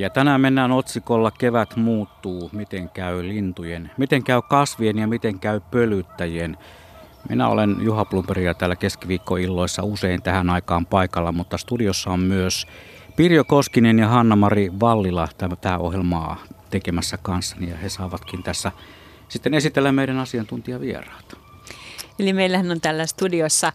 Ja tänään mennään otsikolla Kevät muuttuu, miten käy lintujen, miten käy kasvien ja miten käy pölyttäjien. Minä olen Juha Plumperi ja täällä keskiviikkoilloissa usein tähän aikaan paikalla, mutta studiossa on myös Pirjo Koskinen ja Hanna-Mari Vallila tämä ohjelmaa tekemässä kanssani ja he saavatkin tässä sitten esitellä meidän asiantuntijavieraat. Eli meillähän on tällä studiossa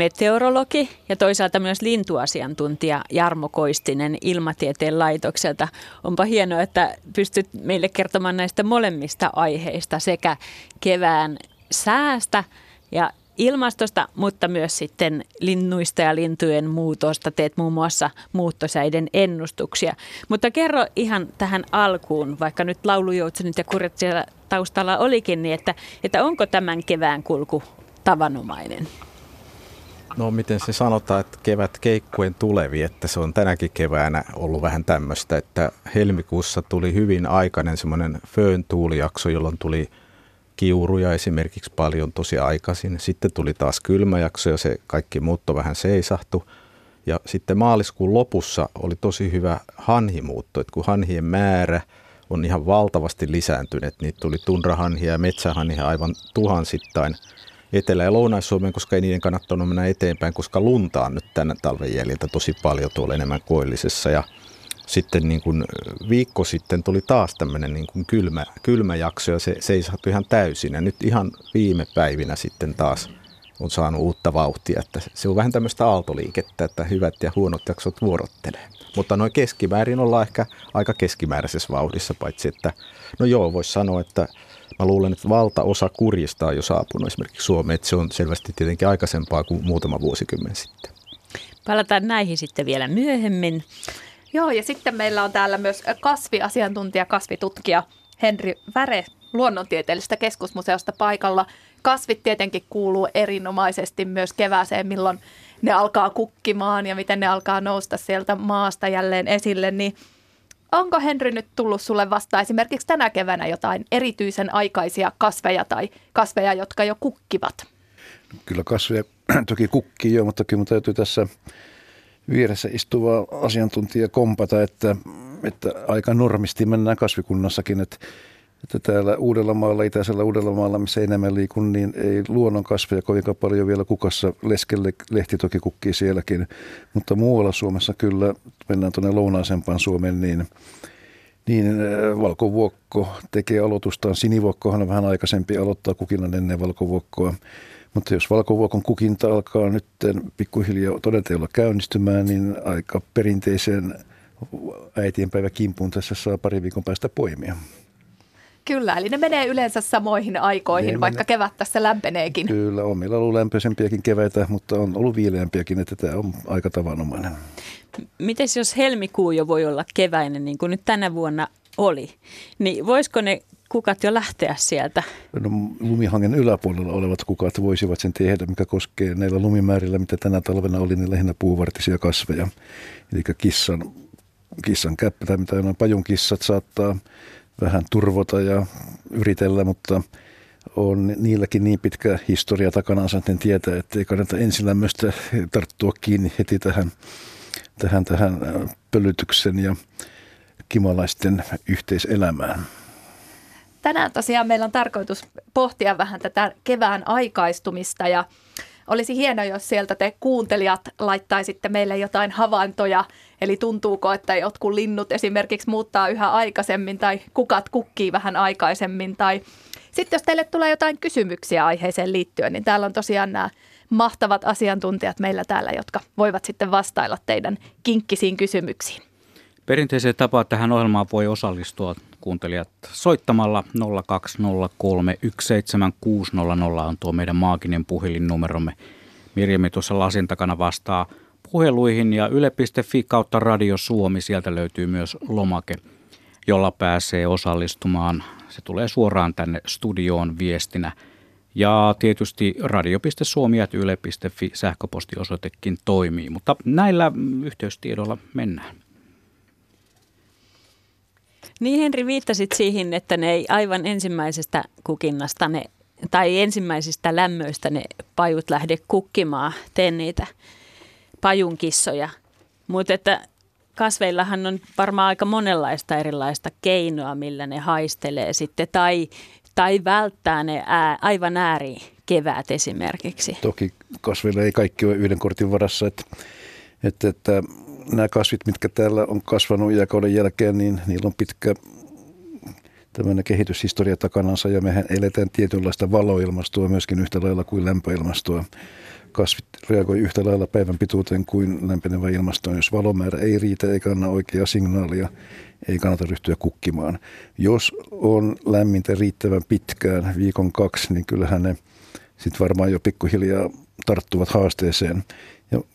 meteorologi ja toisaalta myös lintuasiantuntija Jarmo Koistinen Ilmatieteen laitokselta. Onpa hienoa, että pystyt meille kertomaan näistä molemmista aiheista sekä kevään säästä ja ilmastosta, mutta myös sitten linnuista ja lintujen muutosta. Teet muun muassa muuttosäiden ennustuksia. Mutta kerro ihan tähän alkuun, vaikka nyt laulujoutsenit ja kurjat siellä taustalla olikin, niin että, että onko tämän kevään kulku tavanomainen? No miten se sanotaan, että kevät keikkuen tulevi, että se on tänäkin keväänä ollut vähän tämmöistä, että helmikuussa tuli hyvin aikainen semmoinen föön tuulijakso, jolloin tuli kiuruja esimerkiksi paljon tosi aikaisin. Sitten tuli taas kylmäjakso ja se kaikki muutto vähän seisahtu. Ja sitten maaliskuun lopussa oli tosi hyvä hanhimuutto, että kun hanhien määrä on ihan valtavasti lisääntynyt, niin tuli tunrahanhia ja metsähanhia aivan tuhansittain – Etelä- ja Lounais-Suomeen, koska ei niiden kannattanut mennä eteenpäin, koska lunta on nyt tänä talven jäljiltä tosi paljon tuolla enemmän koillisessa. Ja sitten niin kuin viikko sitten tuli taas tämmöinen niin kuin kylmä, kylmä jakso ja se seisahtui ihan täysin. Ja nyt ihan viime päivinä sitten taas on saanut uutta vauhtia. Että se on vähän tämmöistä aaltoliikettä, että hyvät ja huonot jaksot vuorottelee. Mutta noin keskimäärin ollaan ehkä aika keskimääräisessä vauhdissa, paitsi että no joo, voisi sanoa, että Mä luulen, että valtaosa kurjista on jo saapunut esimerkiksi Suomeen, että se on selvästi tietenkin aikaisempaa kuin muutama vuosikymmen sitten. Palataan näihin sitten vielä myöhemmin. Joo, ja sitten meillä on täällä myös kasviasiantuntija, kasvitutkija Henri Väre luonnontieteellisestä keskusmuseosta paikalla. Kasvit tietenkin kuuluu erinomaisesti myös kevääseen, milloin ne alkaa kukkimaan ja miten ne alkaa nousta sieltä maasta jälleen esille, niin onko Henry nyt tullut sulle vasta esimerkiksi tänä keväänä jotain erityisen aikaisia kasveja tai kasveja, jotka jo kukkivat? Kyllä kasveja toki kukkii jo, mutta kyllä täytyy tässä vieressä istuva asiantuntija kompata, että, että aika normisti mennään kasvikunnassakin, että että täällä Uudellamaalla, itäisellä Uudellamaalla, missä enemmän liikun, niin ei luonnon kasveja kovinkaan paljon vielä kukassa. Leskelle lehti toki kukkii sielläkin, mutta muualla Suomessa kyllä, mennään tuonne lounaisempaan Suomeen, niin, niin äh, valkovuokko tekee aloitustaan. Sinivuokkohan on vähän aikaisempi aloittaa kukinnan ennen valkovuokkoa. Mutta jos valkovuokon kukinta alkaa nyt pikkuhiljaa todenteella käynnistymään, niin aika perinteisen äitienpäivä kimpun tässä saa pari viikon päästä poimia. Kyllä, eli ne menee yleensä samoihin aikoihin, ne vaikka mene... kevät tässä lämpeneekin. Kyllä, on meillä ollut lämpöisempiäkin keväitä, mutta on ollut viileämpiäkin, että tämä on aika tavanomainen. Miten jos helmikuu jo voi olla keväinen, niin kuin nyt tänä vuonna oli, niin voisiko ne kukat jo lähteä sieltä? No, lumihangen yläpuolella olevat kukat voisivat sen tehdä, mikä koskee näillä lumimäärillä, mitä tänä talvena oli, niin lähinnä puuvartisia kasveja. Eli kissan, kissan käppä tai mitä noin pajunkissat saattaa vähän turvota ja yritellä, mutta on niilläkin niin pitkä historia takana, että tietää, että ei kannata ensin lämmöstä tarttua kiinni heti tähän, tähän, tähän pölytyksen ja kimalaisten yhteiselämään. Tänään tosiaan meillä on tarkoitus pohtia vähän tätä kevään aikaistumista ja olisi hienoa, jos sieltä te kuuntelijat laittaisitte meille jotain havaintoja. Eli tuntuuko, että jotkut linnut esimerkiksi muuttaa yhä aikaisemmin tai kukat kukkii vähän aikaisemmin. Tai sitten jos teille tulee jotain kysymyksiä aiheeseen liittyen, niin täällä on tosiaan nämä mahtavat asiantuntijat meillä täällä, jotka voivat sitten vastailla teidän kinkkisiin kysymyksiin. Perinteiseen tapaan tähän ohjelmaan voi osallistua kuuntelijat soittamalla 020317600 on tuo meidän maaginen puhelinnumeromme. Mirjami tuossa lasin takana vastaa puheluihin ja yle.fi kautta Radio Suomi, sieltä löytyy myös lomake, jolla pääsee osallistumaan. Se tulee suoraan tänne studioon viestinä. Ja tietysti radio.suomi.yle.fi sähköpostiosoitekin toimii, mutta näillä yhteystiedoilla mennään. Niin Henri, viittasit siihen, että ne ei aivan ensimmäisestä kukinnasta ne, tai ensimmäisistä lämmöistä ne pajut lähde kukkimaan, tee niitä pajunkissoja. Mutta että kasveillahan on varmaan aika monenlaista erilaista keinoa, millä ne haistelee sitten, tai, tai välttää ne ää, aivan ääri kevät esimerkiksi. Toki kasveilla ei kaikki ole yhden kortin varassa, että, että, että nämä kasvit, mitkä täällä on kasvanut iäkauden jälkeen, niin niillä on pitkä tämmöinen kehityshistoria takanansa ja mehän eletään tietynlaista valoilmastoa myöskin yhtä lailla kuin lämpöilmastoa. Kasvit reagoi yhtä lailla päivän pituuteen kuin lämpenevä ilmasto. Jos valomäärä ei riitä eikä anna oikeaa signaalia, ei kannata ryhtyä kukkimaan. Jos on lämmintä riittävän pitkään, viikon kaksi, niin kyllähän ne sitten varmaan jo pikkuhiljaa tarttuvat haasteeseen,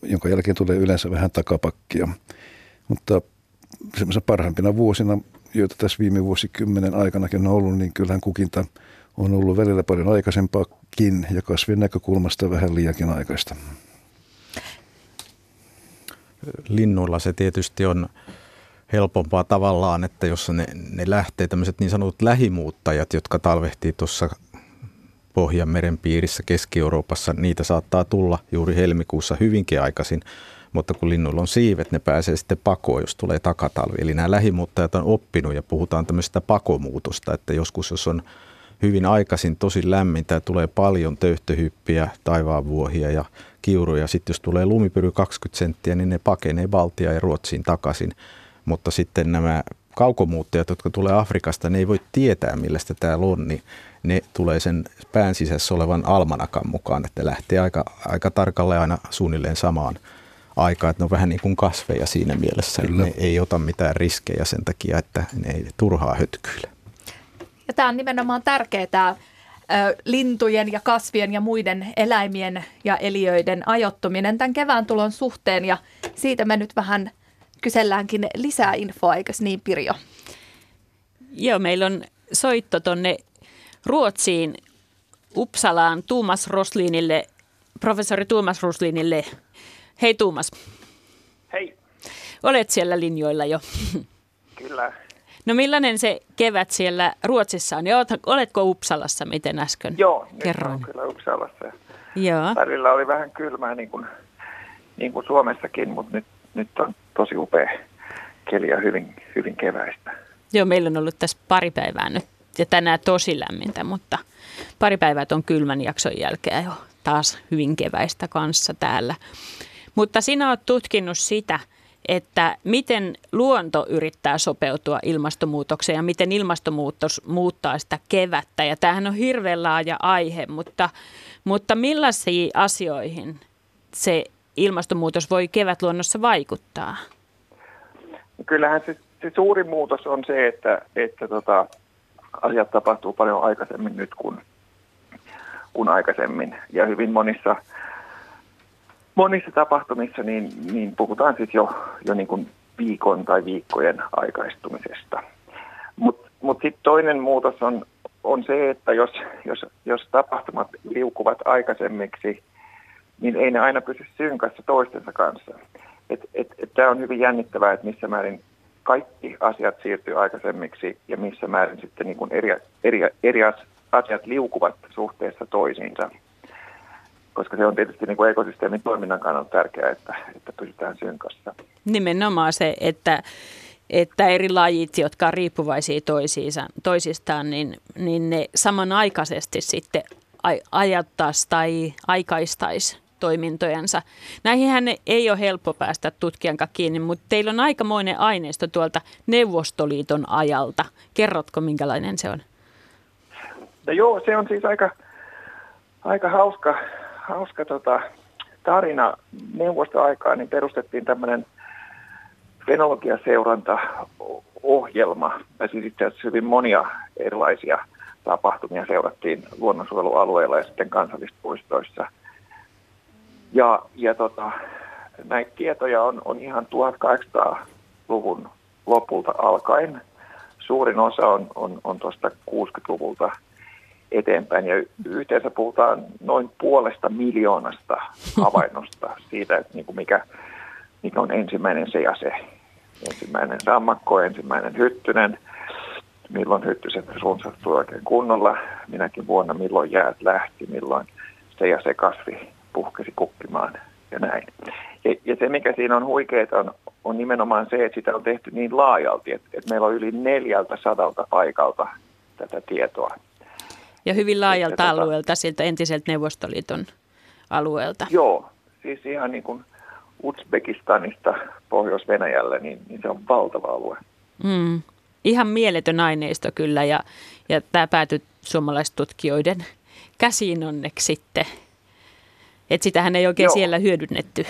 jonka jälkeen tulee yleensä vähän takapakkia. Mutta semmoisen parhaimpina vuosina joita tässä viime vuosikymmenen aikanakin on ollut, niin kyllähän kukinta on ollut välillä paljon aikaisempaakin ja kasvien näkökulmasta vähän liiankin aikaista. Linnuilla se tietysti on helpompaa tavallaan, että jos ne, ne lähtee tämmöiset niin sanotut lähimuuttajat, jotka talvehtii tuossa Pohjanmeren piirissä Keski-Euroopassa, niitä saattaa tulla juuri helmikuussa hyvinkin aikaisin mutta kun linnuilla on siivet, ne pääsee sitten pakoon, jos tulee takatalvi. Eli nämä lähimuuttajat on oppinut ja puhutaan tämmöisestä pakomuutosta, että joskus jos on hyvin aikaisin tosi lämmintä ja tulee paljon töyhtöhyppiä, taivaanvuohia ja kiuruja. Sitten jos tulee lumipyry 20 senttiä, niin ne pakenee Baltiaan ja Ruotsiin takaisin. Mutta sitten nämä kaukomuuttajat, jotka tulee Afrikasta, ne ei voi tietää, millaista täällä on, niin ne tulee sen pään sisässä olevan almanakan mukaan, että lähtee aika, aika tarkalleen aina suunnilleen samaan aikaa, että ne on vähän niin kuin kasveja siinä mielessä, Kyllä. että ne ei ota mitään riskejä sen takia, että ne ei turhaa hötkyile. Ja tämä on nimenomaan tärkeää lintujen ja kasvien ja muiden eläimien ja eliöiden ajottuminen tämän kevään tulon suhteen ja siitä me nyt vähän kyselläänkin lisää infoa, eikö niin Pirjo? Joo, meillä on soitto tuonne Ruotsiin Uppsalaan Tuumas Roslinille, professori Tuumas Roslinille Hei Tuumas. Hei. Olet siellä linjoilla jo. Kyllä. No millainen se kevät siellä Ruotsissa on? Ja oletko Uppsalassa, miten äsken Joo, kerroin? Joo, kyllä Uppsalassa. Joo. Välillä oli vähän kylmää niin kuin, niin kuin Suomessakin, mutta nyt, nyt on tosi upea keli ja hyvin, hyvin keväistä. Joo, meillä on ollut tässä pari päivää nyt ja tänään tosi lämmintä, mutta pari päivää on kylmän jakson jälkeen jo taas hyvin keväistä kanssa täällä. Mutta sinä olet tutkinut sitä, että miten luonto yrittää sopeutua ilmastonmuutokseen ja miten ilmastonmuutos muuttaa sitä kevättä. Ja tämähän on hirveän laaja aihe, mutta, mutta millaisiin asioihin se ilmastonmuutos voi kevätluonnossa vaikuttaa? Kyllähän se, se suuri muutos on se, että, että tota, asiat tapahtuu paljon aikaisemmin nyt kuin, kuin aikaisemmin. Ja hyvin monissa monissa tapahtumissa niin, niin puhutaan siis jo, jo niin kuin viikon tai viikkojen aikaistumisesta. Mutta mut, mut sitten toinen muutos on, on se, että jos, jos, jos tapahtumat liukuvat aikaisemmiksi, niin ei ne aina pysy synkassa toistensa kanssa. Tämä on hyvin jännittävää, että missä määrin kaikki asiat siirtyy aikaisemmiksi ja missä määrin sitten niin kuin eri, eri, eri asiat liukuvat suhteessa toisiinsa koska se on tietysti niin kuin ekosysteemin toiminnan kannalta tärkeää, että, että pysytään synkassa. Nimenomaan se, että, että eri lajit, jotka on riippuvaisia toisiinsa, toisistaan, niin, niin ne samanaikaisesti sitten ajattaisi tai aikaistaisi toimintojensa. Näihinhän ei ole helppo päästä tutkijankaan kiinni, mutta teillä on aikamoinen aineisto tuolta Neuvostoliiton ajalta. Kerrotko, minkälainen se on? No joo, se on siis aika, aika hauska, hauska tota, tarina. Neuvostoaikaa niin perustettiin tämmöinen fenologiaseuranta-ohjelma. Ja siis itse asiassa hyvin monia erilaisia tapahtumia seurattiin luonnonsuojelualueilla ja sitten kansallispuistoissa. Ja, ja tota, näitä tietoja on, on ihan 1800-luvun lopulta alkaen. Suurin osa on, on, on tuosta 60-luvulta eteenpäin. Ja yhteensä puhutaan noin puolesta miljoonasta havainnosta siitä, että niin kuin mikä, mikä on ensimmäinen se ja se. Ensimmäinen sammakko, ensimmäinen hyttynen, milloin hyttyset runsastui oikein kunnolla, minäkin vuonna milloin jäät lähti, milloin se ja se kasvi puhkesi kukkimaan ja näin. Ja, ja se, mikä siinä on huikeaa, on, on nimenomaan se, että sitä on tehty niin laajalti, että, että meillä on yli neljältä sadalta paikalta tätä tietoa. Ja hyvin laajalta että, tota- alueelta, sieltä entiseltä Neuvostoliiton alueelta. Joo, siis ihan niin kuin Uzbekistanista Pohjois-Venäjälle, niin, niin se on valtava alue. Mm. Ihan mieletön aineisto kyllä, ja, ja tämä päätyi suomalaistutkijoiden käsiin onneksi sitten. Että sitähän ei oikein Joo. siellä hyödynnetty.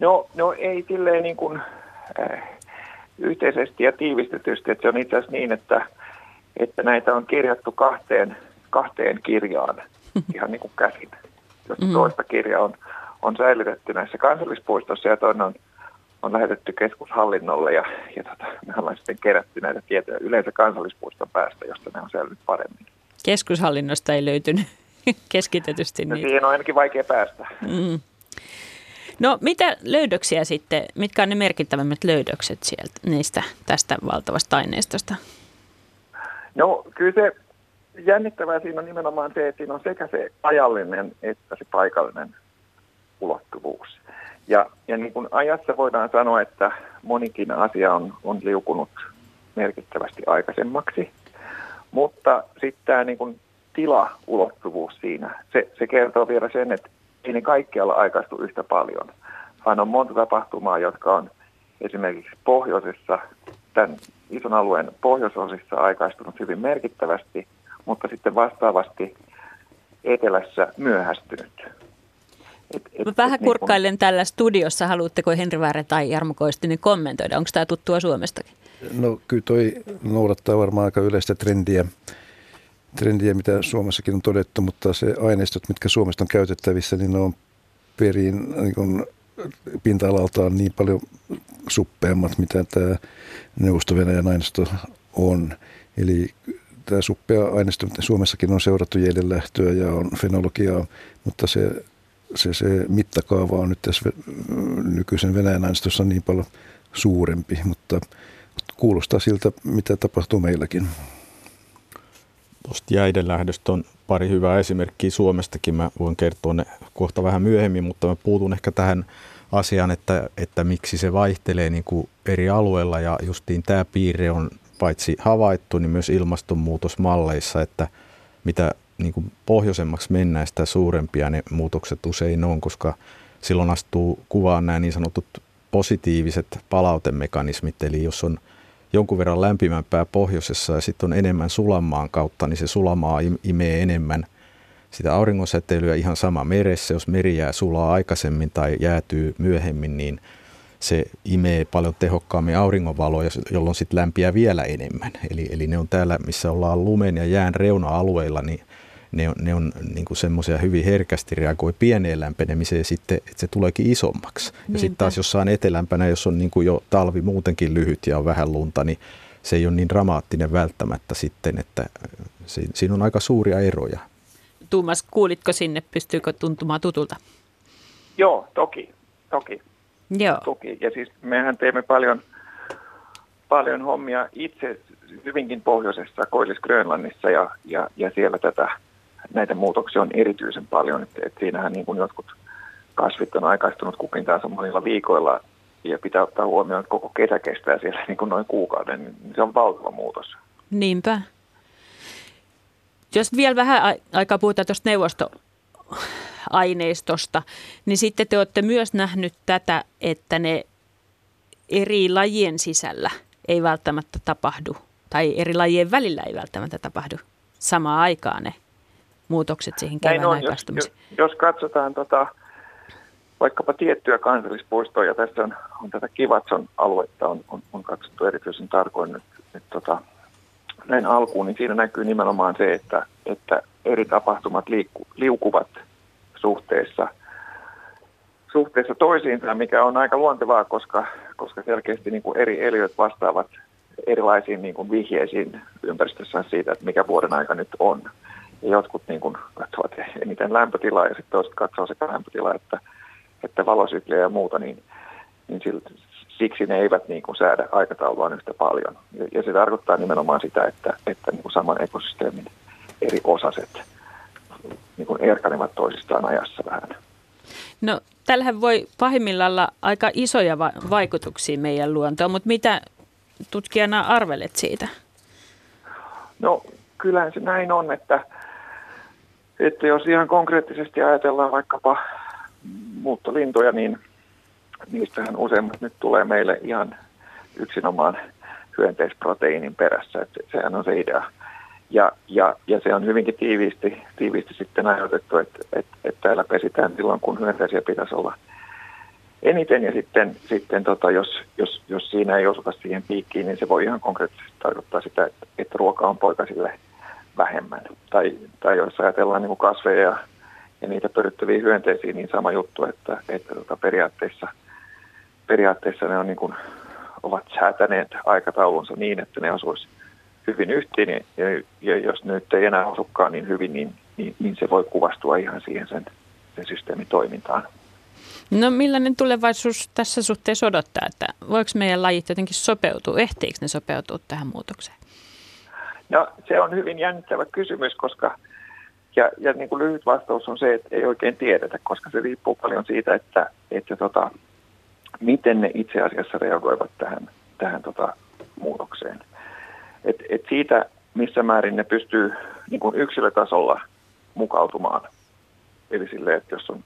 No, no ei silleen niin kuin, äh, yhteisesti ja tiivistetysti, että se on itse asiassa niin, että, että näitä on kirjattu kahteen, kahteen kirjaan ihan niin kuin käsin. Jos mm. toista kirjaa on, on säilytetty näissä kansallispuistossa ja toinen on, on lähetetty keskushallinnolle ja, ja tota, me ollaan sitten kerätty näitä tietoja yleensä kansallispuiston päästä, josta ne on säilynyt paremmin. Keskushallinnosta ei löytynyt keskitetysti. No, niin. Siihen on ainakin vaikea päästä. Mm. No mitä löydöksiä sitten, mitkä on ne merkittävimmät löydökset sieltä niistä tästä valtavasta aineistosta? No kyllä se jännittävää siinä on nimenomaan se, että siinä on sekä se ajallinen että se paikallinen ulottuvuus. Ja, ja niin kuin ajassa voidaan sanoa, että monikin asia on, on liukunut merkittävästi aikaisemmaksi, mutta sitten tämä niin kuin tilaulottuvuus siinä, se, se kertoo vielä sen, että ei ne kaikkialla aikaistu yhtä paljon, vaan on monta tapahtumaa, jotka on esimerkiksi pohjoisessa, tämän ison alueen pohjoisosissa aikaistunut hyvin merkittävästi, mutta sitten vastaavasti etelässä myöhästynyt. Et, et, Mä vähän et, niin kurkkailen niin kun... tällä studiossa. Haluatteko Henri Väärä tai Jarmo Koistinen kommentoida? Onko tämä tuttua Suomestakin? No kyllä toi noudattaa varmaan aika yleistä trendiä trendiä, mitä Suomessakin on todettu, mutta se aineistot, mitkä Suomesta on käytettävissä, niin ne on perin niin kuin pinta-alaltaan niin paljon suppeammat, mitä tämä Neuvosto-Venäjän aineisto on. Eli tämä suppea aineisto, mitä Suomessakin on seurattu lähtöä ja on fenologiaa, mutta se, se, se mittakaava on nyt tässä nykyisen Venäjän aineistossa niin paljon suurempi, mutta kuulostaa siltä, mitä tapahtuu meilläkin. Tuosta jäiden lähdöstä on pari hyvää esimerkkiä Suomestakin. Mä voin kertoa ne kohta vähän myöhemmin, mutta mä puutun ehkä tähän asiaan, että, että miksi se vaihtelee niin kuin eri alueilla. Ja justiin tämä piirre on paitsi havaittu, niin myös ilmastonmuutosmalleissa, että mitä niin kuin pohjoisemmaksi mennään, sitä suurempia ne muutokset usein on, koska silloin astuu kuvaan nämä niin sanotut positiiviset palautemekanismit, eli jos on jonkun verran lämpimämpää pohjoisessa ja sitten on enemmän sulamaan kautta, niin se sulamaa imee enemmän sitä auringonsäteilyä ihan sama meressä. Jos meri jää sulaa aikaisemmin tai jäätyy myöhemmin, niin se imee paljon tehokkaammin auringonvaloa, jolloin sitten lämpiää vielä enemmän. Eli, eli ne on täällä, missä ollaan lumen ja jään reuna-alueilla, niin ne on, ne on niin semmoisia hyvin herkästi reagoi pieneen lämpenemiseen sitten, että se tuleekin isommaksi. Ja sitten taas jossain etelämpänä, jos on niin kuin jo talvi muutenkin lyhyt ja on vähän lunta, niin se ei ole niin dramaattinen välttämättä sitten, että siinä on aika suuria eroja. Tuumas, kuulitko sinne, pystyykö tuntumaan tutulta? Joo, toki, toki. Joo. Toki. Ja siis mehän teemme paljon, paljon hommia itse hyvinkin pohjoisessa Koillis-Grönlannissa ja, ja, ja siellä tätä muutoksia on erityisen paljon. että et siinähän niin kuin jotkut kasvit on aikaistunut kukin taas monilla viikoilla ja pitää ottaa huomioon, että koko kesä kestää siellä niin kuin noin kuukauden, niin se on valtava muutos. Niinpä. Jos vielä vähän aikaa puhutaan tuosta neuvostoaineistosta, niin sitten te olette myös nähnyt tätä, että ne eri lajien sisällä ei välttämättä tapahdu, tai eri lajien välillä ei välttämättä tapahdu samaan aikaan ne muutokset siihen kevään on, jos, jos, jos katsotaan tota, vaikkapa tiettyä kansallispuistoa, ja tässä on, on tätä Kivatson aluetta on, on, on katsottu erityisen tarkoin nyt, nyt tota, näin alkuun, niin siinä näkyy nimenomaan se, että, että eri tapahtumat liikku, liukuvat suhteessa, suhteessa toisiinsa, mikä on aika luontevaa, koska, koska selkeästi niin kuin eri eliöt vastaavat erilaisiin niin kuin vihjeisiin ympäristössä siitä, että mikä vuoden aika nyt on. Ja jotkut niin kuin katsovat eniten lämpötilaa ja sitten toiset katsoo sekä lämpötilaa että, että valosykliä ja muuta, niin, niin siksi ne eivät niin kuin säädä aikataulua yhtä paljon. Ja, ja se tarkoittaa nimenomaan sitä, että, että niin kuin saman ekosysteemin eri osaset niin kuin erkanevat toisistaan ajassa vähän. No tällähän voi pahimmillaan olla aika isoja va- vaikutuksia meidän luontoon, mutta mitä tutkijana arvelet siitä? No kyllähän se näin on, että, että jos ihan konkreettisesti ajatellaan vaikkapa muuttolintoja, niin niistähän useimmat nyt tulee meille ihan yksinomaan hyönteisproteiinin perässä. Että sehän on se idea. Ja, ja, ja se on hyvinkin tiiviisti, tiiviisti sitten ajoitettu, että, että, että täällä pesitään silloin, kun hyönteisiä pitäisi olla eniten. Ja sitten, sitten tota, jos, jos, jos siinä ei osuta siihen piikkiin, niin se voi ihan konkreettisesti tarkoittaa sitä, että, että ruoka on poikasille vähemmän. Tai, tai jos ajatellaan niin kasveja ja, ja niitä pöryttäviä hyönteisiä, niin sama juttu, että, että tota, periaatteessa, periaatteessa ne on niin kuin, ovat säätäneet aikataulunsa niin, että ne osuisivat hyvin yhteen, ja, ja jos nyt ei enää osukaan niin hyvin, niin, niin, niin se voi kuvastua ihan siihen sen, sen systeemin toimintaan. No millainen tulevaisuus tässä suhteessa odottaa, että voiko meidän lajit jotenkin sopeutua, ehtiikö ne sopeutua tähän muutokseen? No se on hyvin jännittävä kysymys, koska ja, ja niin kuin lyhyt vastaus on se, että ei oikein tiedetä, koska se riippuu paljon siitä, että, että tota, miten ne itse asiassa reagoivat tähän, tähän tota, muutokseen. Et, et siitä, missä määrin ne pystyy niin kuin yksilötasolla mukautumaan. Eli sille, että jos on,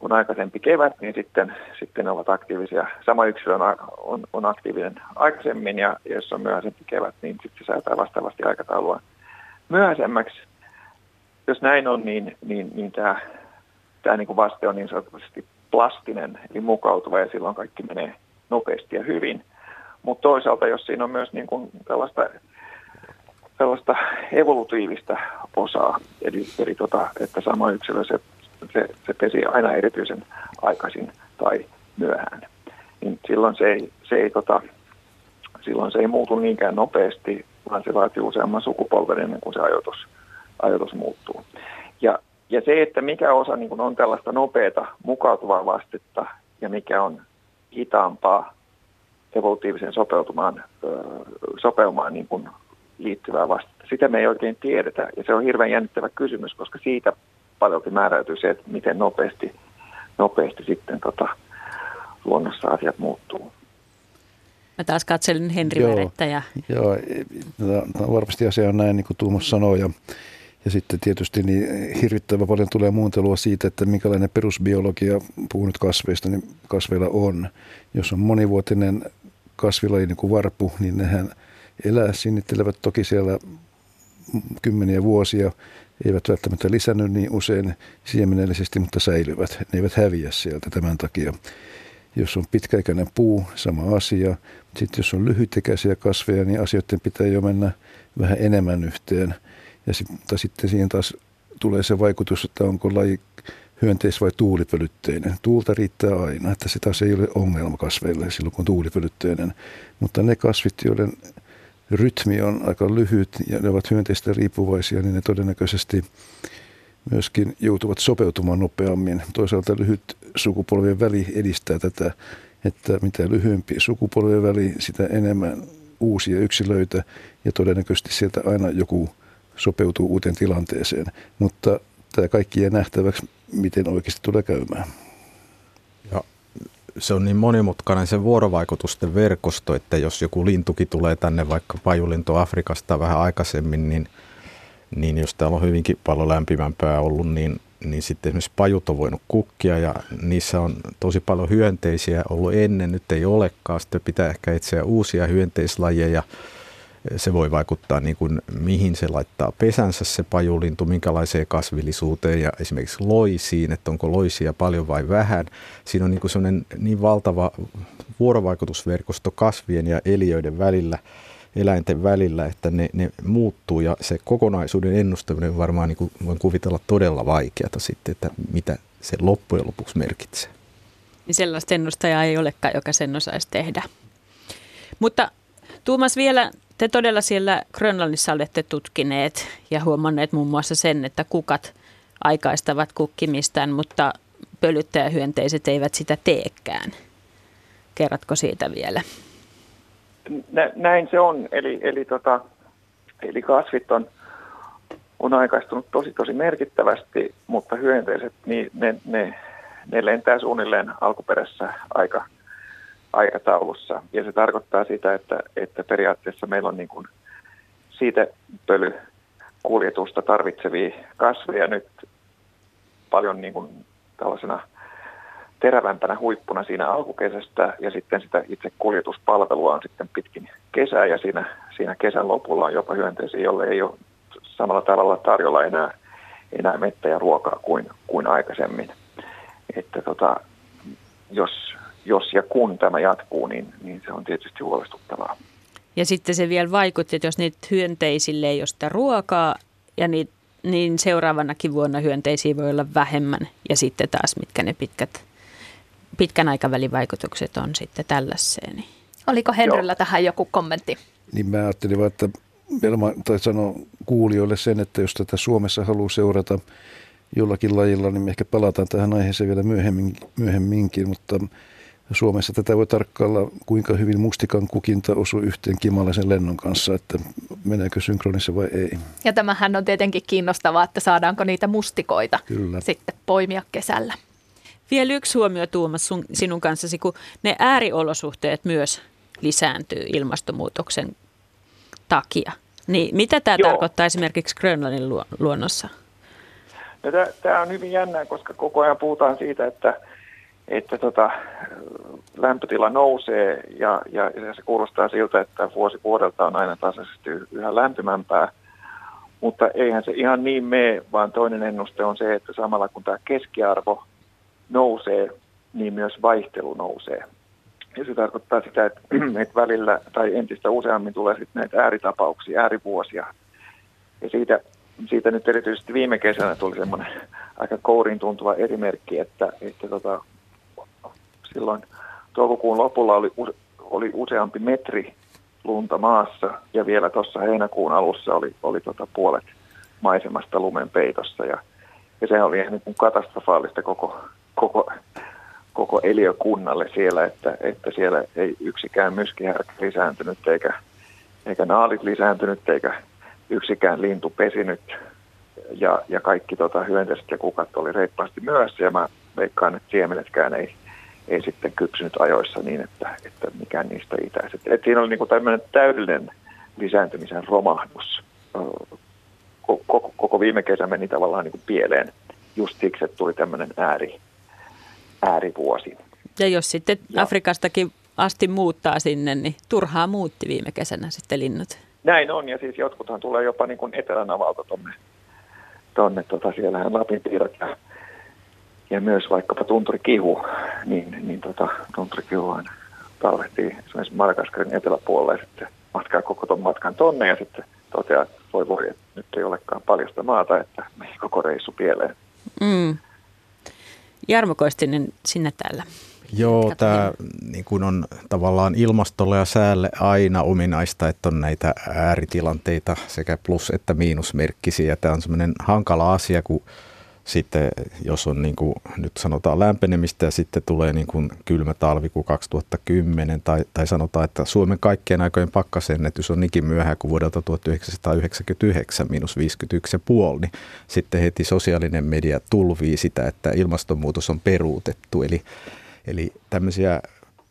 on aikaisempi kevät, niin sitten, sitten ne ovat aktiivisia. Sama yksilö on, on, on aktiivinen aikaisemmin, ja jos on myöhäisempi kevät, niin sitten se säätää vastaavasti aikataulua myöhäisemmäksi. Jos näin on, niin, niin, niin tämä, tämä niin kuin vaste on niin sanotusti plastinen, eli mukautuva, ja silloin kaikki menee nopeasti ja hyvin – mutta toisaalta, jos siinä on myös niin kuin tällaista, tällaista evolutiivista osaa, eli, eli tota, että sama yksilö se, se, se pesi aina erityisen aikaisin tai myöhään, niin silloin se ei, se ei, tota, silloin se ei muutu niinkään nopeasti, vaan se vaatii useamman sukupolven ennen kuin se ajoitus, ajoitus muuttuu. Ja, ja se, että mikä osa niin kuin on tällaista nopeata mukautuvaa vastetta ja mikä on hitaampaa evolutiivisen sopeutumaan, sopeumaan niin kuin liittyvää vastetta. Sitä me ei oikein tiedetä ja se on hirveän jännittävä kysymys, koska siitä paljolti määräytyy se, että miten nopeasti, nopeasti sitten tota, luonnossa asiat muuttuu. Mä taas katselin Henri joo. Ja... Joo, no, no, varmasti asia on näin, niin kuin Tuomas sanoi. Ja, ja sitten tietysti niin hirvittävän paljon tulee muuntelua siitä, että minkälainen perusbiologia, puhun nyt kasveista, niin kasveilla on. Jos on monivuotinen kasvilaji niin kuin varpu, niin nehän elää, sinnittelevät toki siellä kymmeniä vuosia, eivät välttämättä lisännyt niin usein siemenellisesti, mutta säilyvät. Ne eivät häviä sieltä tämän takia. Jos on pitkäikäinen puu, sama asia. Sitten jos on lyhytikäisiä kasveja, niin asioiden pitää jo mennä vähän enemmän yhteen. Ja sitten siihen taas tulee se vaikutus, että onko laji hyönteis- vai tuulipölytteinen. Tuulta riittää aina, että se taas ei ole ongelma kasveille silloin, kun on tuulipölytteinen. Mutta ne kasvit, joiden rytmi on aika lyhyt ja ne ovat hyönteistä riippuvaisia, niin ne todennäköisesti myöskin joutuvat sopeutumaan nopeammin. Toisaalta lyhyt sukupolvien väli edistää tätä, että mitä lyhyempi sukupolvien väli, sitä enemmän uusia yksilöitä ja todennäköisesti sieltä aina joku sopeutuu uuteen tilanteeseen. Mutta tämä kaikki jää nähtäväksi, miten oikeasti tulee käymään. Se on niin monimutkainen se vuorovaikutusten verkosto, että jos joku lintukin tulee tänne, vaikka pajulinto Afrikasta vähän aikaisemmin, niin, niin jos täällä on hyvinkin paljon lämpimämpää ollut, niin, niin sitten esimerkiksi pajut on voinut kukkia ja niissä on tosi paljon hyönteisiä ollut ennen, nyt ei olekaan. Sitten pitää ehkä etsiä uusia hyönteislajeja se voi vaikuttaa niin kuin, mihin se laittaa pesänsä se pajulintu, minkälaiseen kasvillisuuteen ja esimerkiksi loisiin, että onko loisia paljon vai vähän. Siinä on niin kuin sellainen niin valtava vuorovaikutusverkosto kasvien ja eliöiden välillä, eläinten välillä, että ne, ne muuttuu ja se kokonaisuuden ennustaminen varmaan niin kuin voin kuvitella todella vaikeata sitten, että mitä se loppujen lopuksi merkitsee. Niin sellaista ennustajaa ei olekaan, joka sen osaisi tehdä. Mutta Tuumas vielä te todella siellä Grönlannissa olette tutkineet ja huomanneet muun muassa sen, että kukat aikaistavat kukkimistaan, mutta pölyttäjähyönteiset eivät sitä teekään. Kerratko siitä vielä? Nä, näin se on. Eli, eli, tota, eli kasvit on, on aikaistunut tosi tosi merkittävästi, mutta hyönteiset, niin ne, ne, ne lentää suunnilleen alkuperäisessä aika, aikataulussa. Ja se tarkoittaa sitä, että, että periaatteessa meillä on niin kuin siitä pölykuljetusta tarvitsevia kasveja nyt paljon niin kuin tällaisena terävämpänä huippuna siinä alkukesästä ja sitten sitä itse kuljetuspalvelua on sitten pitkin kesää ja siinä, siinä kesän lopulla on jopa hyönteisiä, jolle ei ole samalla tavalla tarjolla enää, enää mettä ja ruokaa kuin, kuin aikaisemmin. Että tota, jos, jos ja kun tämä jatkuu, niin, niin se on tietysti huolestuttavaa. Ja sitten se vielä vaikutti, että jos niitä hyönteisille ei ole sitä ruokaa, ja niitä, niin seuraavanakin vuonna hyönteisiä voi olla vähemmän. Ja sitten taas, mitkä ne pitkät, pitkän aikavälin vaikutukset on sitten tällaiseen. Niin. Oliko Henryllä Joo. tähän joku kommentti? Niin mä ajattelin että Velma, tai sanoa kuulijoille sen, että jos tätä Suomessa haluaa seurata jollakin lajilla, niin me ehkä palataan tähän aiheeseen vielä myöhemmin, myöhemminkin, mutta Suomessa tätä voi tarkkailla, kuinka hyvin mustikan kukinta osuu yhteen kimalaisen lennon kanssa, että meneekö synkronissa vai ei. Ja tämähän on tietenkin kiinnostavaa, että saadaanko niitä mustikoita Kyllä. sitten poimia kesällä. Vielä yksi huomio Tuomas sun, sinun kanssasi, kun ne ääriolosuhteet myös lisääntyy ilmastonmuutoksen takia. Niin mitä tämä Joo. tarkoittaa esimerkiksi Grönlannin luonnossa? No, tämä on hyvin jännää, koska koko ajan puhutaan siitä, että, että tota, lämpötila nousee ja, ja, se kuulostaa siltä, että vuosi vuodelta on aina tasaisesti yhä lämpimämpää. Mutta eihän se ihan niin mene, vaan toinen ennuste on se, että samalla kun tämä keskiarvo nousee, niin myös vaihtelu nousee. Ja se tarkoittaa sitä, että, että välillä tai entistä useammin tulee sitten näitä ääritapauksia, äärivuosia. Ja siitä, siitä nyt erityisesti viime kesänä tuli semmoinen aika kourin tuntuva erimerkki, että, että tota, silloin toukokuun lopulla oli, oli useampi metri lunta maassa ja vielä tuossa heinäkuun alussa oli, oli tota puolet maisemasta lumen peitossa. Ja, ja se oli ihan niin katastrofaalista koko, koko koko eliökunnalle siellä, että, että siellä ei yksikään myskihärkä lisääntynyt eikä, eikä naalit lisääntynyt eikä yksikään lintu pesinyt. Ja, ja kaikki tota, hyönteiset ja kukat oli reippaasti myös ja mä veikkaan, että siemenetkään ei, ei sitten kypsynyt ajoissa niin, että, että mikään niistä itäiset. Et siinä oli niinku tämmöinen täydellinen lisääntymisen romahdus. Koko, koko viime kesä meni tavallaan niinku pieleen just siksi, että tuli tämmöinen ääri, äärivuosi. Ja jos sitten ja. Afrikastakin asti muuttaa sinne, niin turhaa muutti viime kesänä sitten linnut. Näin on, ja siis jotkuthan tulee jopa niin kuin etelänavalta tuonne, tonne, tota, siellähän Lapin piirrot ja, ja myös vaikkapa tunturikihu, niin, niin tota, tunturikihuhan talvehtii esimerkiksi Madagaskarin eteläpuolella ja sitten matkaa koko tuon matkan tonne ja sitten toteaa, että voi voi, että nyt ei olekaan paljasta maata, että meni koko reissu pieleen. Mm. Jarmo Koistinen, sinne täällä. Joo, tämä niin kuin on tavallaan ilmastolle ja säälle aina ominaista, että on näitä ääritilanteita sekä plus- että miinusmerkkisiä. Tämä on semmoinen hankala asia, kun sitten jos on niin kuin, nyt sanotaan lämpenemistä ja sitten tulee niin kuin kylmä talvi kuin 2010 tai, tai sanotaan, että Suomen kaikkien aikojen pakkasennätys on niinkin myöhään kuin vuodelta 1999 miinus 51,5, niin sitten heti sosiaalinen media tulvii sitä, että ilmastonmuutos on peruutettu. Eli, eli tämmöisiä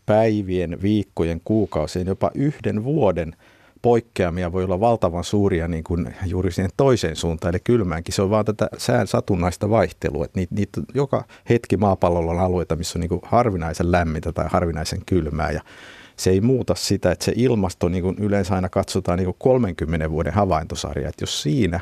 päivien, viikkojen, kuukausien, jopa yhden vuoden – poikkeamia voi olla valtavan suuria niin kuin juuri siihen toiseen suuntaan, eli kylmäänkin. Se on vaan tätä sään satunnaista vaihtelua. Että niitä, niitä, joka hetki maapallolla on alueita, missä on niin kuin harvinaisen lämmintä tai harvinaisen kylmää. Ja se ei muuta sitä, että se ilmasto niin kuin yleensä aina katsotaan niin kuin 30 vuoden havaintosarja. Että jos siinä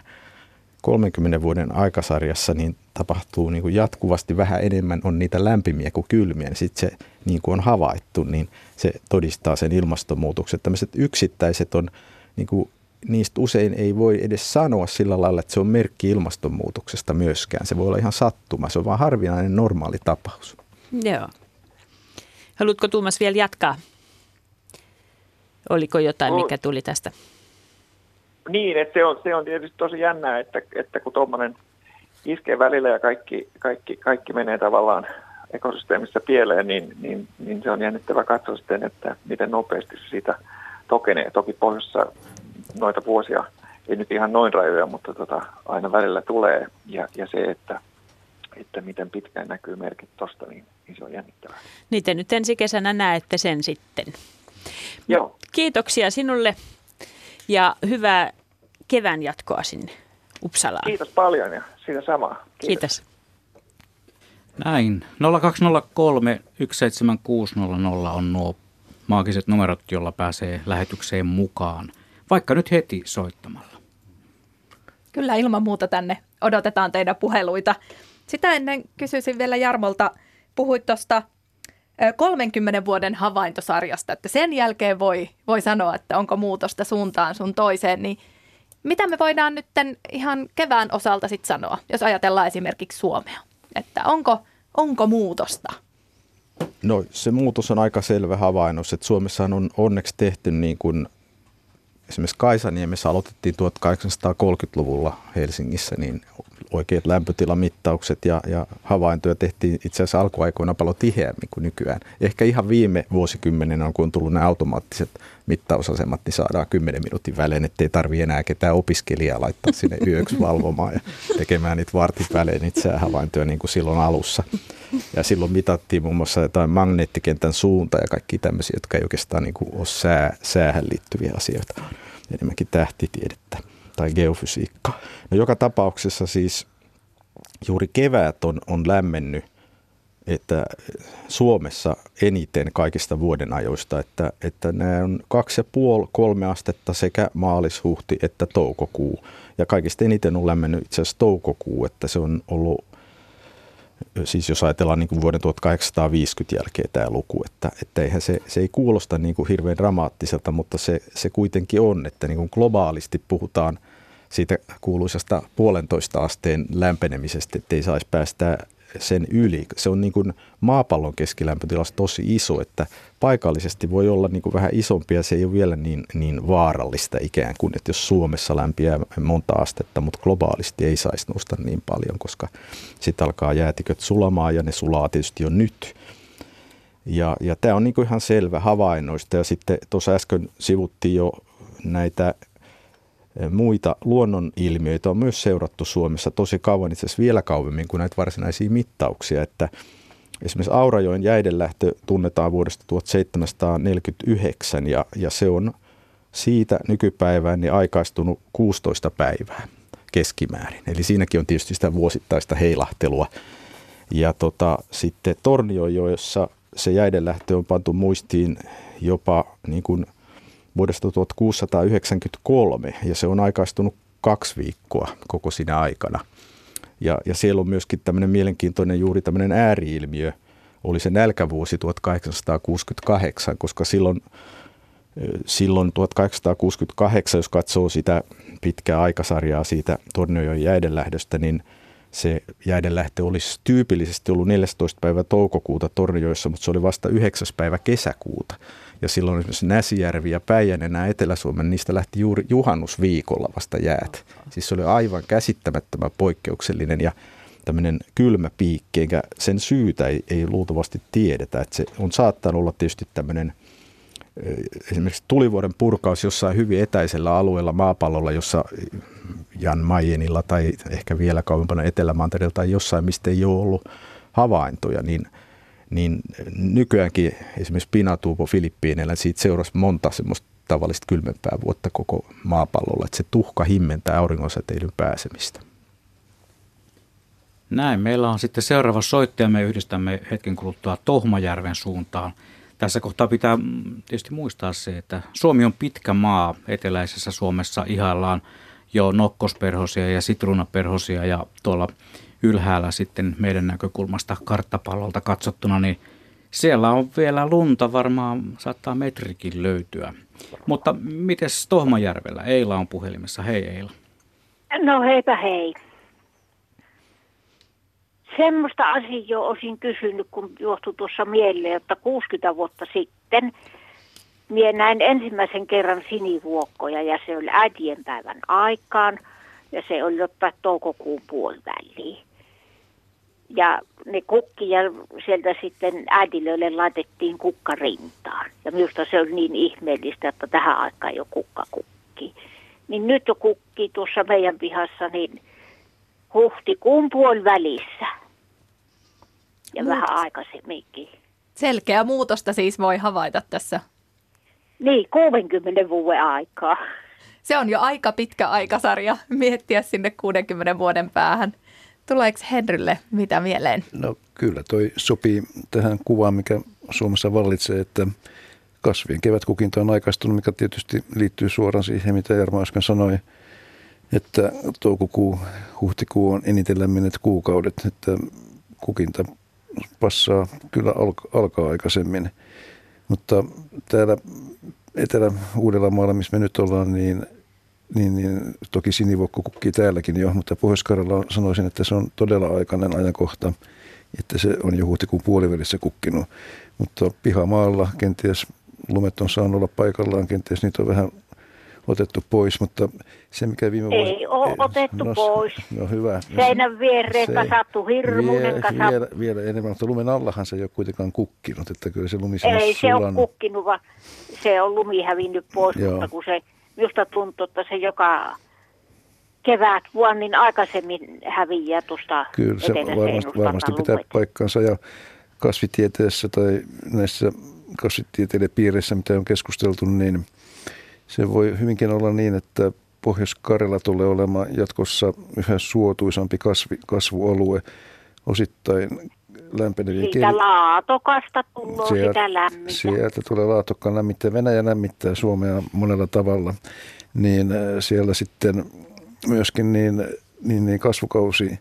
30 vuoden aikasarjassa niin tapahtuu niin kuin jatkuvasti vähän enemmän, on niitä lämpimiä kuin kylmiä, niin sitten se niin kuin on havaittu, niin se todistaa sen ilmastonmuutoksen. Tämmöiset yksittäiset on, niin kuin, niistä usein ei voi edes sanoa sillä lailla, että se on merkki ilmastonmuutoksesta myöskään. Se voi olla ihan sattuma, se on vaan harvinainen normaali tapaus. Joo. Haluatko Tuomas vielä jatkaa? Oliko jotain, mikä tuli tästä? Niin, että se on, se on tietysti tosi jännää, että, että kun tuommoinen iskee välillä ja kaikki, kaikki, kaikki menee tavallaan ekosysteemissä pieleen, niin, niin, niin se on jännittävä katsoa sitten, että miten nopeasti se siitä tokenee. Toki pohjoissa noita vuosia, ei nyt ihan noin rajoja, mutta tota, aina välillä tulee. Ja, ja se, että, että miten pitkään näkyy merkit tuosta, niin, niin se on jännittävää. Niitä nyt ensi kesänä näette sen sitten. Joo. Kiitoksia sinulle ja hyvää kevään jatkoa sinne Uppsalaan. Kiitos paljon ja siitä samaa. Kiitos. Kiitos. Näin. 0203 17600 on nuo maagiset numerot, jolla pääsee lähetykseen mukaan, vaikka nyt heti soittamalla. Kyllä ilman muuta tänne odotetaan teidän puheluita. Sitä ennen kysyisin vielä Jarmolta, puhuit tuosta 30 vuoden havaintosarjasta, että sen jälkeen voi, voi sanoa, että onko muutosta suuntaan sun toiseen, niin mitä me voidaan nyt ihan kevään osalta sitten sanoa, jos ajatellaan esimerkiksi Suomea, että onko, onko muutosta? No se muutos on aika selvä havainnus, että Suomessa on onneksi tehty niin kuin esimerkiksi Kaisaniemessä aloitettiin 1830-luvulla Helsingissä, niin oikeat lämpötilamittaukset ja, ja havaintoja tehtiin itse asiassa alkuaikoina paljon tiheämmin kuin nykyään. Ehkä ihan viime vuosikymmenen on, kun on tullut nämä automaattiset mittausasemat, niin saadaan 10 minuutin välein, ettei tarvitse enää ketään opiskelijaa laittaa sinne yöksi valvomaan ja tekemään niitä vartin välein niitä säähavaintoja niin kuin silloin alussa. Ja silloin mitattiin muun muassa jotain magneettikentän suunta ja kaikki tämmöisiä, jotka ei oikeastaan niin kuin ole sää, säähän liittyviä asioita, enemmänkin tähtitiedettä tai geofysiikkaa. No joka tapauksessa siis juuri kevät on, on lämmennyt että Suomessa eniten kaikista vuoden ajoista, että, että nämä on kaksi ja puoli, kolme astetta sekä maalis, huhti että toukokuu. Ja kaikista eniten on lämmennyt itse asiassa toukokuu, että se on ollut, siis jos ajatellaan niin kuin vuoden 1850 jälkeen tämä luku, että, että eihän se, se ei kuulosta niin kuin hirveän dramaattiselta, mutta se, se kuitenkin on, että niin kuin globaalisti puhutaan siitä kuuluisasta puolentoista asteen lämpenemisestä, että ei saisi päästä sen yli. Se on niin kuin maapallon keskilämpötilassa tosi iso, että paikallisesti voi olla niin kuin vähän isompi ja se ei ole vielä niin, niin vaarallista ikään kuin, että jos Suomessa lämpiää monta astetta, mutta globaalisti ei saisi nousta niin paljon, koska sitten alkaa jäätiköt sulamaan ja ne sulaa tietysti jo nyt. Ja, ja tämä on niin kuin ihan selvä havainnoista ja sitten tuossa äsken sivuttiin jo näitä muita luonnonilmiöitä on myös seurattu Suomessa tosi kauan, itse asiassa vielä kauemmin kuin näitä varsinaisia mittauksia, että esimerkiksi Aurajoen jäidenlähtö tunnetaan vuodesta 1749 ja, ja se on siitä nykypäivään niin aikaistunut 16 päivää keskimäärin. Eli siinäkin on tietysti sitä vuosittaista heilahtelua. Ja tota, sitten Torniojoessa se jäidenlähtö on pantu muistiin jopa niin kuin vuodesta 1693 ja se on aikaistunut kaksi viikkoa koko siinä aikana. Ja, ja siellä on myöskin tämmöinen mielenkiintoinen juuri tämmöinen ääriilmiö, oli se nälkävuosi 1868, koska silloin, silloin 1868, jos katsoo sitä pitkää aikasarjaa siitä Torniojoen jäidenlähdöstä, niin se jäidenlähtö olisi tyypillisesti ollut 14. päivä toukokuuta Tornioissa, mutta se oli vasta 9. päivä kesäkuuta. Ja silloin esimerkiksi Näsijärvi ja Päijänne, nämä Etelä-Suomen, niistä lähti juuri juhannusviikolla vasta jäät. Siis se oli aivan käsittämättömän poikkeuksellinen ja tämmöinen kylmä piikki, eikä sen syytä ei, ei luultavasti tiedetä. Että se on saattanut olla tietysti tämmöinen esimerkiksi tulivuoden purkaus jossain hyvin etäisellä alueella maapallolla, jossa Jan Mayenilla tai ehkä vielä kauempana Etelämantereella tai jossain, mistä ei ole ollut havaintoja, niin – niin nykyäänkin esimerkiksi Pinatuupo Filippiineillä siitä seurasi monta semmoista tavallista kylmempää vuotta koko maapallolla, että se tuhka himmentää auringonsäteilyn pääsemistä. Näin, meillä on sitten seuraava soittaja, me yhdistämme hetken kuluttua Tohmajärven suuntaan. Tässä kohtaa pitää tietysti muistaa se, että Suomi on pitkä maa. Eteläisessä Suomessa ihaillaan jo nokkosperhosia ja sitruunaperhosia ja tuolla ylhäällä sitten meidän näkökulmasta karttapallolta katsottuna, niin siellä on vielä lunta, varmaan saattaa metrikin löytyä. Mutta miten Tohmajärvellä? Eila on puhelimessa. Hei Eila. No heipä hei. Semmoista asiaa olisin kysynyt, kun johtui tuossa mieleen, että 60 vuotta sitten minä näin ensimmäisen kerran sinivuokkoja ja se oli äitienpäivän aikaan ja se oli jotain toukokuun puoliväliin. Ja ne kukki ja sieltä sitten äidilöille laitettiin kukka rintaan. Ja minusta se oli niin ihmeellistä, että tähän aikaan jo kukka kukki. Niin nyt jo kukki tuossa meidän pihassa niin huhtikuun puoli välissä. ja Muutos. vähän aikaisemminkin. Selkeä muutosta siis voi havaita tässä. Niin, 60 vuoden aikaa. Se on jo aika pitkä aikasarja miettiä sinne 60 vuoden päähän. Tuleeko Henrylle mitä mieleen? No kyllä toi sopii tähän kuvaan, mikä Suomessa vallitsee, että kasvien kevätkukinta on aikaistunut, mikä tietysti liittyy suoraan siihen, mitä Jarmo äsken sanoi, että toukokuu, huhtikuu on eniten lämminet kuukaudet, että kukinta passaa kyllä alka, alkaa aikaisemmin. Mutta täällä Etelä-Uudellamaalla, missä me nyt ollaan, niin, niin, niin toki sinivuokko kukkii täälläkin jo, mutta pohjois sanoisin, että se on todella aikainen ajankohta, että se on jo huhtikuun puolivälissä kukkinut. Mutta pihamaalla kenties lumet on saanut olla paikallaan, kenties niitä on vähän otettu pois, mutta se mikä viime vuosi... Ei ole otettu no, pois. No hyvä. Seinän viereen se, kasattu hirmuinen vie, kasattu. Vielä, vielä enemmän, mutta lumen allahan se ei ole kuitenkaan kukkinut, että kyllä se lumi Ei se ole on kukkinut, vaan se on lumi hävinnyt pois, Joo. mutta kun se, minusta tuntuu, että se joka kevät vuonna niin aikaisemmin häviää tuosta Kyllä se varmasti, varmasti pitää paikkansa ja kasvitieteessä tai näissä kasvitieteiden mitä on keskusteltu, niin se voi hyvinkin olla niin, että Pohjois-Karjala tulee olemaan jatkossa yhä suotuisampi kasvi, kasvualue osittain lämpenevien Siitä keli... laatokasta tulee sieltä, sitä lämmintä. Sieltä tulee laatokkaan lämmittää. Venäjä lämmittää Suomea monella tavalla. Niin äh, siellä sitten myöskin niin, niin, niin kasvukausi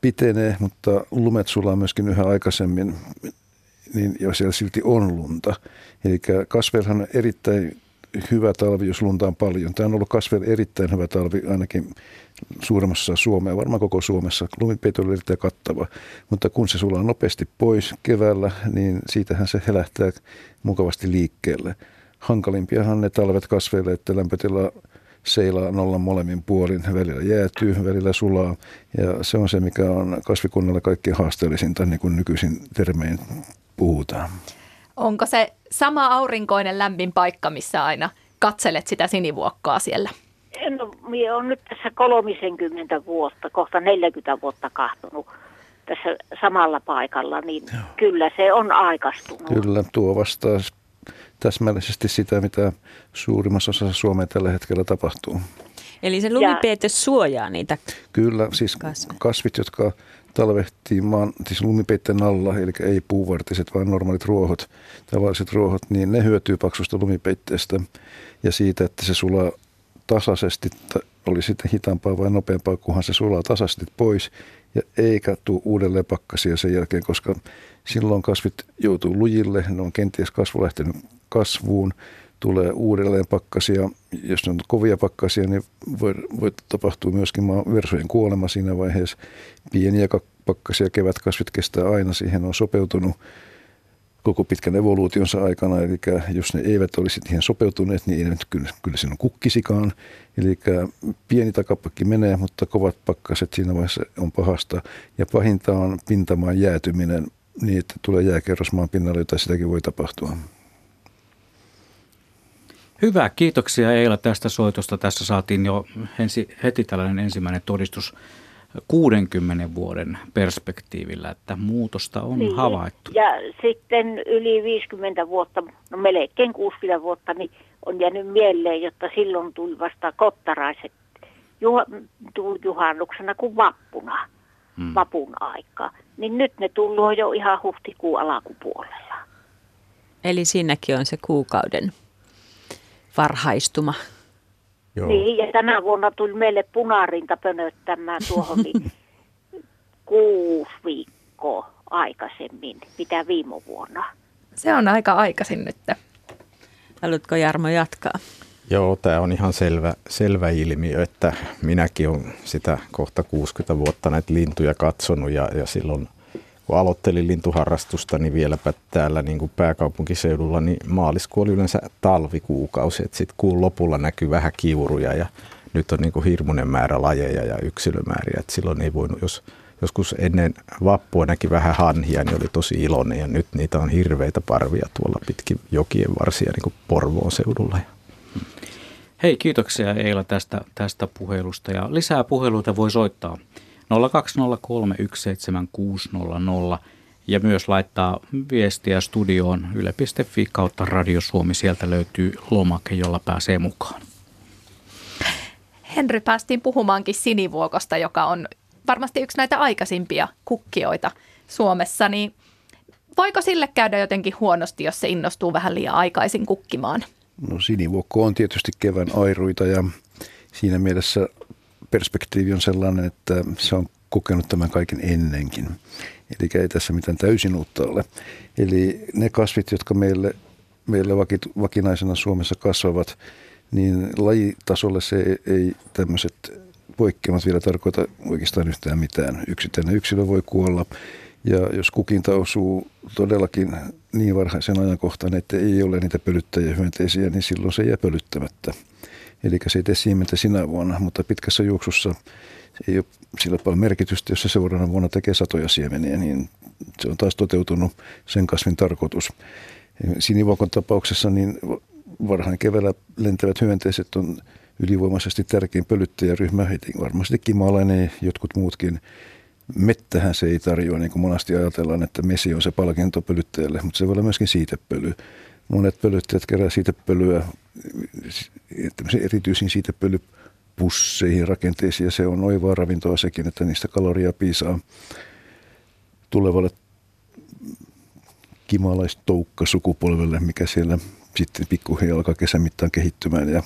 pitenee, mutta lumet sulaa myöskin yhä aikaisemmin, niin, ja siellä silti on lunta. Eli kasveilhan on erittäin hyvä talvi, jos lunta on paljon. Tämä on ollut kasveille erittäin hyvä talvi ainakin suuremmassa Suomea, varmaan koko Suomessa. Lumipeito oli erittäin kattava, mutta kun se sulaa nopeasti pois keväällä, niin siitähän se helähtää mukavasti liikkeelle. Hankalimpiahan ne talvet kasveille, että lämpötila seilaa nollan molemmin puolin, välillä jäätyy, välillä sulaa. Ja se on se, mikä on kasvikunnalle kaikkein haasteellisinta, niin kuin nykyisin termein puhutaan. Onko se sama aurinkoinen lämmin paikka, missä aina katselet sitä sinivuokkaa siellä? No, minä olen nyt tässä 30 vuotta, kohta 40 vuotta kahtunut tässä samalla paikalla, niin Joo. kyllä se on aikastunut. Kyllä, tuo vastaa täsmällisesti sitä, mitä suurimmassa osassa Suomea tällä hetkellä tapahtuu. Eli se lumipeite suojaa niitä Kyllä, siis kasveja. kasvit, jotka talvehtii maan, siis lumipeitteen alla, eli ei puuvartiset, vaan normaalit ruohot, tavalliset ruohot, niin ne hyötyy paksusta lumipeitteestä ja siitä, että se sulaa tasaisesti, oli sitten hitaampaa vai nopeampaa, kunhan se sulaa tasaisesti pois ja eikä tule uudelleen pakkasia sen jälkeen, koska silloin kasvit joutuu lujille, ne on kenties kasvu lähtenyt kasvuun, tulee uudelleen pakkasia. Jos ne on kovia pakkasia, niin voi, voi tapahtua myöskin versojen kuolema siinä vaiheessa. Pieniä pakkasia kevätkasvit kestää aina, siihen on sopeutunut koko pitkän evoluutionsa aikana, eli jos ne eivät olisi siihen sopeutuneet, niin ei nyt kyllä, kyllä siinä on kukkisikaan. Eli pieni takapakki menee, mutta kovat pakkaset siinä vaiheessa on pahasta. Ja pahinta on pintamaan jäätyminen niin, että tulee jääkerros maan pinnalle, jota sitäkin voi tapahtua. Hyvä, kiitoksia Eila tästä soitosta. Tässä saatiin jo ensi, heti tällainen ensimmäinen todistus 60 vuoden perspektiivillä, että muutosta on niin, havaittu. Ja sitten yli 50 vuotta, no melkein 60 vuotta, niin on jäänyt mieleen, jotta silloin tuli vasta kottaraiset juha, juhannuksena kuin vappuna, hmm. vapun aika. Niin nyt ne tullut jo ihan huhtikuun alakupuolella. Eli siinäkin on se kuukauden varhaistuma. Joo. Niin, ja tänä vuonna tuli meille punarinta pönöttämään tuohon niin kuusi viikkoa aikaisemmin, mitä viime vuonna. Se on aika aikaisin nyt. Haluatko Jarmo jatkaa? Joo, tämä on ihan selvä, selvä ilmiö, että minäkin olen sitä kohta 60 vuotta näitä lintuja katsonut ja, ja silloin – kun aloittelin lintuharrastusta, niin vieläpä täällä niin kuin pääkaupunkiseudulla, niin maaliskuu oli yleensä talvikuukausi, sitten kuun lopulla näkyy vähän kiuruja ja nyt on niin kuin hirmuinen määrä lajeja ja yksilömääriä, että silloin ei voinut, jos joskus ennen vappua näki vähän hanhia, niin oli tosi iloinen ja nyt niitä on hirveitä parvia tuolla pitkin jokien varsia niin kuin Porvoon seudulla. Hei, kiitoksia Eila tästä, tästä puhelusta ja lisää puheluita voi soittaa 020317600 ja myös laittaa viestiä studioon yle.fi kautta Radio Suomi. Sieltä löytyy lomake, jolla pääsee mukaan. Henry, päästiin puhumaankin sinivuokosta, joka on varmasti yksi näitä aikaisimpia kukkioita Suomessa, niin voiko sille käydä jotenkin huonosti, jos se innostuu vähän liian aikaisin kukkimaan? No sinivuokko on tietysti kevään airuita ja siinä mielessä perspektiivi on sellainen, että se on kokenut tämän kaiken ennenkin. Eli ei tässä mitään täysin uutta ole. Eli ne kasvit, jotka meille, meille vakinaisena Suomessa kasvavat, niin lajitasolle se ei, tämmöiset poikkeamat vielä tarkoita oikeastaan yhtään mitään. Yksittäinen yksilö voi kuolla ja jos kukinta osuu todellakin niin varhaisen ajankohtaan, että ei ole niitä pölyttäjiä hyönteisiä, niin silloin se jää pölyttämättä. Eli se ei tee siementä sinä vuonna, mutta pitkässä juoksussa ei ole sillä paljon merkitystä, jos se seuraavana vuonna tekee satoja siemeniä, niin se on taas toteutunut sen kasvin tarkoitus. Sinivuokon tapauksessa niin varhain keväällä lentävät hyönteiset on ylivoimaisesti tärkein pölyttäjäryhmä, varmasti kimalainen ja jotkut muutkin. Mettähän se ei tarjoa, niin kuin monasti ajatellaan, että mesi on se palkinto pölyttäjälle, mutta se voi olla myöskin siitepöly. Monet pölyttäjät kerää siitepölyä erityisiin siitepölypusseihin, rakenteisiin, ja se on oivaa ravintoa sekin, että niistä kaloria piisaa tulevalle kimalaistoukka sukupolvelle, mikä siellä sitten pikkuhiljaa alkaa kesän mittaan kehittymään ja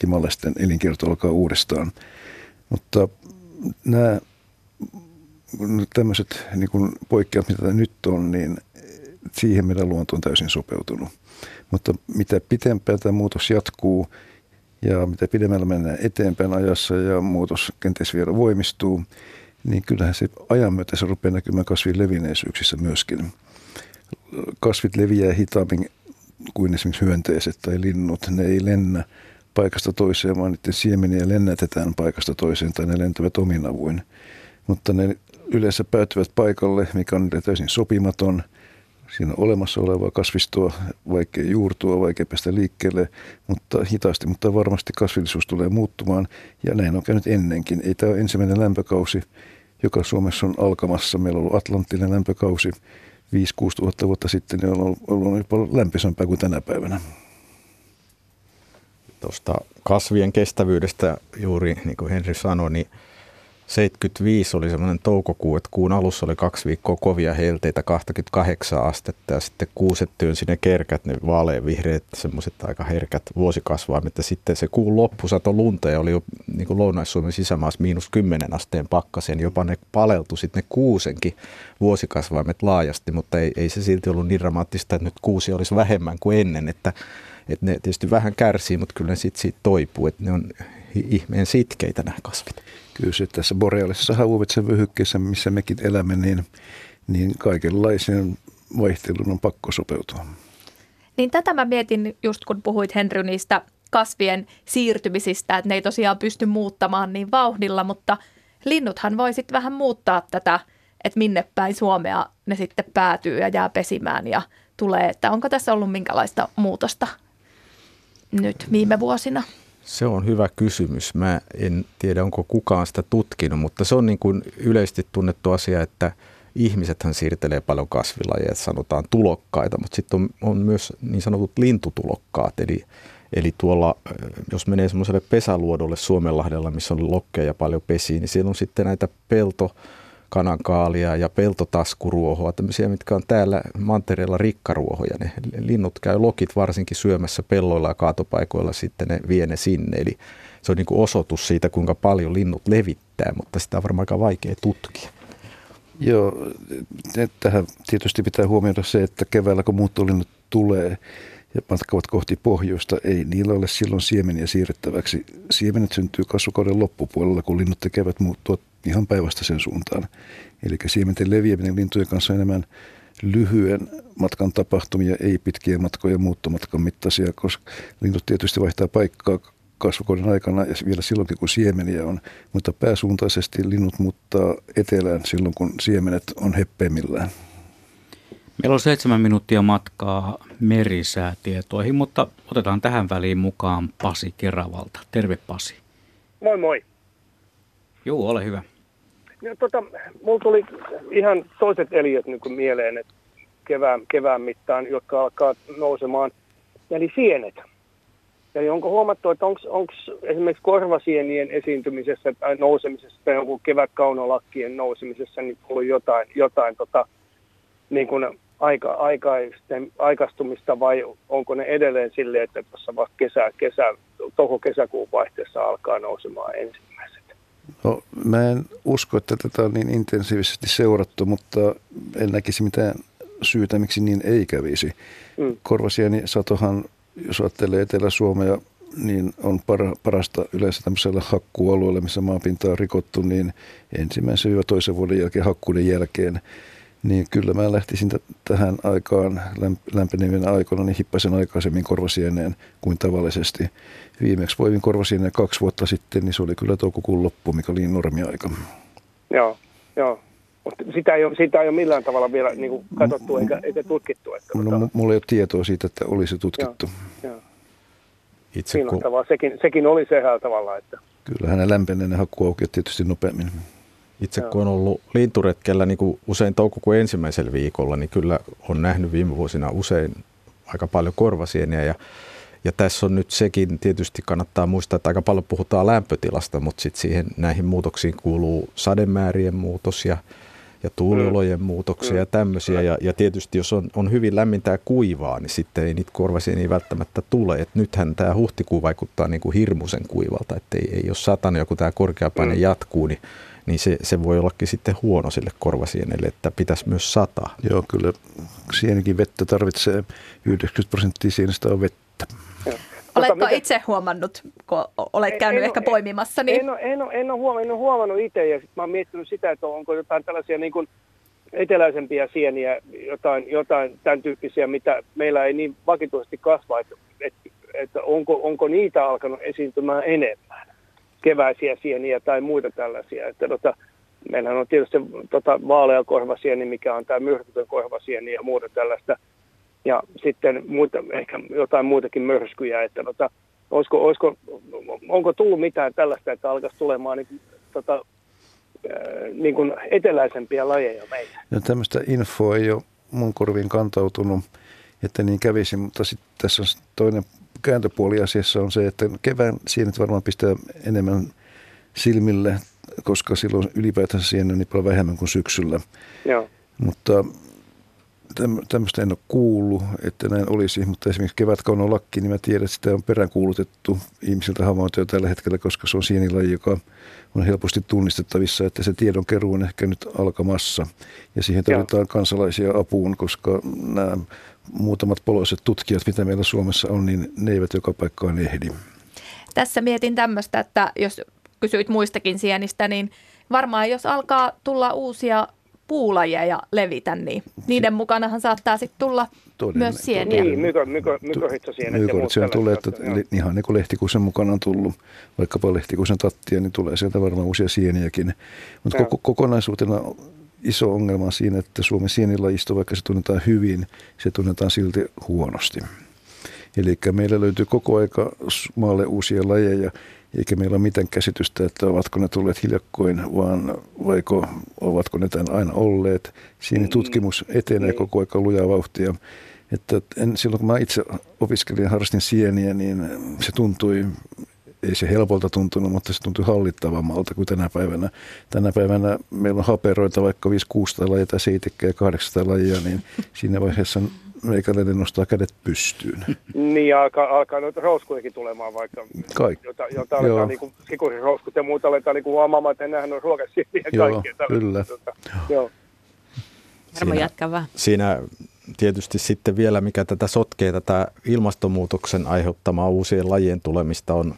kimalaisten elinkierto alkaa uudestaan. Mutta nämä tämmöiset niin kuin poikkeat, mitä nyt on, niin siihen meidän luonto on täysin sopeutunut. Mutta mitä pitempään tämä muutos jatkuu ja mitä pidemmällä mennään eteenpäin ajassa ja muutos kenties vielä voimistuu, niin kyllähän se ajan myötä se rupeaa näkymään kasvin levinneisyyksissä myöskin. Kasvit leviää hitaammin kuin esimerkiksi hyönteiset tai linnut. Ne ei lennä paikasta toiseen, vaan niiden siemeniä lennätetään paikasta toiseen tai ne lentävät omin avuin. Mutta ne yleensä päätyvät paikalle, mikä on täysin sopimaton. Siinä on olemassa olevaa kasvistoa, vaikea juurtua, vaikea päästä liikkeelle, mutta hitaasti, mutta varmasti kasvillisuus tulee muuttumaan. Ja näin on käynyt ennenkin. Ei tämä ole ensimmäinen lämpökausi, joka Suomessa on alkamassa. Meillä on ollut Atlanttinen lämpökausi 5-6 tuhatta vuotta sitten, niin on ollut jopa lämpöisempää kuin tänä päivänä. Tuosta kasvien kestävyydestä juuri, niin kuin Henri sanoi, niin 75 oli semmoinen toukokuu, että kuun alussa oli kaksi viikkoa kovia helteitä, 28 astetta ja sitten kuuset työnsi ne kerkät, ne vaaleanvihreät, semmoiset aika herkät vuosikasvaimet. Ja sitten se kuun loppu sato lunta ja oli jo niin kuin Lounais-Suomen sisämaassa miinus 10 asteen pakkasen. Jopa ne paleltu sitten ne kuusenkin vuosikasvaimet laajasti, mutta ei, ei se silti ollut niin dramaattista, että nyt kuusi olisi vähemmän kuin ennen. Että, että ne tietysti vähän kärsii, mutta kyllä ne sitten siitä toipuu, että ne on ihmeen sitkeitä nämä kasvit. Kyllä se tässä boreaalisessa havuvetsen vyhykkeessä, missä mekin elämme, niin, niin kaikenlaiseen vaihteluun on pakko sopeutua. Niin tätä mä mietin just kun puhuit Henry niistä kasvien siirtymisistä, että ne ei tosiaan pysty muuttamaan niin vauhdilla, mutta linnuthan voi sitten vähän muuttaa tätä, että minne päin Suomea ne sitten päätyy ja jää pesimään ja tulee, että onko tässä ollut minkälaista muutosta nyt viime vuosina? Se on hyvä kysymys. Mä en tiedä, onko kukaan sitä tutkinut, mutta se on niin kuin yleisesti tunnettu asia, että ihmisethän siirtelee paljon kasvilajeja, sanotaan tulokkaita, mutta sitten on, on myös niin sanotut lintutulokkaat, eli Eli tuolla, jos menee semmoiselle pesäluodolle Suomenlahdella, missä on lokkeja paljon pesiä, niin siellä on sitten näitä pelto, kanankaalia ja peltotaskuruohoa, tämmöisiä, mitkä on täällä mantereella rikkaruohoja. Ne linnut käy lokit varsinkin syömässä pelloilla ja kaatopaikoilla, sitten ne vie ne sinne. Eli se on niin kuin osoitus siitä, kuinka paljon linnut levittää, mutta sitä on varmaan aika vaikea tutkia. Joo, tähän tietysti pitää huomioida se, että keväällä kun muuttolinnut tulee ja matkavat kohti pohjoista, ei niillä ole silloin siemeniä siirrettäväksi. Siemenet syntyy kasvukauden loppupuolella, kun linnut tekevät muuttua ihan päivästä sen suuntaan. Eli siementen leviäminen lintujen kanssa on enemmän lyhyen matkan tapahtumia, ei pitkiä matkoja muuttomatkan mittaisia, koska linnut tietysti vaihtaa paikkaa kasvukauden aikana ja vielä silloinkin, kun siemeniä on, mutta pääsuuntaisesti linnut muuttaa etelään silloin, kun siemenet on heppeimmillään. Meillä on seitsemän minuuttia matkaa merisäätietoihin, mutta otetaan tähän väliin mukaan Pasi Keravalta. Terve Pasi. Moi moi. Joo, ole hyvä. No, tota, mulla tuli ihan toiset eliöt niin kuin mieleen että kevään, kevään mittaan, jotka alkaa nousemaan. Eli sienet. Eli onko huomattu, että onko esimerkiksi korvasienien esiintymisessä tai nousemisessa tai jonkun kevätkaunolakkien nousemisessa niin ollut jotain, jotain tota, niin kuin aika, aikaisten, aikaistumista vai onko ne edelleen silleen, että tuossa vasta kesä, kesä, touko-kesäkuun vaihteessa alkaa nousemaan ensimmäiset? No, mä en usko, että tätä on niin intensiivisesti seurattu, mutta en näkisi mitään syytä, miksi niin ei kävisi. Mm. Korvasieni satohan, jos ajattelee Etelä-Suomea, niin on para, parasta yleensä tämmöisellä hakkuualueella, missä maapinta on rikottu, niin ensimmäisen ja toisen vuoden jälkeen hakkuuden jälkeen niin kyllä mä lähtisin t- tähän aikaan lämpenevien aikoina niin hippasen aikaisemmin korvasieneen kuin tavallisesti. Viimeksi voimin korvasieneen kaksi vuotta sitten, niin se oli kyllä toukokuun loppu, mikä oli normiaika. Joo, joo. Mutta sitä ei, ole, sitä ei ole millään tavalla vielä niin kuin katsottu eikä, eikä tutkittu. Että, no, mutta... mulla ei ole tietoa siitä, että olisi tutkittu. Joo, joo. Itse kun... sekin, sekin oli se tavalla. Että... Kyllä hänen lämpeneen hakkuaukeet tietysti nopeammin. Itse kun on ollut linturetkellä niin kuin usein toukokuun ensimmäisellä viikolla, niin kyllä on nähnyt viime vuosina usein aika paljon korvasieniä ja ja tässä on nyt sekin, tietysti kannattaa muistaa, että aika paljon puhutaan lämpötilasta, mutta sitten siihen näihin muutoksiin kuuluu sademäärien muutos ja, ja tuuliolojen mm. muutoksia ja tämmöisiä. Ja, ja tietysti jos on, on hyvin lämmintä ja kuivaa, niin sitten ei niitä korvasieniä välttämättä tule. Et nythän tämä huhtikuu vaikuttaa niin kuin hirmuisen kuivalta, että ei, ei jos satanut ja kun tämä korkeapaine mm. jatkuu, niin niin se, se voi ollakin sitten huono sille korvasienelle, että pitäisi myös sataa. Joo, kyllä sienikin vettä tarvitsee. 90 prosenttia sienestä on vettä. Oletko mitä... itse huomannut, kun olet käynyt en, ehkä en, poimimassa? Niin... En, ole, en, ole, en, ole huomannut, en ole huomannut itse ja sit mä oon miettinyt sitä, että onko jotain tällaisia niin kuin eteläisempiä sieniä, jotain, jotain tämän tyyppisiä, mitä meillä ei niin vakituisesti kasva, että, että, että onko, onko niitä alkanut esiintymään enemmän keväisiä sieniä tai muita tällaisia. Että tota, meillähän on tietysti tota, vaalea korvasieni, mikä on tämä myrkytön korvasieni ja muuta tällaista. Ja sitten muita, ehkä jotain muitakin mörskyjä, että tota, olisiko, olisiko, onko tullut mitään tällaista, että alkaisi tulemaan niin, tota, niin kuin eteläisempiä lajeja meillä? No, tämmöistä infoa ei ole mun korviin kantautunut, että niin kävisi, mutta sitten tässä on toinen kääntöpuoli asiassa on se, että kevään sienet varmaan pistää enemmän silmille, koska silloin ylipäätään sieni on niin paljon vähemmän kuin syksyllä. Joo. Mutta tämmöistä en ole kuullut, että näin olisi, mutta esimerkiksi kevätkaunon lakki, niin mä tiedän, että sitä on peräänkuulutettu ihmisiltä havaintoja tällä hetkellä, koska se on sienilaji, joka on helposti tunnistettavissa, että se tiedon keruu on ehkä nyt alkamassa. Ja siihen tarvitaan Joo. kansalaisia apuun, koska nämä muutamat poloiset tutkijat, mitä meillä Suomessa on, niin ne eivät joka paikkaan ehdi. Tässä mietin tämmöistä, että jos kysyit muistakin sienistä, niin varmaan jos alkaa tulla uusia puulajeja levitä, niin niiden mukanahan saattaa sitten tulla Toden, myös sieniä. Niin, myko, myko, mykohitsasienet ja muut tulee, että ihan niin kuin lehtikuusen mukana on tullut, vaikkapa lehtikuusen tattia, niin tulee sieltä varmaan uusia sieniäkin. Mutta koko, kokonaisuutena iso ongelma on siinä, että Suomen sienilajisto, vaikka se tunnetaan hyvin, se tunnetaan silti huonosti. Eli meillä löytyy koko aika maalle uusia lajeja, eikä meillä ole mitään käsitystä, että ovatko ne tulleet hiljakkoin, vaan vaiko ovatko ne tämän aina olleet. Siinä mm. tutkimus etenee niin. koko aika lujaa vauhtia. Että en, silloin kun mä itse opiskelin ja harrastin sieniä, niin se tuntui ei se helpolta tuntunut, mutta se tuntui hallittavammalta kuin tänä päivänä. Tänä päivänä meillä on haperoita vaikka 5 600 lajia tai 7 800 lajia, niin siinä vaiheessa meikäläinen nostaa kädet pystyyn. Niin, ja alkaa, alkaa noita rouskujakin tulemaan vaikka, Kaik. jota, jota aletaan niin kuin roskut ja muuta aletaan niin kuin huomaamaan, että nämähän on ruokasiä ja kaikkea. Kyllä. Tuota, joo. Jarmo, jatka vaan. Siinä tietysti sitten vielä, mikä tätä sotkee, tätä ilmastonmuutoksen aiheuttamaa uusien lajien tulemista on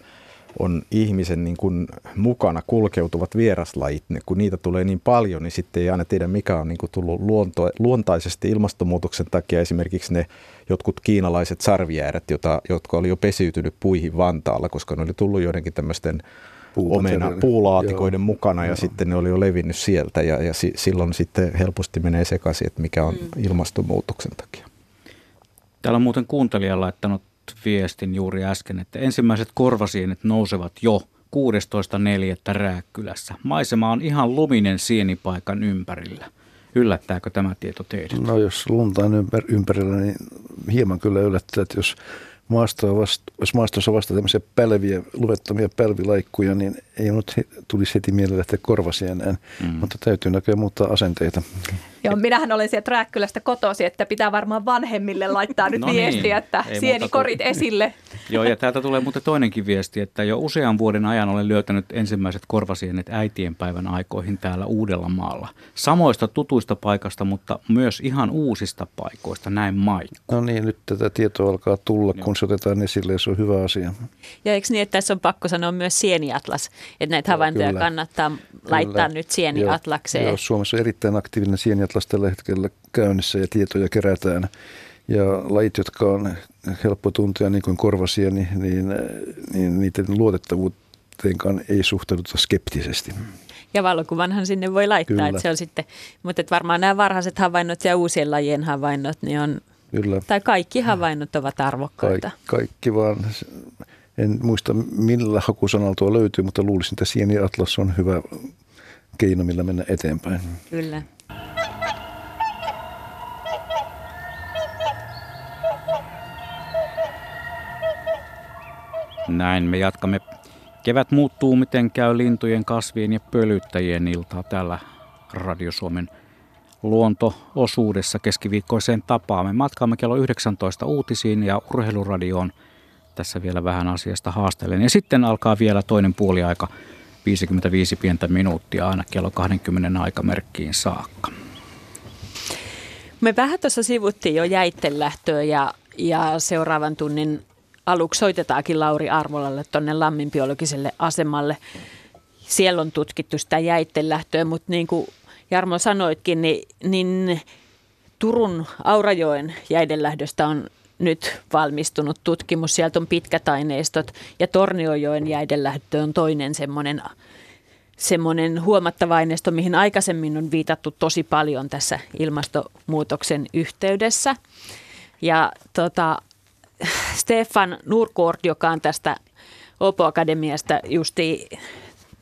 on ihmisen niin kuin mukana kulkeutuvat vieraslajit, kun niitä tulee niin paljon, niin sitten ei aina tiedä, mikä on niin kuin tullut luonto, luontaisesti ilmastonmuutoksen takia esimerkiksi ne jotkut kiinalaiset sarviäärät, jota, jotka oli jo pesiytynyt puihin Vantaalla, koska ne oli tullut joidenkin tämmöisten omena puulaatikoiden Joo. mukana ja Joo. sitten ne oli jo levinnyt sieltä ja, ja si, silloin sitten helposti menee sekaisin, että mikä on mm. ilmastonmuutoksen takia. Täällä on muuten kuuntelija laittanut viestin juuri äsken, että ensimmäiset korvasienet nousevat jo, 16.4. Rääkkylässä. Maisema on ihan luminen sienipaikan ympärillä. Yllättääkö tämä tieto teidät? No jos lunta on ympärillä, niin hieman kyllä yllättää, että jos maastoa vasta, jos maastossa vasta tämmöisiä pälviä, luvettomia pälvilaikkuja, niin ei nyt tulisi heti mieleen lähteä korvasieneen, mm. mutta täytyy näköjään muuttaa asenteita. Joo, minähän olen sieltä Rääkkylästä kotosi, että pitää varmaan vanhemmille laittaa nyt no niin, viestiä, että sienikorit kuin... esille. Joo, ja täältä tulee muuten toinenkin viesti, että jo usean vuoden ajan olen löytänyt ensimmäiset korvasienet äitienpäivän aikoihin täällä Uudellamaalla. Samoista tutuista paikasta, mutta myös ihan uusista paikoista, näin Maikku. No niin, nyt tätä tietoa alkaa tulla, Joo. kun se otetaan esille ja se on hyvä asia. Ja eikö niin, että tässä on pakko sanoa myös sieniatlas, että näitä havaintoja kyllä. kannattaa kyllä. laittaa nyt sieniatlakseen. Joo, joo, Suomessa on erittäin aktiivinen sieniatlas tällä hetkellä käynnissä ja tietoja kerätään. Ja lajit, jotka on helppo tuntea niin kuin korvasieni, niin, niin niiden luotettavuuteenkaan ei suhtauduta skeptisesti. Ja valokuvanhan sinne voi laittaa, että se on sitten, mutta että varmaan nämä varhaiset havainnot ja uusien lajien havainnot, niin on, Kyllä. tai kaikki havainnot ovat arvokkaita. Ka- kaikki vaan, en muista millä hakusanalla tuo löytyy, mutta luulisin, että Sieni Atlas on hyvä keino, millä mennä eteenpäin. Kyllä. Näin me jatkamme. Kevät muuttuu, miten käy lintujen, kasvien ja pölyttäjien iltaa täällä Radio Suomen luonto-osuudessa keskiviikkoiseen tapaamme. Matkaamme kello 19 uutisiin ja urheiluradioon. Tässä vielä vähän asiasta haastelen. Ja sitten alkaa vielä toinen puoliaika, 55 pientä minuuttia aina kello 20 aikamerkkiin saakka. Me vähän tuossa sivuttiin jo jäitten lähtöä ja, ja seuraavan tunnin aluksi soitetaankin Lauri Arvolalle tuonne Lammin biologiselle asemalle. Siellä on tutkittu sitä jäitten lähtöä, mutta niin kuin Jarmo sanoitkin, niin, niin Turun Aurajoen jäiden lähdöstä on nyt valmistunut tutkimus. Sieltä on pitkät aineistot ja Torniojoen jäiden lähtö on toinen semmoinen semmoinen huomattava aineisto, mihin aikaisemmin on viitattu tosi paljon tässä ilmastonmuutoksen yhteydessä. Ja tota, Stefan Nurkord, joka on tästä Opo Akademiasta justi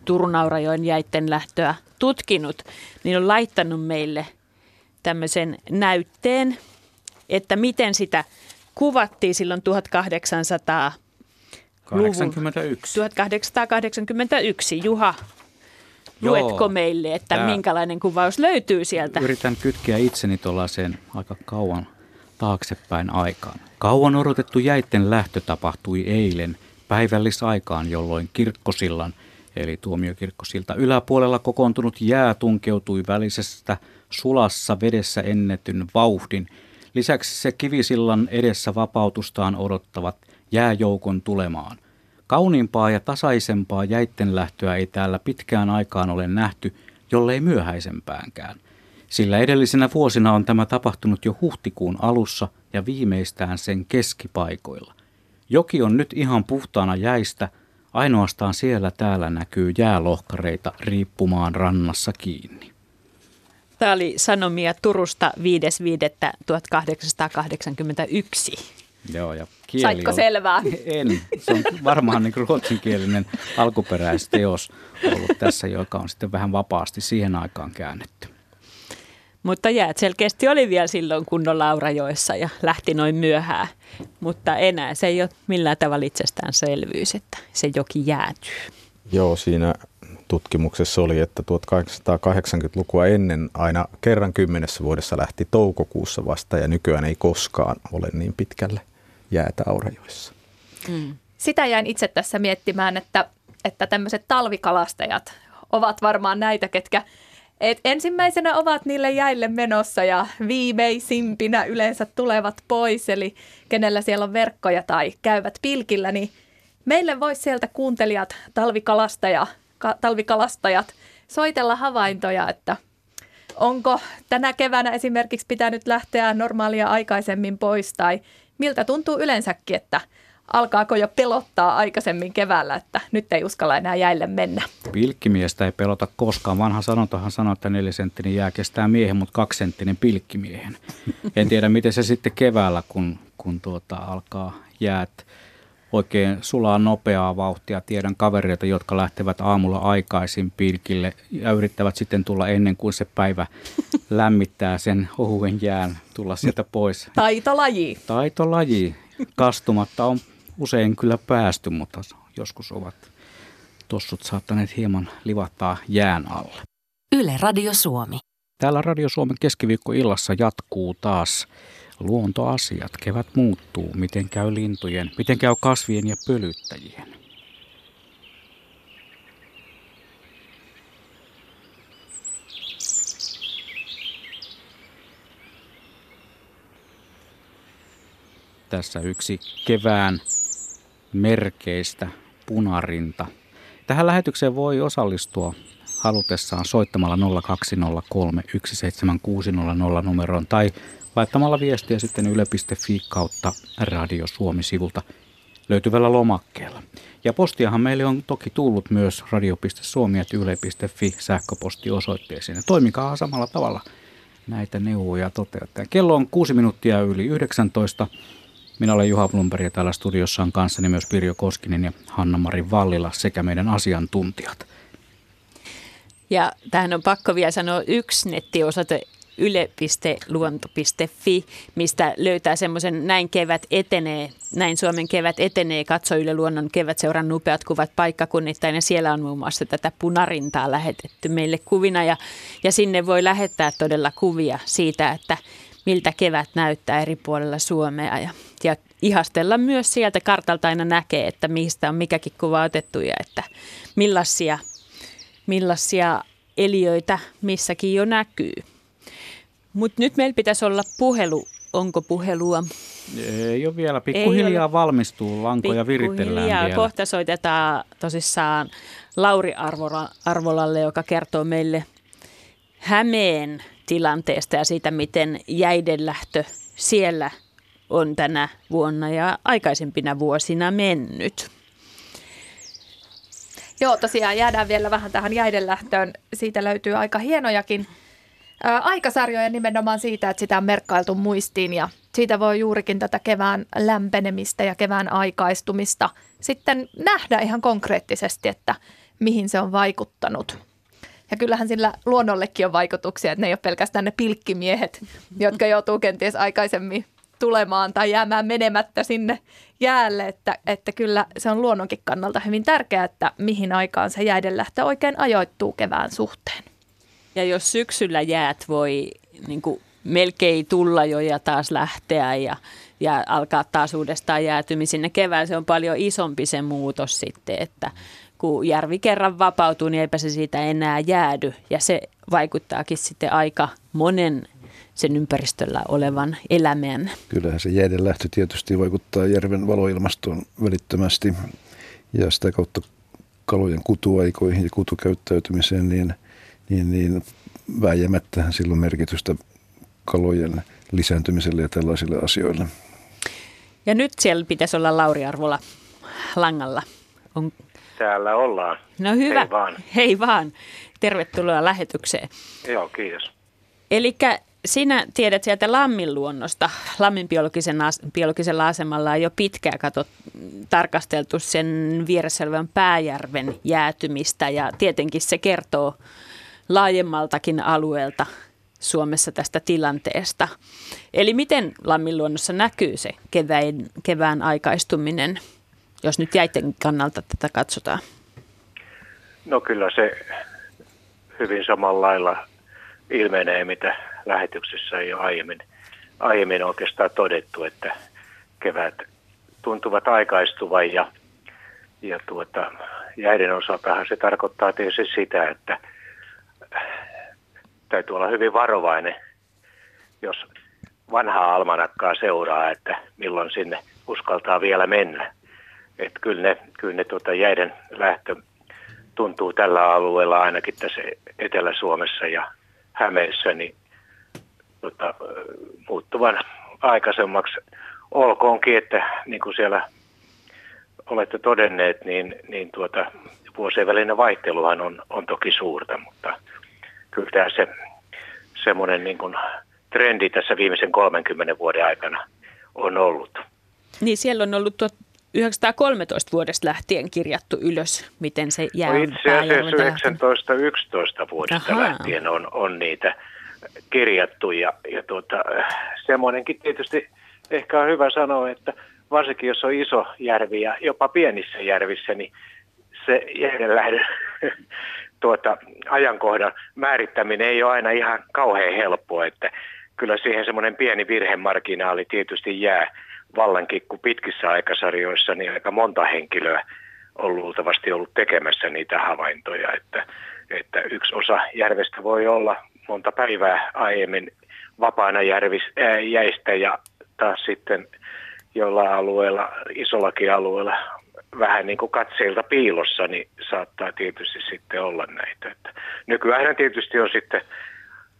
Turun Aurajoen jäitten lähtöä tutkinut, niin on laittanut meille tämmöisen näytteen, että miten sitä kuvattiin silloin 1800 81. 1881. Juha, Joo, luetko meille, että tämä, minkälainen kuvaus löytyy sieltä? Yritän kytkeä itseni tuollaiseen aika kauan taaksepäin aikaan. Kauan odotettu jäitten lähtö tapahtui eilen päivällisaikaan, jolloin kirkkosillan eli tuomiokirkkosilta yläpuolella kokoontunut jää tunkeutui välisestä sulassa vedessä ennetyn vauhdin. Lisäksi se kivisillan edessä vapautustaan odottavat jääjoukon tulemaan. Kauniimpaa ja tasaisempaa jäitten lähtöä ei täällä pitkään aikaan ole nähty, jollei myöhäisempäänkään – sillä edellisinä vuosina on tämä tapahtunut jo huhtikuun alussa ja viimeistään sen keskipaikoilla. Joki on nyt ihan puhtaana jäistä, ainoastaan siellä täällä näkyy jäälohkareita riippumaan rannassa kiinni. Tämä oli sanomia Turusta 5.5.1881. Joo, ja kieli Saitko on, selvää? En. Se on varmaan niin ruotsinkielinen alkuperäisteos ollut tässä, joka on sitten vähän vapaasti siihen aikaan käännetty. Mutta jäät selkeästi oli vielä silloin kunnon Laurajoessa ja lähti noin myöhään. Mutta enää se ei ole millään tavalla itsestäänselvyys, että se joki jäätyy. Joo, siinä tutkimuksessa oli, että 1880-lukua ennen aina kerran kymmenessä vuodessa lähti toukokuussa vasta ja nykyään ei koskaan ole niin pitkälle jäätä Aurajoissa. Mm. Sitä jäin itse tässä miettimään, että, että tämmöiset talvikalastajat ovat varmaan näitä, ketkä et ensimmäisenä ovat niille jäille menossa ja viimeisimpinä yleensä tulevat pois, eli kenellä siellä on verkkoja tai käyvät pilkillä, niin meille voisi sieltä kuuntelijat, talvikalastaja, ka, talvikalastajat soitella havaintoja, että onko tänä keväänä esimerkiksi pitänyt lähteä normaalia aikaisemmin pois tai miltä tuntuu yleensäkin, että – alkaako jo pelottaa aikaisemmin keväällä, että nyt ei uskalla enää jäille mennä? Pilkkimiestä ei pelota koskaan. Vanha sanontahan sanoo, että nelisenttinen jää kestää miehen, mutta kaksisenttinen pilkkimiehen. En tiedä, miten se sitten keväällä, kun, kun tuota, alkaa jäät oikein sulaa nopeaa vauhtia. Tiedän kavereita, jotka lähtevät aamulla aikaisin pilkille ja yrittävät sitten tulla ennen kuin se päivä lämmittää sen ohuen jään, tulla sieltä pois. Taitolaji. Taitolaji. Kastumatta on usein kyllä päästy, mutta joskus ovat tossut saattaneet hieman livahtaa jään alle. Yle Radio Suomi. Täällä Radio Suomen keskiviikkoillassa jatkuu taas luontoasiat. Kevät muuttuu, miten käy lintujen, miten käy kasvien ja pölyttäjien. Tässä yksi kevään merkeistä punarinta. Tähän lähetykseen voi osallistua halutessaan soittamalla 0203 17600 numeroon tai laittamalla viestiä sitten yle.fi kautta Radio Suomi-sivulta löytyvällä lomakkeella. Ja postiahan meille on toki tullut myös radio.suomi.yle.fi sähköpostiosoitteeseen. Ja toimikaa samalla tavalla näitä neuvoja toteuttaa. Kello on kuusi minuuttia yli 19. Minä olen Juha Blumberg ja täällä studiossa on kanssani myös Pirjo Koskinen ja Hanna-Mari Vallila sekä meidän asiantuntijat. Ja tähän on pakko vielä sanoa yksi nettiosoite yle.luonto.fi, mistä löytää semmoisen näin kevät etenee, näin Suomen kevät etenee, katso Yle Luonnon kevätseuran upeat kuvat paikkakunnittain ja siellä on muun muassa tätä punarintaa lähetetty meille kuvina ja, ja sinne voi lähettää todella kuvia siitä, että miltä kevät näyttää eri puolilla Suomea ja, ja ihastella myös sieltä kartalta aina näkee, että mistä on mikäkin kuva otettu ja että millaisia, millaisia eliöitä missäkin jo näkyy. Mutta nyt meillä pitäisi olla puhelu. Onko puhelua? Ei ole vielä. Pikkuhiljaa valmistuu. Lankoja viritellään vielä. Kohta soitetaan tosissaan Lauri Arvola, Arvolalle, joka kertoo meille Hämeen tilanteesta ja siitä, miten jäidenlähtö siellä on tänä vuonna ja aikaisempina vuosina mennyt. Joo, tosiaan jäädään vielä vähän tähän jäidenlähtöön. Siitä löytyy aika hienojakin ää, aikasarjoja nimenomaan siitä, että sitä on merkkailtu muistiin ja siitä voi juurikin tätä kevään lämpenemistä ja kevään aikaistumista sitten nähdä ihan konkreettisesti, että mihin se on vaikuttanut. Ja kyllähän sillä luonnollekin on vaikutuksia, että ne ei ole pelkästään ne pilkkimiehet, jotka joutuu kenties aikaisemmin tulemaan tai jäämään menemättä sinne jäälle, että, että kyllä se on luonnonkin kannalta hyvin tärkeää, että mihin aikaan se jäidenlähtö oikein ajoittuu kevään suhteen. Ja jos syksyllä jäät voi niin kuin melkein tulla jo ja taas lähteä ja, ja alkaa taas uudestaan jäätymisinne kevään, se on paljon isompi se muutos sitten, että kun järvi kerran vapautuu, niin eipä se siitä enää jäädy. Ja se vaikuttaakin sitten aika monen sen ympäristöllä olevan elämän. Kyllähän se jäiden lähtö tietysti vaikuttaa järven valoilmastoon välittömästi ja sitä kautta kalojen kutuaikoihin ja kutukäyttäytymiseen, niin, niin, niin vääjäämättähän silloin merkitystä kalojen lisääntymiselle ja tällaisille asioille. Ja nyt siellä pitäisi olla Lauri Arvola langalla. On... Täällä ollaan. No hyvä. Hei vaan. Hei vaan. Tervetuloa lähetykseen. Joo, kiitos. Eli sinä tiedät sieltä Lammin luonnosta. Lammin biologisen biologisella asemalla on jo pitkään katsot, tarkasteltu sen vieressä Pääjärven jäätymistä ja tietenkin se kertoo laajemmaltakin alueelta Suomessa tästä tilanteesta. Eli miten Lammin luonnossa näkyy se kevään, kevään aikaistuminen, jos nyt jäiden kannalta tätä katsotaan? No kyllä se hyvin samalla lailla ilmenee, mitä lähetyksessä ole aiemmin, aiemmin oikeastaan todettu, että kevät tuntuvat aikaistuvan ja, ja tuota, jäiden osaltahan se tarkoittaa tietysti sitä, että täytyy olla hyvin varovainen, jos vanhaa almanakkaa seuraa, että milloin sinne uskaltaa vielä mennä. Että kyllä ne, kyllä ne tuota jäiden lähtö tuntuu tällä alueella ainakin tässä Etelä-Suomessa ja Hämeessä niin tota, muuttuvan aikaisemmaksi. Olkoonkin, että niin kuin siellä olette todenneet, niin, niin tuota, vuosien välinen vaihteluhan on, on toki suurta, mutta kyllä tämä se semmoinen niin kuin trendi tässä viimeisen 30 vuoden aikana on ollut. Niin siellä on ollut tuo 1913 vuodesta lähtien kirjattu ylös, miten se jää. No itse asiassa 1911 vuodesta Aha. lähtien on, on niitä kirjattu ja, ja tuota, semmoinenkin tietysti ehkä on hyvä sanoa, että varsinkin jos on iso järvi ja jopa pienissä järvissä, niin se jäiden tuota, ajankohdan määrittäminen ei ole aina ihan kauhean helppoa, että kyllä siihen semmoinen pieni virhemarginaali tietysti jää. Vallankin, kun pitkissä aikasarjoissa niin aika monta henkilöä on luultavasti ollut tekemässä niitä havaintoja, että, että yksi osa järvestä voi olla monta päivää aiemmin vapaana järvis, ää, jäistä ja taas sitten jolla alueella, isollakin alueella vähän niin kuin katseilta piilossa, niin saattaa tietysti sitten olla näitä. Että nykyään tietysti on sitten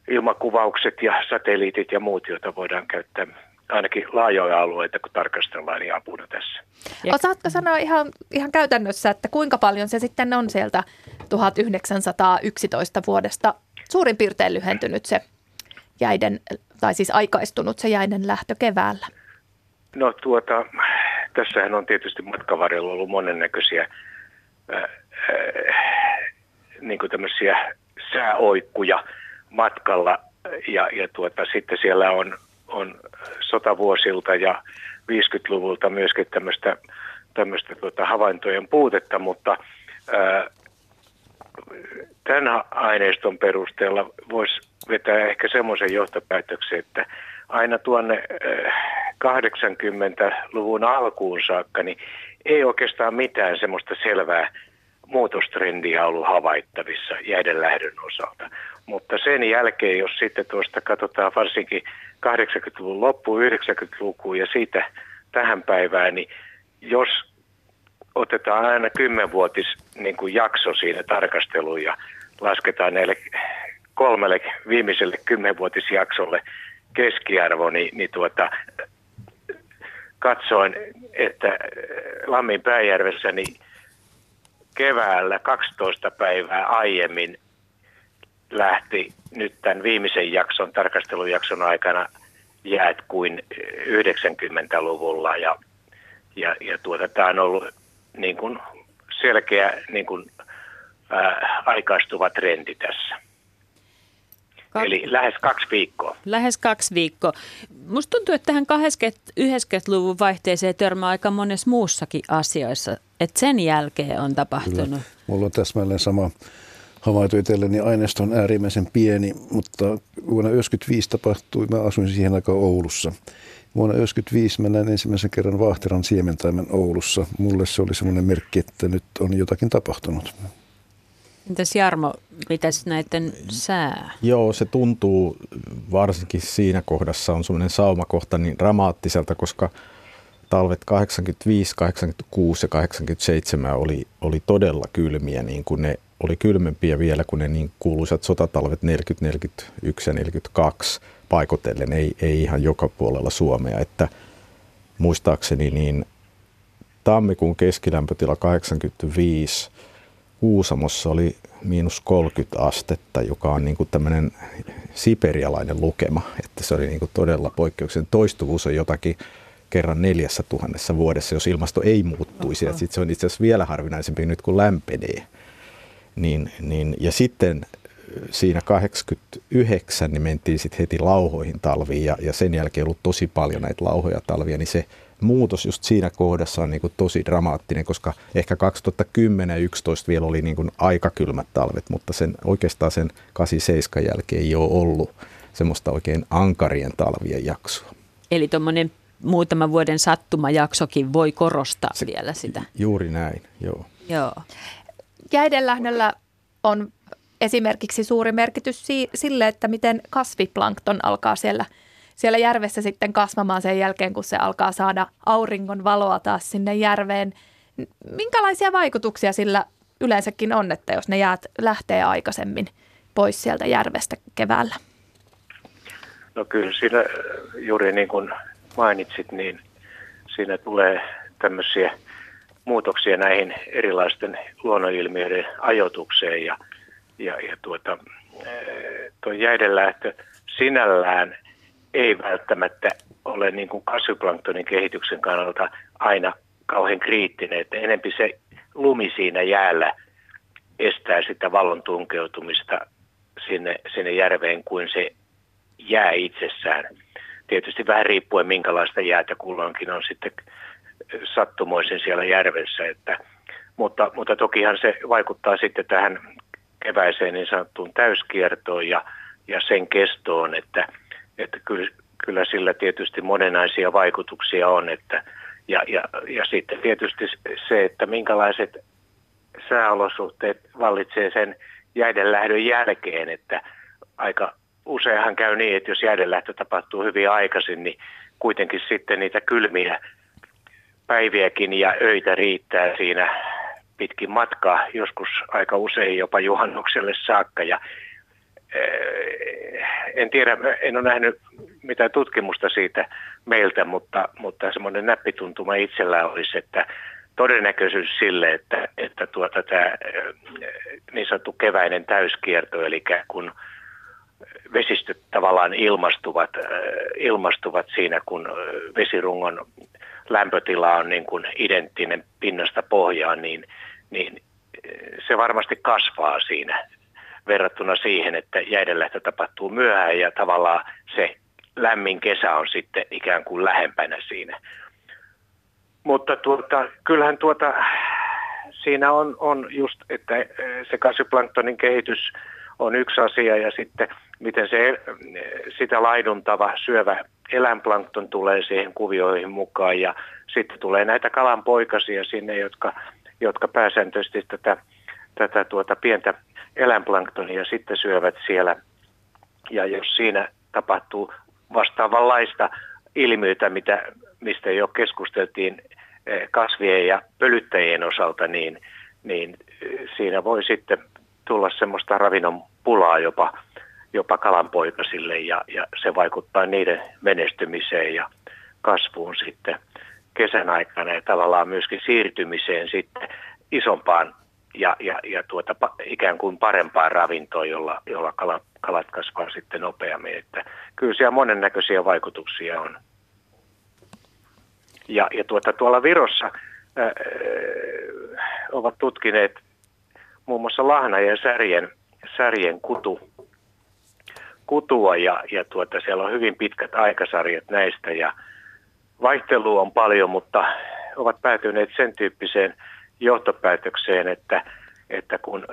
ilmakuvaukset ja satelliitit ja muut, joita voidaan käyttää ainakin laajoja alueita, kun tarkastellaan, niin apuna tässä. Ja. Osaatko sanoa ihan, ihan käytännössä, että kuinka paljon se sitten on sieltä 1911 vuodesta suurin piirtein lyhentynyt se jäiden, tai siis aikaistunut se jäiden lähtö keväällä? No tuota, tässähän on tietysti matkavarjolla ollut monennäköisiä äh, äh, niin kuin tämmöisiä sääoikkuja matkalla ja, ja tuota, sitten siellä on, on sotavuosilta ja 50-luvulta myöskin tämmöistä, tämmöistä tuota havaintojen puutetta, mutta äh, tämän aineiston perusteella voisi vetää ehkä semmoisen johtopäätöksen, että aina tuonne 80-luvun alkuun saakka, niin ei oikeastaan mitään semmoista selvää muutostrendiä ollut havaittavissa jäiden lähdön osalta. Mutta sen jälkeen, jos sitten tuosta katsotaan varsinkin 80-luvun loppu, 90-lukuun ja siitä tähän päivään, niin jos otetaan aina kymmenvuotis niin kuin jakso siinä tarkasteluun ja lasketaan näille kolmelle viimeiselle kymmenvuotisjaksolle keskiarvo, niin, niin tuota, katsoin, että Lammin pääjärvessä niin keväällä 12 päivää aiemmin lähti nyt tämän viimeisen jakson, tarkastelujakson aikana jäät kuin 90-luvulla ja, ja, ja tuota, tämä on ollut niin kuin selkeä niin kuin, ää, aikaistuva trendi tässä. Kak- Eli lähes kaksi viikkoa. Lähes kaksi viikkoa. Musta tuntuu, että tähän 80-90-luvun vaihteeseen törmää aika monessa muussakin asioissa, että sen jälkeen on tapahtunut. Kyllä. Mulla on täsmälleen sama havainto itselleni. Aineisto on äärimmäisen pieni, mutta vuonna 1995 tapahtui, mä asuin siihen aikaan Oulussa. Vuonna 1995 mä näin ensimmäisen kerran Vahteran siementaimen Oulussa. Mulle se oli semmoinen merkki, että nyt on jotakin tapahtunut. Entäs Jarmo, mitäs näiden sää? Joo, se tuntuu varsinkin siinä kohdassa on semmoinen saumakohta niin dramaattiselta, koska talvet 85, 86 ja 87 oli, oli todella kylmiä, niin kuin ne oli kylmempiä vielä kuin ne niin kuuluisat sotatalvet 40, 41 ja 42 paikotellen, ei, ei ihan joka puolella Suomea, että muistaakseni niin tammikuun keskilämpötila 85 Kuusamossa oli miinus 30 astetta, joka on niin kuin tämmöinen siperialainen lukema, että se oli niin kuin todella poikkeuksellinen. Toistuvuus on jotakin kerran neljässä tuhannessa vuodessa, jos ilmasto ei muuttuisi. Sitten se on itse asiassa vielä harvinaisempi nyt, kun lämpenee. Niin, niin, ja sitten siinä 89 niin mentiin sitten heti lauhoihin talviin ja, ja sen jälkeen ollut tosi paljon näitä lauhoja talvia, niin se muutos just siinä kohdassa on niin kuin tosi dramaattinen, koska ehkä 2010 ja 2011 vielä oli niin kuin aika kylmät talvet, mutta sen, oikeastaan sen 87 jälkeen ei ole ollut semmoista oikein ankarien talvien jaksoa. Eli tuommoinen muutaman vuoden sattumajaksokin voi korostaa Se, vielä sitä. Juuri näin, joo. joo. Jäidenlähdöllä on esimerkiksi suuri merkitys sille, että miten kasviplankton alkaa siellä – siellä järvessä sitten kasvamaan sen jälkeen, kun se alkaa saada auringon valoa taas sinne järveen. Minkälaisia vaikutuksia sillä yleensäkin on, että jos ne jäät lähtee aikaisemmin pois sieltä järvestä keväällä? No kyllä siinä juuri niin kuin mainitsit, niin siinä tulee tämmöisiä muutoksia näihin erilaisten luonnonilmiöiden ajoitukseen ja, ja, ja tuota, tuo jäidenlähtö sinällään ei välttämättä ole niin kuin kasviplanktonin kehityksen kannalta aina kauhean kriittinen, että enempi se lumi siinä jäällä estää sitä vallon tunkeutumista sinne, sinne järveen kuin se jää itsessään. Tietysti vähän riippuen minkälaista jäätä kulloinkin on sitten sattumoisin siellä järvessä, että, mutta, mutta tokihan se vaikuttaa sitten tähän keväiseen niin sanottuun täyskiertoon ja, ja sen kestoon, että, että kyllä, kyllä sillä tietysti monenaisia vaikutuksia on, että, ja, ja, ja sitten tietysti se, että minkälaiset sääolosuhteet vallitsee sen jäiden lähdön jälkeen, että aika useinhan käy niin, että jos jäiden lähtö tapahtuu hyvin aikaisin, niin kuitenkin sitten niitä kylmiä päiviäkin ja öitä riittää siinä pitkin matkaa, joskus aika usein jopa juhannukselle saakka. Ja, eh, en tiedä, en ole nähnyt mitään tutkimusta siitä meiltä, mutta, mutta semmoinen näppituntuma itsellä olisi, että todennäköisyys sille, että, että tuota, tämä eh, niin sanottu keväinen täyskierto, eli kun vesistöt tavallaan ilmastuvat, eh, ilmastuvat siinä, kun vesirungon lämpötila on niin kuin identtinen pinnasta pohjaan, niin, niin se varmasti kasvaa siinä verrattuna siihen, että jäidenlähtö tapahtuu myöhään ja tavallaan se lämmin kesä on sitten ikään kuin lähempänä siinä. Mutta tuota, kyllähän tuota, siinä on, on just, että se kasviplanktonin kehitys on yksi asia ja sitten miten se sitä laiduntava syövä eläinplankton tulee siihen kuvioihin mukaan ja sitten tulee näitä kalanpoikasia sinne, jotka, jotka pääsääntöisesti tätä, tätä tuota pientä eläinplanktonia sitten syövät siellä. Ja jos siinä tapahtuu vastaavanlaista ilmiötä, mitä, mistä jo keskusteltiin eh, kasvien ja pölyttäjien osalta, niin, niin eh, siinä voi sitten tulla semmoista ravinnon pulaa jopa jopa kalanpoikasille ja, ja se vaikuttaa niiden menestymiseen ja kasvuun sitten kesän aikana ja tavallaan myöskin siirtymiseen sitten isompaan ja, ja, ja tuota, ikään kuin parempaan ravintoon, jolla, jolla kalat, kalat kasvaa sitten nopeammin. Että kyllä siellä monennäköisiä vaikutuksia on. Ja, ja tuota, tuolla Virossa ää, ovat tutkineet muun muassa lahna ja särjen, särjen kutu kutua ja, ja tuota, siellä on hyvin pitkät aikasarjat näistä ja vaihtelua on paljon, mutta ovat päätyneet sen tyyppiseen johtopäätökseen, että, että kun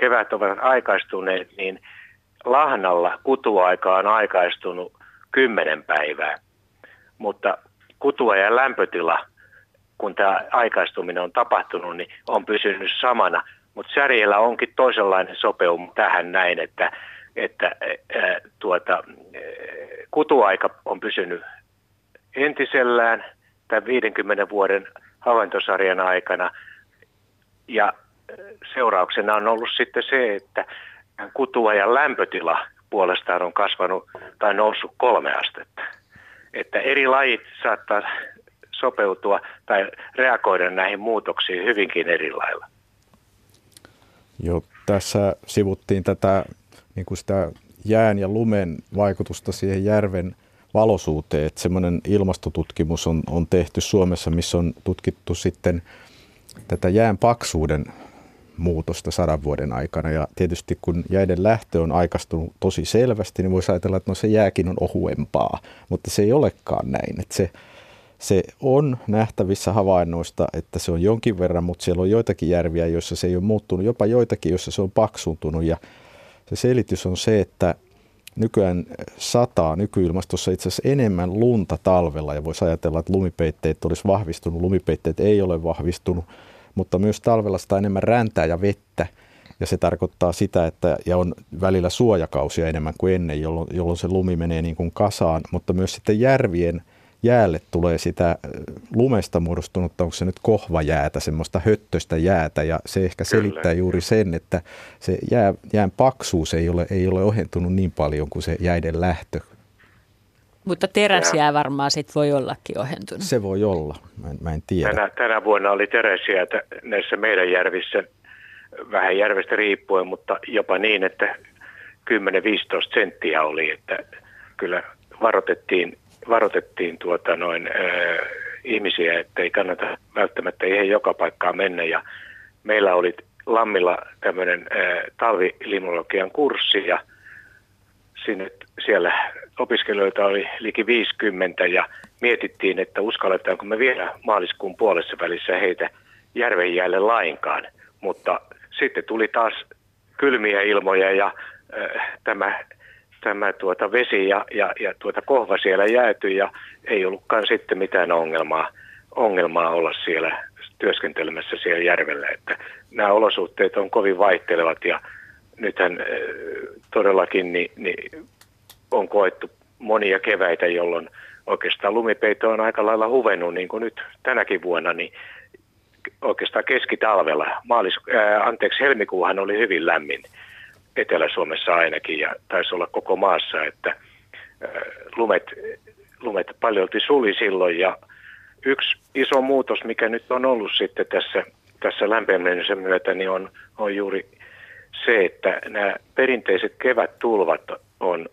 kevät ovat aikaistuneet, niin lahnalla kutuaika on aikaistunut kymmenen päivää, mutta kutuajan lämpötila, kun tämä aikaistuminen on tapahtunut, niin on pysynyt samana. Mutta särjellä onkin toisenlainen sopeum tähän näin, että että ää, tuota, kutuaika on pysynyt entisellään tämän 50 vuoden havaintosarjan aikana. Ja seurauksena on ollut sitten se, että kutuajan lämpötila puolestaan on kasvanut tai noussut kolme astetta. Että eri lajit saattaa sopeutua tai reagoida näihin muutoksiin hyvinkin eri lailla. Joo, tässä sivuttiin tätä niin kuin sitä jään ja lumen vaikutusta siihen järven valosuuteen. Että semmoinen ilmastotutkimus on, on tehty Suomessa, missä on tutkittu sitten tätä jään paksuuden muutosta sadan vuoden aikana. Ja tietysti kun jäiden lähtö on aikaistunut tosi selvästi, niin voisi ajatella, että no se jääkin on ohuempaa, mutta se ei olekaan näin. Että se, se on nähtävissä havainnoista, että se on jonkin verran, mutta siellä on joitakin järviä, joissa se ei ole muuttunut, jopa joitakin, joissa se on paksuntunut. Ja se selitys on se, että nykyään sataa nykyilmastossa itse asiassa enemmän lunta talvella ja voisi ajatella, että lumipeitteet olisi vahvistunut. Lumipeitteet ei ole vahvistunut, mutta myös talvella sitä enemmän räntää ja vettä. Ja se tarkoittaa sitä, että ja on välillä suojakausia enemmän kuin ennen, jolloin, jolloin se lumi menee niin kuin kasaan, mutta myös sitten järvien – jäälle tulee sitä lumesta muodostunutta, onko se nyt kohvajäätä, semmoista höttöstä jäätä, ja se ehkä selittää Kyllä. juuri sen, että se jää, jään paksuus ei ole, ei ole ohentunut niin paljon kuin se jäiden lähtö. Mutta teräsjää varmaan sit voi ollakin ohentunut. Se voi olla, mä en, mä en tiedä. Tänä, tänä vuonna oli teräsjää näissä meidän järvissä, vähän järvestä riippuen, mutta jopa niin, että 10-15 senttiä oli, että kyllä varoitettiin varoitettiin tuota noin ihmisiä, että ei kannata välttämättä ihan joka paikkaan mennä. Ja meillä oli Lammilla tämmöinen talvilimnologian kurssi ja sinne siellä opiskelijoita oli liki 50 ja mietittiin, että uskalletaanko me vielä maaliskuun puolessa välissä heitä järven jäälle lainkaan. Mutta sitten tuli taas kylmiä ilmoja ja äh, tämä, tämä tuota vesi ja, ja, ja tuota kohva siellä jäätyi ja ei ollutkaan sitten mitään ongelmaa, ongelmaa olla siellä työskentelemässä siellä järvellä. Että nämä olosuhteet on kovin vaihtelevat ja nythän äh, todellakin niin, niin on koettu monia keväitä, jolloin oikeastaan lumipeito on aika lailla huvennut, niin kuin nyt tänäkin vuonna, niin oikeastaan keskitalvella. Maalis, ää, anteeksi, helmikuuhan oli hyvin lämmin Etelä-Suomessa ainakin ja taisi olla koko maassa, että lumet, lumet paljolti suli silloin ja yksi iso muutos, mikä nyt on ollut sitten tässä, tässä lämpenemisen myötä, niin on, on juuri se, että nämä perinteiset kevättulvat on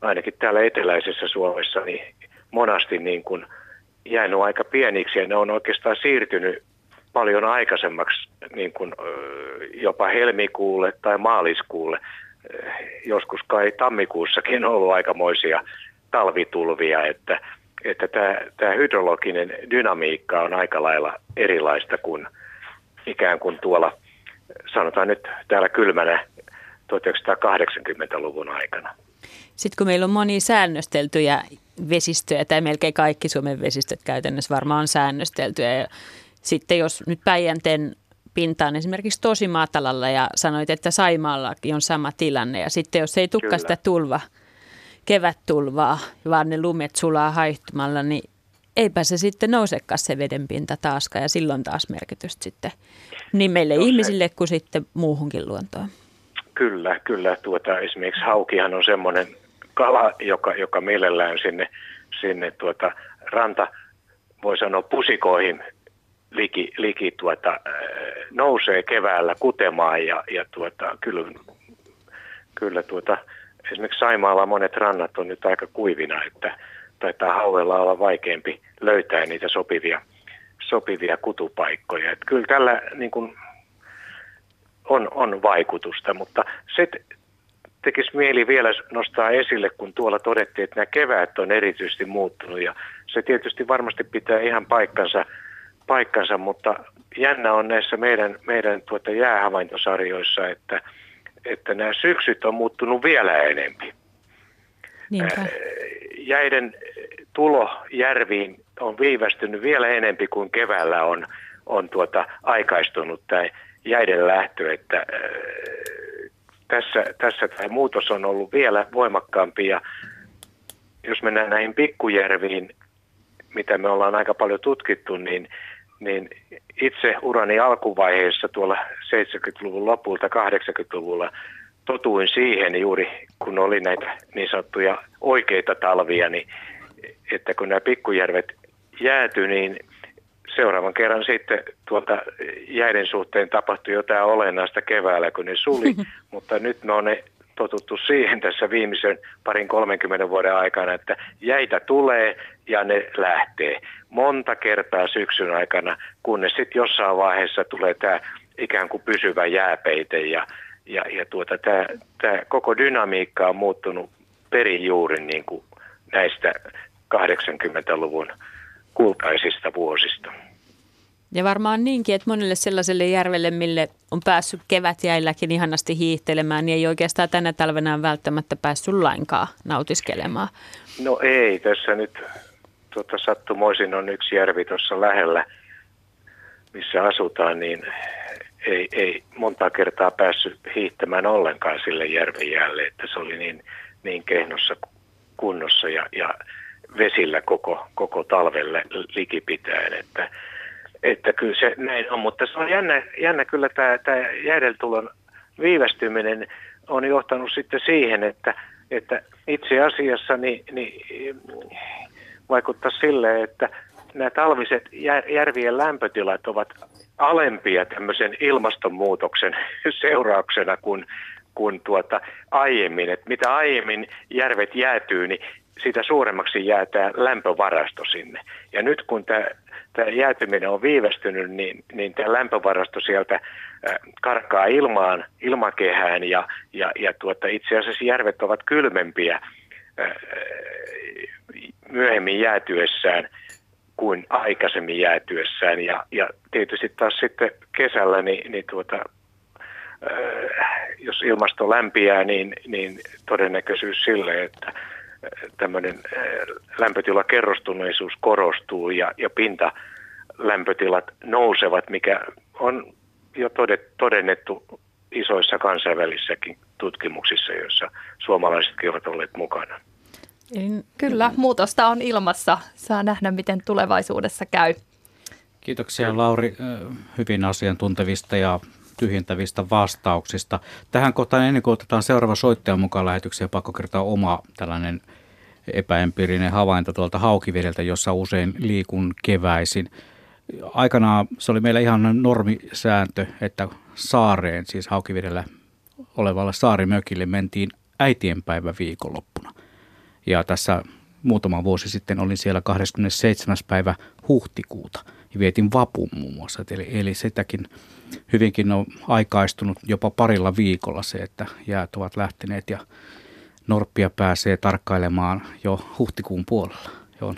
ainakin täällä eteläisessä Suomessa niin monasti niin kuin jäänyt aika pieniksi ja ne on oikeastaan siirtynyt paljon aikaisemmaksi niin kuin, jopa helmikuulle tai maaliskuulle. Joskus kai tammikuussakin on ollut aikamoisia talvitulvia, että, että tämä, tämä hydrologinen dynamiikka on aika lailla erilaista kuin ikään kuin tuolla, sanotaan nyt täällä kylmänä 1980-luvun aikana. Sitten kun meillä on moni säännösteltyjä vesistöjä, tai melkein kaikki Suomen vesistöt käytännössä varmaan on säännösteltyjä. Sitten jos nyt Päijänteen pinta on esimerkiksi tosi matalalla ja sanoit, että Saimaallakin on sama tilanne. Ja sitten jos ei tukka sitä tulva, kevättulvaa, vaan ne lumet sulaa haihtumalla, niin eipä se sitten nousekaan se vedenpinta taaskaan ja silloin taas merkitystä sitten niin meille no ihmisille kuin sitten muuhunkin luontoon. Kyllä, kyllä. Tuota, esimerkiksi haukihan on semmoinen kala, joka, joka mielellään sinne, sinne tuota, ranta, voi sanoa pusikoihin liki, liki tuota, nousee keväällä kutemaan ja, ja tuota, kyllä, kyllä tuota, esimerkiksi Saimaalla monet rannat on nyt aika kuivina, että taitaa hauella olla vaikeampi löytää niitä sopivia, sopivia kutupaikkoja. Että kyllä tällä niin kuin, on, on vaikutusta, mutta se tekisi mieli vielä nostaa esille, kun tuolla todettiin, että nämä keväät on erityisesti muuttunut ja se tietysti varmasti pitää ihan paikkansa, paikkansa mutta jännä on näissä meidän, meidän tuota jäähavaintosarjoissa, että, että nämä syksyt on muuttunut vielä enempi. Niinpä. Jäiden tulo järviin on viivästynyt vielä enempi kuin keväällä on, on tuota aikaistunut tämä jäiden lähtö, että äh, tässä, tässä tämä muutos on ollut vielä voimakkaampi ja jos mennään näihin pikkujärviin, mitä me ollaan aika paljon tutkittu, niin, niin itse urani alkuvaiheessa tuolla 70-luvun lopulta 80-luvulla totuin siihen juuri, kun oli näitä niin sanottuja oikeita talvia, niin että kun nämä pikkujärvet jäätyi, niin seuraavan kerran sitten tuolta jäiden suhteen tapahtui jotain olennaista keväällä, kun ne suli, mutta nyt me on ne totuttu siihen tässä viimeisen parin 30 vuoden aikana, että jäitä tulee ja ne lähtee monta kertaa syksyn aikana, kunnes sitten jossain vaiheessa tulee tämä ikään kuin pysyvä jääpeite ja, ja, ja tuota, tämä, tämä koko dynamiikka on muuttunut perin juuri niin kuin näistä 80-luvun kultaisista vuosista. Ja varmaan niinkin, että monelle sellaiselle järvelle, mille on päässyt kevätjäilläkin ihanasti hiihtelemään, niin ei oikeastaan tänä talvena välttämättä päässyt lainkaan nautiskelemaan. No ei, tässä nyt tuota, sattumoisin on yksi järvi tuossa lähellä, missä asutaan, niin ei, ei monta kertaa päässyt hiihtämään ollenkaan sille järven jäälle, että se oli niin, niin kehnossa kunnossa ja, ja vesillä koko, koko talvelle likipitäen, että, että kyllä se näin on, mutta se on jännä, jännä kyllä tämä, tämä jäädeltulon viivästyminen on johtanut sitten siihen, että, että itse asiassa niin, niin vaikuttaa sille, että nämä talviset järvien lämpötilat ovat alempia tämmöisen ilmastonmuutoksen seurauksena kuin, kuin tuota aiemmin. Et mitä aiemmin järvet jäätyy, niin sitä suuremmaksi jää tämä lämpövarasto sinne. Ja nyt kun tämä, tämä jäätyminen on viivästynyt, niin, niin tämä lämpövarasto sieltä karkaa ilmaan, ilmakehään ja, ja, ja tuota, itse asiassa järvet ovat kylmempiä myöhemmin jäätyessään kuin aikaisemmin jäätyessään. Ja, ja tietysti taas sitten kesällä, niin, niin tuota, jos ilmasto lämpiää, niin, niin todennäköisyys sille, että tämmöinen lämpötila kerrostuneisuus korostuu ja, ja pinta lämpötilat nousevat, mikä on jo todennettu isoissa kansainvälisissäkin tutkimuksissa, joissa suomalaisetkin ovat olleet mukana. Kyllä, muutosta on ilmassa. Saa nähdä, miten tulevaisuudessa käy. Kiitoksia Lauri hyvin asiantuntevista ja tyhjentävistä vastauksista. Tähän kohtaan ennen kuin otetaan seuraava soittaja mukaan lähetykseen, pakko kertoa oma tällainen epäempiirinen havainto tuolta Haukivedeltä, jossa usein liikun keväisin. Aikanaan se oli meillä ihan normisääntö, että saareen, siis Haukivedellä olevalle saarimökille mentiin äitienpäivä viikonloppuna. Ja tässä muutama vuosi sitten olin siellä 27. päivä huhtikuuta ja vietin vapun muun muassa. Eli, eli sitäkin hyvinkin on aikaistunut jopa parilla viikolla se, että jäät ovat lähteneet ja norppia pääsee tarkkailemaan jo huhtikuun puolella. Joo.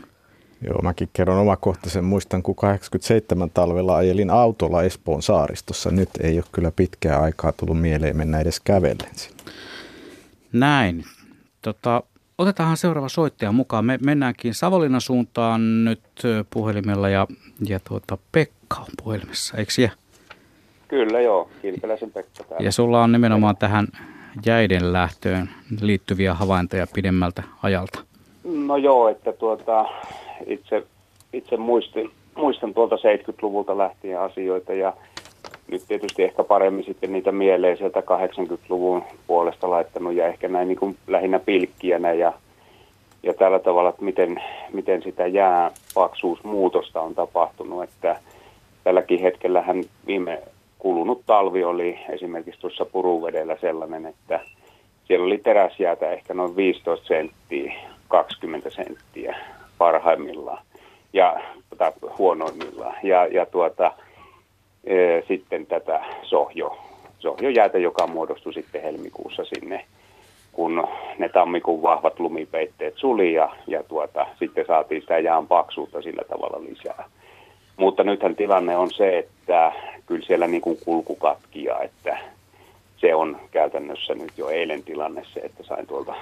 Joo, mäkin kerron omakohtaisen. Muistan, kun 87 talvella ajelin autolla Espoon saaristossa. Nyt ei ole kyllä pitkää aikaa tullut mieleen mennä edes kävellen Näin. Tota, Otetaan seuraava soittaja mukaan. Me mennäänkin Savonlinnan suuntaan nyt puhelimella ja, ja tuota, Pekka on puhelimessa, eikö jää? Kyllä joo, Kilpeläisen Pekka täällä. Ja sulla on nimenomaan tähän jäiden lähtöön liittyviä havaintoja pidemmältä ajalta. No joo, että tuota, itse, itse muistin, muistan tuolta 70-luvulta lähtien asioita ja nyt tietysti ehkä paremmin sitten niitä mieleen sieltä 80-luvun puolesta laittanut ja ehkä näin niin kuin lähinnä pilkkiänä ja, ja tällä tavalla, että miten, miten sitä jääpaksuusmuutosta on tapahtunut, että tälläkin hetkellähän viime kulunut talvi oli esimerkiksi tuossa Puruvedellä sellainen, että siellä oli teräsjäätä ehkä noin 15 senttiä, 20 senttiä parhaimmillaan ja tai huonoimmillaan. Ja, ja tuota, sitten tätä sohjo, sohjojäätä, joka muodostui sitten helmikuussa sinne, kun ne tammikuun vahvat lumipeitteet suli ja, ja tuota, sitten saatiin sitä jään paksuutta sillä tavalla lisää. Mutta nythän tilanne on se, että kyllä siellä niin kuin kulku katkia, että se on käytännössä nyt jo eilen tilanne se, että sain tuolta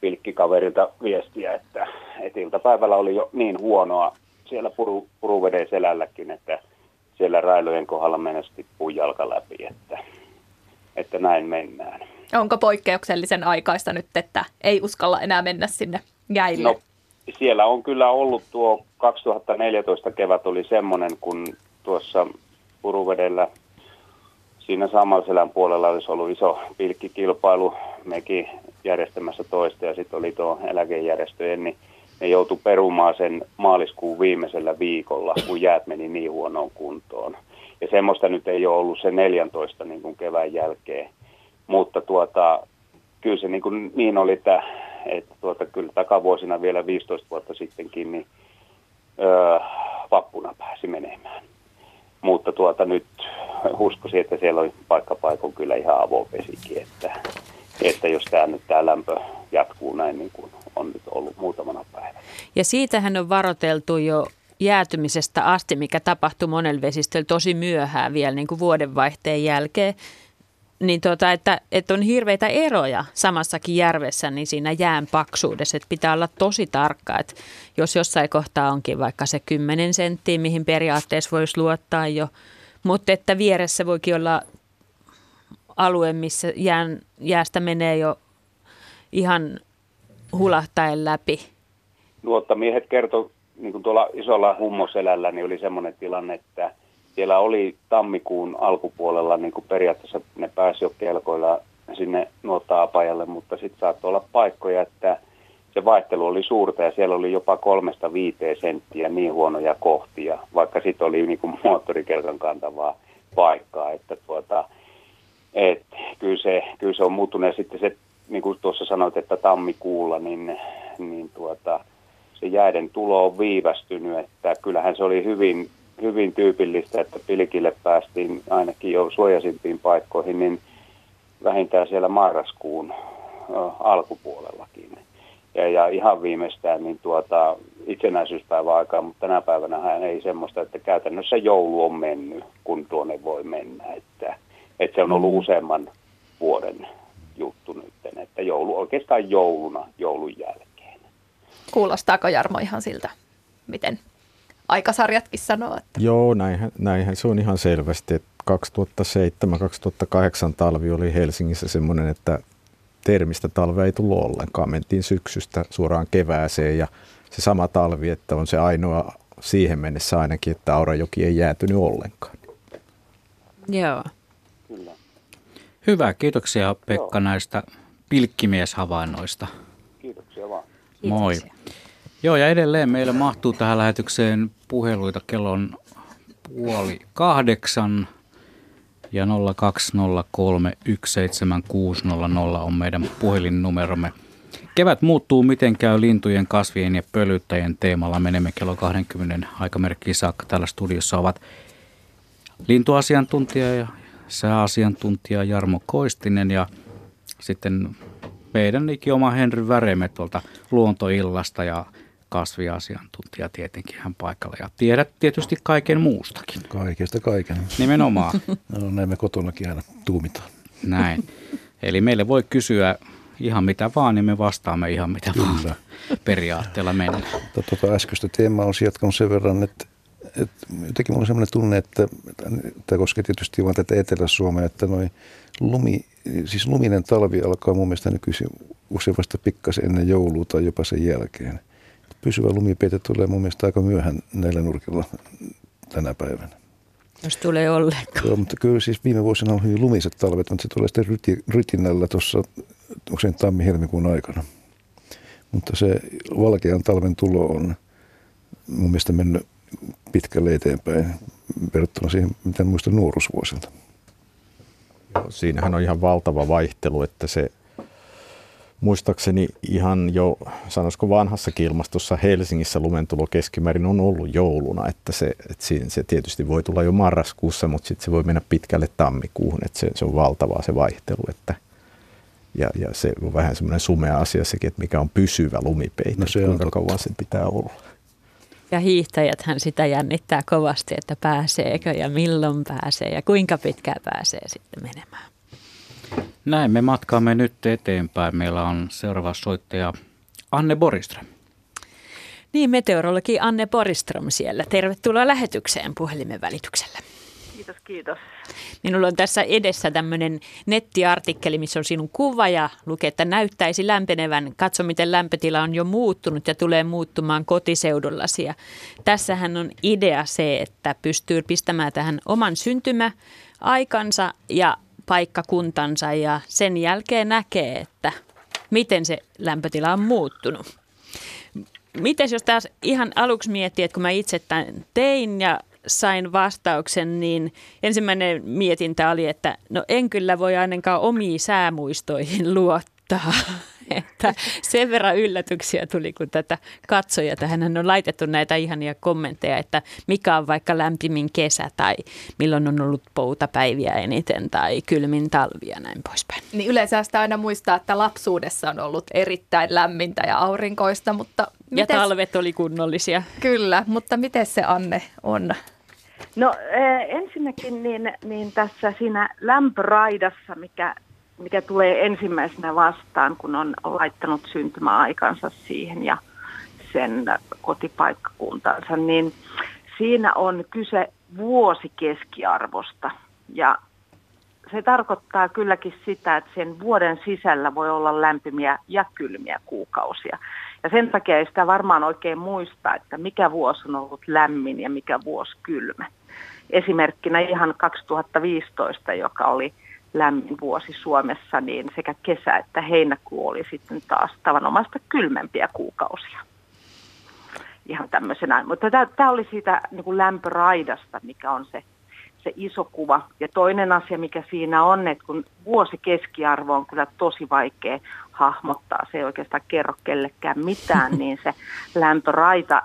pilkkikaverilta viestiä, että, että iltapäivällä oli jo niin huonoa siellä puru, puruveden selälläkin, että siellä railojen kohdalla mennessä tippuu jalka läpi, että, että näin mennään. Onko poikkeuksellisen aikaista nyt, että ei uskalla enää mennä sinne jäille? No, siellä on kyllä ollut tuo 2014 kevät oli semmoinen, kun tuossa Puruvedellä siinä Samalselän puolella olisi ollut iso pilkkikilpailu, mekin järjestämässä toista ja sitten oli tuo eläkejärjestöjen, niin ne joutui perumaan sen maaliskuun viimeisellä viikolla, kun jäät meni niin huonoon kuntoon. Ja semmoista nyt ei ole ollut se 14 niin kuin kevään jälkeen. Mutta tuota, kyllä se niin, kuin niin oli, että, että tuota, kyllä takavuosina vielä 15 vuotta sittenkin, niin öö, vappuna pääsi menemään. Mutta tuota, nyt uskoisin, että siellä oli paikkapaikon kyllä ihan avopesikin, että, että jos tämä nyt tämä lämpö jatkuu näin niin kuin on nyt ollut muutamana päivänä. Ja siitähän on varoteltu jo jäätymisestä asti, mikä tapahtui monella vesistöllä tosi myöhään vielä niin kuin vuodenvaihteen jälkeen. Niin tota, että, että on hirveitä eroja samassakin järvessä niin siinä jään paksuudessa, että pitää olla tosi tarkka, että jos jossain kohtaa onkin vaikka se 10 senttiä, mihin periaatteessa voisi luottaa jo, mutta että vieressä voikin olla alue, missä jään, jäästä menee jo ihan hulahtaen läpi? Luottamiehet kertoi, niin kuin tuolla isolla hummoselällä, niin oli semmoinen tilanne, että siellä oli tammikuun alkupuolella niin kuin periaatteessa ne pääsi jo kelkoilla sinne nuotta-apajalle, mutta sitten saattoi olla paikkoja, että se vaihtelu oli suurta ja siellä oli jopa kolmesta viiteen senttiä niin huonoja kohtia, vaikka sitten oli niin moottorikelkan kantavaa paikkaa, että tuota, et, kyllä, se, kyllä se on muuttunut ja sitten se niin kuin tuossa sanoit, että tammikuulla, niin niin tuota, se jäiden tulo on viivästynyt, että kyllähän se oli hyvin, hyvin tyypillistä, että pilkille päästiin ainakin jo suojasimpiin paikkoihin, niin vähintään siellä marraskuun alkupuolellakin. Ja, ja ihan viimeistään niin tuota, itsenäisyyspäivän aikaa, mutta tänä päivänä hän ei semmoista, että käytännössä joulu on mennyt, kun tuonne voi mennä. Että, että se on ollut mm. useamman vuoden juttu nyt, että joulu oikeastaan jouluna, joulun jälkeen. Kuulostaako Jarmo ihan siltä, miten aikasarjatkin sanoo? Että... Joo, näinhän, näinhän se on ihan selvästi, että 2007-2008 talvi oli Helsingissä semmoinen, että termistä talvea ei tullut ollenkaan. Mentiin syksystä suoraan kevääseen ja se sama talvi, että on se ainoa siihen mennessä ainakin, että Aurajoki ei jäätynyt ollenkaan. Joo. Hyvä, kiitoksia Pekka Joo. näistä pilkkimieshavainnoista. Kiitoksia vaan. Moi. Kiitoksia. Joo, ja edelleen meille mahtuu tähän lähetykseen puheluita. Kello on puoli kahdeksan ja 0203 on meidän puhelinnumeromme. Kevät muuttuu, miten käy lintujen, kasvien ja pölyttäjien teemalla. Menemme kello 20 aikamerkkiin saakka. Täällä studiossa ovat lintuasiantuntija ja sääasiantuntija Jarmo Koistinen ja sitten meidän ikioma Henry Väreme tuolta luontoillasta ja kasviasiantuntija tietenkin hän paikalla. Ja tiedät tietysti kaiken muustakin. Kaikesta kaiken. Nimenomaan. no näin me kotonakin aina tuumitaan. Näin. Eli meille voi kysyä ihan mitä vaan, niin me vastaamme ihan mitä Kyllä. vaan periaatteella mennään. Tuota äskeistä teemaa on jatkanut sen verran, että, että jotenkin mulla on sellainen tunne, että tämä koskee tietysti vain tätä Etelä-Suomea, että noi lumi, siis luminen talvi alkaa mun mielestä nykyisin usein vasta pikkasen ennen joulua tai jopa sen jälkeen pysyvä lumipeite tulee mun mielestä aika myöhään näillä nurkilla tänä päivänä. Jos tulee ollenkaan. Joo, mutta kyllä siis viime vuosina on hyvin lumiset talvet, mutta se tulee sitten ryti, rytinällä tuossa, se tammi-helmikuun aikana. Mutta se valkean talven tulo on mun mielestä mennyt pitkälle eteenpäin verrattuna siihen, mitä muistan nuoruusvuosilta. Joo, siinähän on ihan valtava vaihtelu, että se muistaakseni ihan jo, sanoisiko vanhassa ilmastossa Helsingissä lumentulo keskimäärin on ollut jouluna, että se, että se tietysti voi tulla jo marraskuussa, mutta sitten se voi mennä pitkälle tammikuuhun, että se, se on valtavaa se vaihtelu, että ja, ja se on vähän semmoinen sumea asia sekin, että mikä on pysyvä lumipeite, no se kuinka on kauan se pitää olla. Ja hiihtäjäthän sitä jännittää kovasti, että pääseekö ja milloin pääsee ja kuinka pitkään pääsee sitten menemään. Näin me matkaamme nyt eteenpäin. Meillä on seuraava soittaja Anne Boriström. Niin, meteorologi Anne Boriström siellä. Tervetuloa lähetykseen puhelimen välityksellä. Kiitos, kiitos. Minulla on tässä edessä tämmöinen nettiartikkeli, missä on sinun kuva ja lukee, että näyttäisi lämpenevän. Katso, miten lämpötila on jo muuttunut ja tulee muuttumaan kotiseudullasi. Ja tässähän on idea se, että pystyy pistämään tähän oman syntymäaikansa ja paikkakuntansa ja sen jälkeen näkee, että miten se lämpötila on muuttunut. Miten jos taas ihan aluksi miettii, että kun mä itse tämän tein ja sain vastauksen, niin ensimmäinen mietintä oli, että no en kyllä voi ainakaan omiin säämuistoihin luottaa. että sen verran yllätyksiä tuli, kun tätä katsoja tähän on laitettu näitä ihania kommentteja, että mikä on vaikka lämpimin kesä tai milloin on ollut poutapäiviä eniten tai kylmin talvia ja näin poispäin. Niin yleensä sitä aina muistaa, että lapsuudessa on ollut erittäin lämmintä ja aurinkoista, mutta... Mites... Ja talvet oli kunnollisia. Kyllä, mutta miten se Anne on? No äh, ensinnäkin niin, niin tässä siinä lämpöraidassa, mikä mikä tulee ensimmäisenä vastaan, kun on laittanut syntymäaikansa siihen ja sen kotipaikkakuntansa, niin siinä on kyse vuosikeskiarvosta. Ja se tarkoittaa kylläkin sitä, että sen vuoden sisällä voi olla lämpimiä ja kylmiä kuukausia. Ja sen takia ei sitä varmaan oikein muista, että mikä vuosi on ollut lämmin ja mikä vuosi kylmä. Esimerkkinä ihan 2015, joka oli lämmin vuosi Suomessa, niin sekä kesä että heinäkuu oli sitten taas tavanomaista kylmempiä kuukausia. Ihan tämmöisenä. Mutta tämä oli siitä niin kuin lämpöraidasta, mikä on se, se iso kuva. Ja toinen asia, mikä siinä on, että kun vuosi keskiarvo on kyllä tosi vaikea hahmottaa, se ei oikeastaan kerro kellekään mitään, niin se lämpöraita,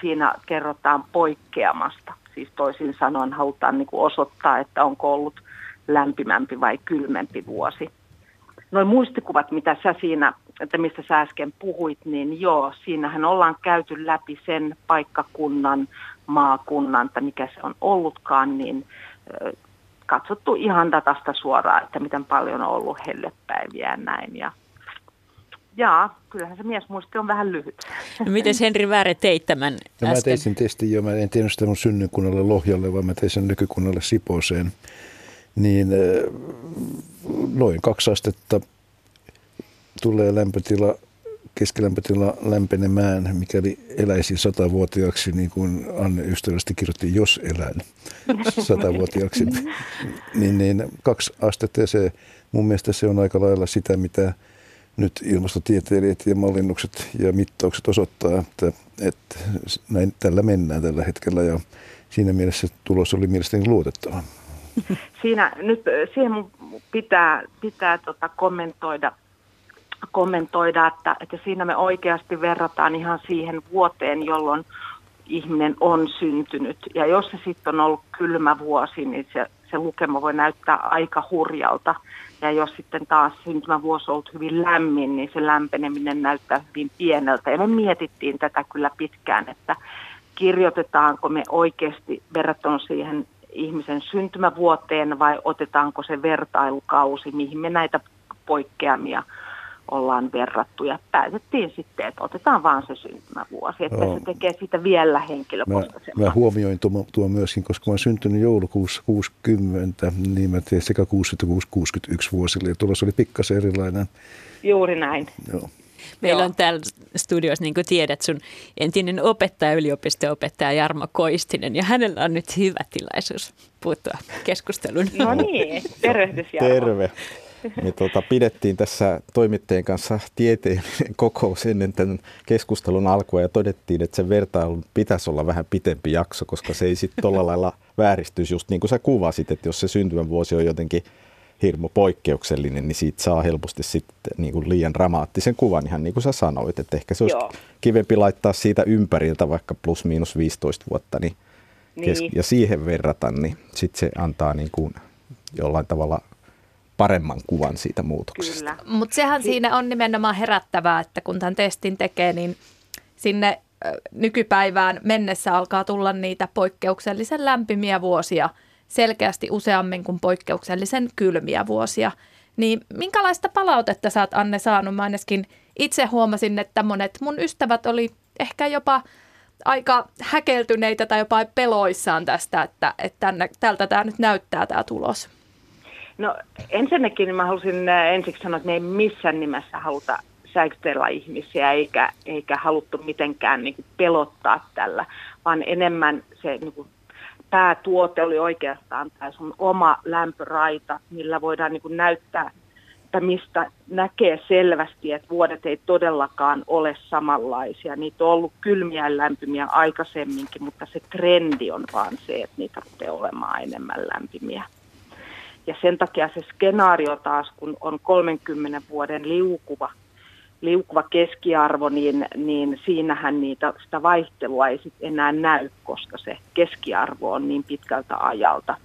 siinä kerrotaan poikkeamasta. Siis toisin sanoen halutaan niin kuin osoittaa, että onko ollut lämpimämpi vai kylmempi vuosi. Noin muistikuvat, mitä sä siinä, että mistä sä äsken puhuit, niin joo, siinähän ollaan käyty läpi sen paikkakunnan, maakunnan, tai mikä se on ollutkaan, niin katsottu ihan datasta suoraan, että miten paljon on ollut hellepäiviä ja näin. Ja Jaa, kyllähän se miesmuisti on vähän lyhyt. No miten Henri Väärä teit tämän no, Mä tein sen testin jo. Mä en tiennyt sitä mun synnykunnalle Lohjalle, vaan mä tein sen nykykunnalle Siposeen. Niin noin kaksi astetta tulee lämpötila, keskilämpötila lämpenemään, mikäli eläisi satavuotiaaksi, niin kuin Anne ystävällisesti kirjoitti, jos elän satavuotiaaksi, niin, niin kaksi astetta ja se, mun mielestä se on aika lailla sitä, mitä nyt ilmastotieteilijät ja mallinnukset ja mittaukset osoittaa, että, että näin tällä mennään tällä hetkellä ja siinä mielessä tulos oli mielestäni luotettava. Siinä nyt siihen pitää, pitää tota kommentoida, kommentoida että, että siinä me oikeasti verrataan ihan siihen vuoteen, jolloin ihminen on syntynyt. Ja jos se sitten on ollut kylmä vuosi, niin se, se lukema voi näyttää aika hurjalta. Ja jos sitten taas syntymävuosi on ollut hyvin lämmin, niin se lämpeneminen näyttää hyvin pieneltä. Ja me mietittiin tätä kyllä pitkään, että kirjoitetaanko me oikeasti verrattuna siihen ihmisen syntymävuoteen vai otetaanko se vertailukausi, mihin me näitä poikkeamia ollaan verrattu ja päätettiin sitten, että otetaan vaan se syntymävuosi, että no. se tekee siitä vielä henkilökohtaisemmin. Mä, mä huomioin tuon tuo myöskin, koska mä olen syntynyt joulukuussa 60, niin mä tein sekä 60 61 vuosille ja tulos oli pikkasen erilainen. Juuri näin. Joo. Meillä on täällä studiossa, niin kuin tiedät, sun entinen opettaja, yliopisto-opettaja Jarmo Koistinen, ja hänellä on nyt hyvä tilaisuus puuttua keskusteluun. No niin, tervehdys Jarmo. Terve. Me tuota, pidettiin tässä toimittajien kanssa tieteellinen kokous ennen tämän keskustelun alkua ja todettiin, että sen vertailun pitäisi olla vähän pitempi jakso, koska se ei sitten tuolla lailla vääristyisi just niin kuin sä kuvasit, että jos se syntymävuosi on jotenkin hirmu poikkeuksellinen, niin siitä saa helposti sitten niin kuin liian dramaattisen kuvan, ihan niin kuin sä sanoit, että ehkä se olisi Joo. kivempi laittaa siitä ympäriltä vaikka plus miinus 15 vuotta niin niin. Kesk- ja siihen verrata, niin sitten se antaa niin kuin jollain tavalla paremman kuvan siitä muutoksesta. Mutta sehän siinä on nimenomaan herättävää, että kun tämän testin tekee, niin sinne nykypäivään mennessä alkaa tulla niitä poikkeuksellisen lämpimiä vuosia selkeästi useammin kuin poikkeuksellisen kylmiä vuosia. Niin minkälaista palautetta sä oot Anne saanut? Mä ainakin itse huomasin, että monet mun ystävät oli ehkä jopa aika häkeltyneitä tai jopa peloissaan tästä, että, että tänne, tältä tämä nyt näyttää tämä tulos. No ensinnäkin mä halusin äh, ensiksi sanoa, että me ei missään nimessä haluta säikytellä ihmisiä eikä, eikä haluttu mitenkään niin kuin pelottaa tällä, vaan enemmän se niin kuin päätuote oli oikeastaan tämä sun oma lämpöraita, millä voidaan niin kuin näyttää, että mistä näkee selvästi, että vuodet ei todellakaan ole samanlaisia. Niitä on ollut kylmiä ja lämpimiä aikaisemminkin, mutta se trendi on vaan se, että niitä rupeaa olemaan enemmän lämpimiä. Ja sen takia se skenaario taas, kun on 30 vuoden liukuva, liukuva keskiarvo, niin, niin siinähän niitä, sitä vaihtelua ei sit enää näy, koska se keskiarvo on niin pitkältä ajalta.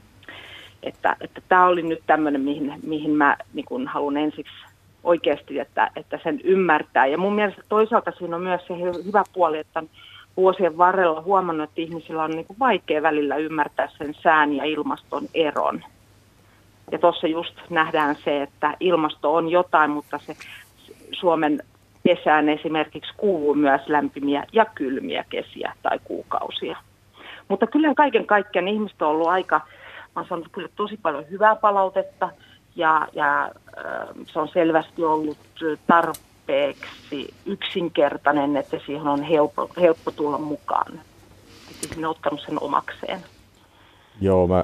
Että, että tämä oli nyt tämmöinen, mihin, mihin mä niin kun haluan ensiksi oikeasti, että, että sen ymmärtää. Ja mun mielestä toisaalta siinä on myös se hyvä puoli, että vuosien varrella huomannut, että ihmisillä on niin vaikea välillä ymmärtää sen sään ja ilmaston eron. Ja tuossa just nähdään se, että ilmasto on jotain, mutta se Suomen kesään esimerkiksi kuuluu myös lämpimiä ja kylmiä kesiä tai kuukausia. Mutta kyllä kaiken kaikkiaan ihmiset on ollut aika, mä sanon, kyllä tosi paljon hyvää palautetta ja, ja se on selvästi ollut tarpeeksi yksinkertainen, että siihen on helppo, helppo tulla mukaan. Että ihminen on ottanut sen omakseen. Joo, mä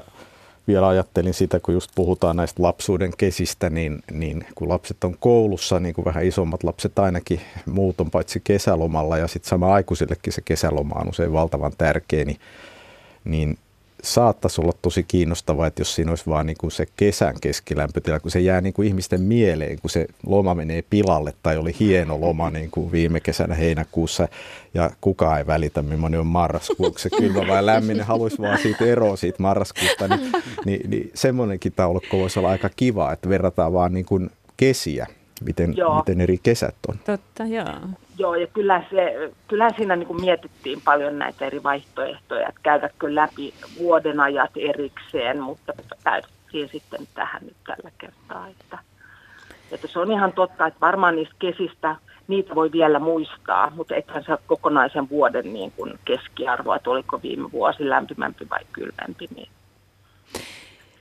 vielä ajattelin sitä, kun just puhutaan näistä lapsuuden kesistä, niin, niin kun lapset on koulussa, niin kuin vähän isommat lapset ainakin, muut on paitsi kesälomalla ja sitten sama aikuisillekin se kesäloma on usein valtavan tärkeä, niin, niin saattaisi olla tosi kiinnostavaa, että jos siinä olisi vaan niin kuin se kesän keskilämpötila, kun se jää niin kuin ihmisten mieleen, kun se loma menee pilalle tai oli hieno loma niin kuin viime kesänä heinäkuussa ja kukaan ei välitä, millainen on marraskuu, se kylmä vai lämmin, ne haluaisi vaan siitä eroa siitä marraskuusta, niin, niin, niin semmoinenkin taulukko voisi olla aika kiva, että verrataan vaan niin kuin kesiä, miten, miten eri kesät on. Totta, joo. Joo, ja kyllä, se, kyllä siinä niin kuin mietittiin paljon näitä eri vaihtoehtoja, että käydäkö läpi vuoden ajat erikseen, mutta päädyttiin sitten tähän nyt tällä kertaa. Että, että se on ihan totta, että varmaan niistä kesistä niitä voi vielä muistaa, mutta ethän saa kokonaisen vuoden niin kuin keskiarvoa, että oliko viime vuosi lämpimämpi vai kylmempi. Niin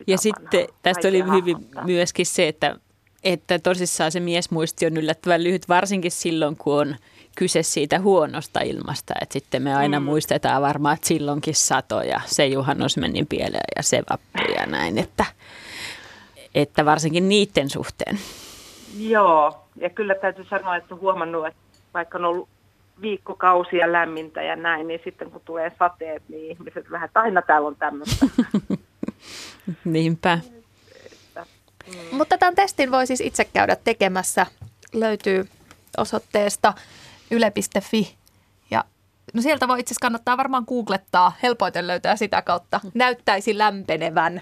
ja sitten tästä oli hyvin myöskin se, että että tosissaan se miesmuisti on yllättävän lyhyt, varsinkin silloin, kun on kyse siitä huonosta ilmasta. Että sitten me aina mm. muistetaan varmaan, että silloinkin sato ja se juhannus meni pieleen ja se vappu ja näin. Että, että varsinkin niiden suhteen. Joo, ja kyllä täytyy sanoa, että huomannut, että vaikka on ollut viikkokausia lämmintä ja näin, niin sitten kun tulee sateet, niin ihmiset vähän, että aina täällä on tämmöistä. Niinpä. Mm. Mutta tämän testin voi siis itse käydä tekemässä. Löytyy osoitteesta yle.fi. Ja no sieltä voi itse asiassa kannattaa varmaan googlettaa. Helpoiten löytää sitä kautta. Mm. Näyttäisi lämpenevän,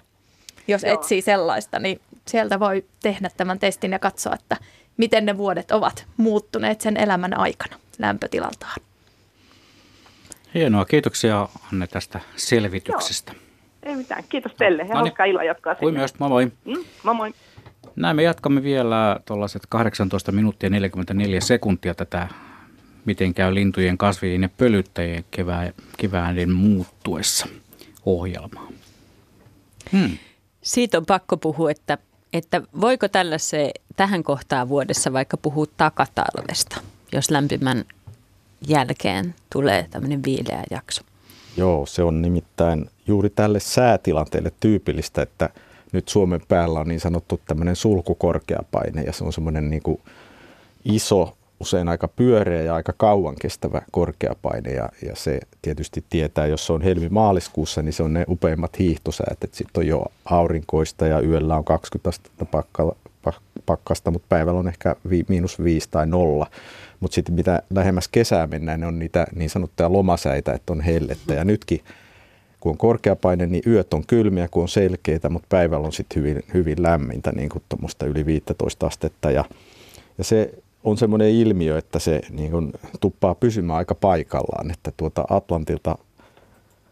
jos Joo. etsii sellaista. Niin sieltä voi tehdä tämän testin ja katsoa, että miten ne vuodet ovat muuttuneet sen elämän aikana lämpötilaltaan. Hienoa. Kiitoksia Anne tästä selvityksestä. Joo. Ei mitään. Kiitos teille ja no niin. hauskaa illan jatkaa. Kui myös. Moi moi. Mm, moi moi. Näin me jatkamme vielä tuollaiset 18 minuuttia 44 sekuntia tätä miten käy lintujen kasvien ja pölyttäjien kevää, kevääiden muuttuessa ohjelmaa. Hmm. Siitä on pakko puhua, että, että voiko tällaiseen tähän kohtaan vuodessa vaikka puhua takatalvesta, jos lämpimän jälkeen tulee tämmöinen viileä jakso? Joo, se on nimittäin juuri tälle säätilanteelle tyypillistä, että nyt Suomen päällä on niin sanottu tämmöinen sulkukorkeapaine ja se on semmoinen niin kuin iso, usein aika pyöreä ja aika kauan kestävä korkeapaine ja, ja se tietysti tietää, jos se on helmi-maaliskuussa, niin se on ne upeimmat hiihtosäät, että sitten on jo aurinkoista ja yöllä on 20 astetta pakka, pakkasta, mutta päivällä on ehkä vi, miinus viisi tai nolla. Mutta sitten mitä lähemmäs kesää mennään, ne on niitä niin sanottuja lomasäitä, että on hellettä. Ja nytkin, kun on korkeapaine, niin yöt on kylmiä, kun on selkeitä, mutta päivällä on sitten hyvin, hyvin lämmintä, niin kuin yli 15 astetta. Ja, ja se on semmoinen ilmiö, että se niin kuin tuppaa pysymään aika paikallaan, että tuota Atlantilta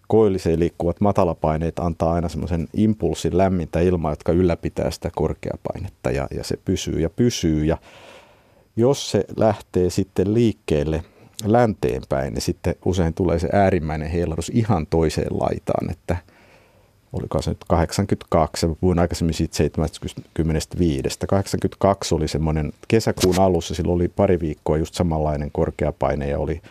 koilliseen liikkuvat matalapaineet antaa aina semmoisen impulssin lämmintä ilmaa, jotka ylläpitää sitä korkeapainetta ja, ja se pysyy ja pysyy. Ja jos se lähtee sitten liikkeelle länteenpäin, niin sitten usein tulee se äärimmäinen heilahdus ihan toiseen laitaan, että oliko se nyt 82, puhuin aikaisemmin siitä 75. 82 oli semmoinen kesäkuun alussa, silloin oli pari viikkoa just samanlainen korkeapaine ja oli,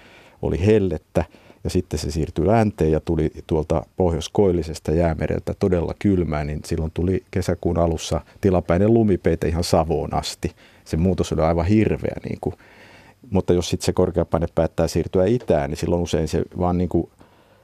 oli hellettä ja sitten se siirtyi länteen ja tuli tuolta pohjoiskoillisesta jäämereltä todella kylmää, niin silloin tuli kesäkuun alussa tilapäinen lumipeite ihan Savoon asti. Se muutos oli aivan hirveä. Niin kuin. Mutta jos sitten se korkeapaine päättää siirtyä itään, niin silloin usein se vaan niin kuin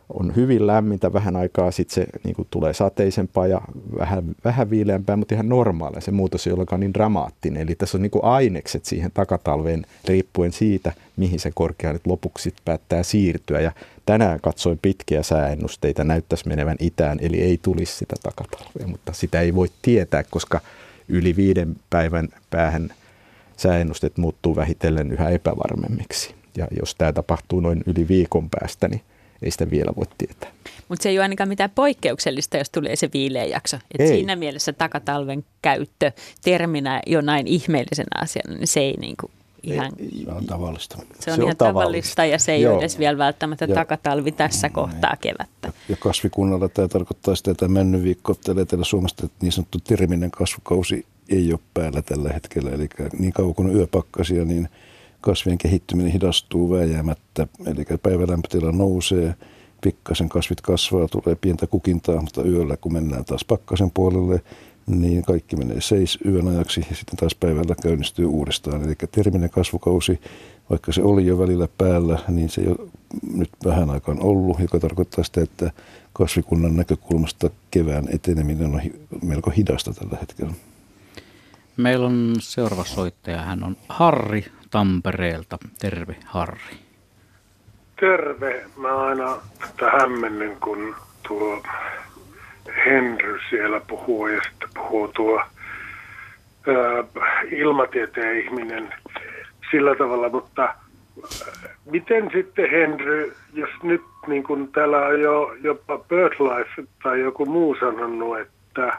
on hyvin lämmintä vähän aikaa, sitten se niin kuin tulee sateisempaa ja vähän, vähän viileämpää, mutta ihan normaalia. Se muutos ei olekaan niin dramaattinen. Eli tässä on niin kuin ainekset siihen takatalveen riippuen siitä, mihin se korkea nyt lopuksi päättää siirtyä. Ja tänään katsoin pitkiä sääennusteita, näyttäisi menevän itään, eli ei tulisi sitä takatalvea, mutta sitä ei voi tietää, koska yli viiden päivän päähän sääennusteet muuttuu vähitellen yhä epävarmemmiksi. Ja jos tämä tapahtuu noin yli viikon päästä, niin ei sitä vielä voi tietää. Mutta se ei ole ainakaan mitään poikkeuksellista, jos tulee se viileä jakso. Et siinä mielessä takatalven käyttö terminä jo näin ihmeellisenä asiana, niin se ei niinku ihan... Se on tavallista. Se on se ihan on tavallista, tavallista ja se ei Joo. ole edes vielä välttämättä ja, takatalvi tässä kohtaa kevättä. Ja kasvikunnalla tämä tarkoittaa sitä, että mennyt viikko Etelä-Suomesta, että niin sanottu terminen kasvukausi ei ole päällä tällä hetkellä. Eli niin kauan kuin on yöpakkasia, niin – kasvien kehittyminen hidastuu vääjäämättä, eli päivälämpötila nousee, pikkasen kasvit kasvaa, tulee pientä kukintaa, mutta yöllä kun mennään taas pakkasen puolelle, niin kaikki menee seis yön ajaksi ja sitten taas päivällä käynnistyy uudestaan. Eli terminen kasvukausi, vaikka se oli jo välillä päällä, niin se jo nyt vähän aikaan ollut, joka tarkoittaa sitä, että kasvikunnan näkökulmasta kevään eteneminen on melko hidasta tällä hetkellä. Meillä on seuraava soittaja. Hän on Harri Tampereelta. Terve Harri. Terve. Mä aina tätä hämmennyn, kun tuo Henry siellä puhuu ja sitten puhuu tuo ilmatieteen ihminen sillä tavalla, mutta miten sitten Henry, jos nyt niin kuin täällä on jo jopa BirdLife tai joku muu sanonut, että, että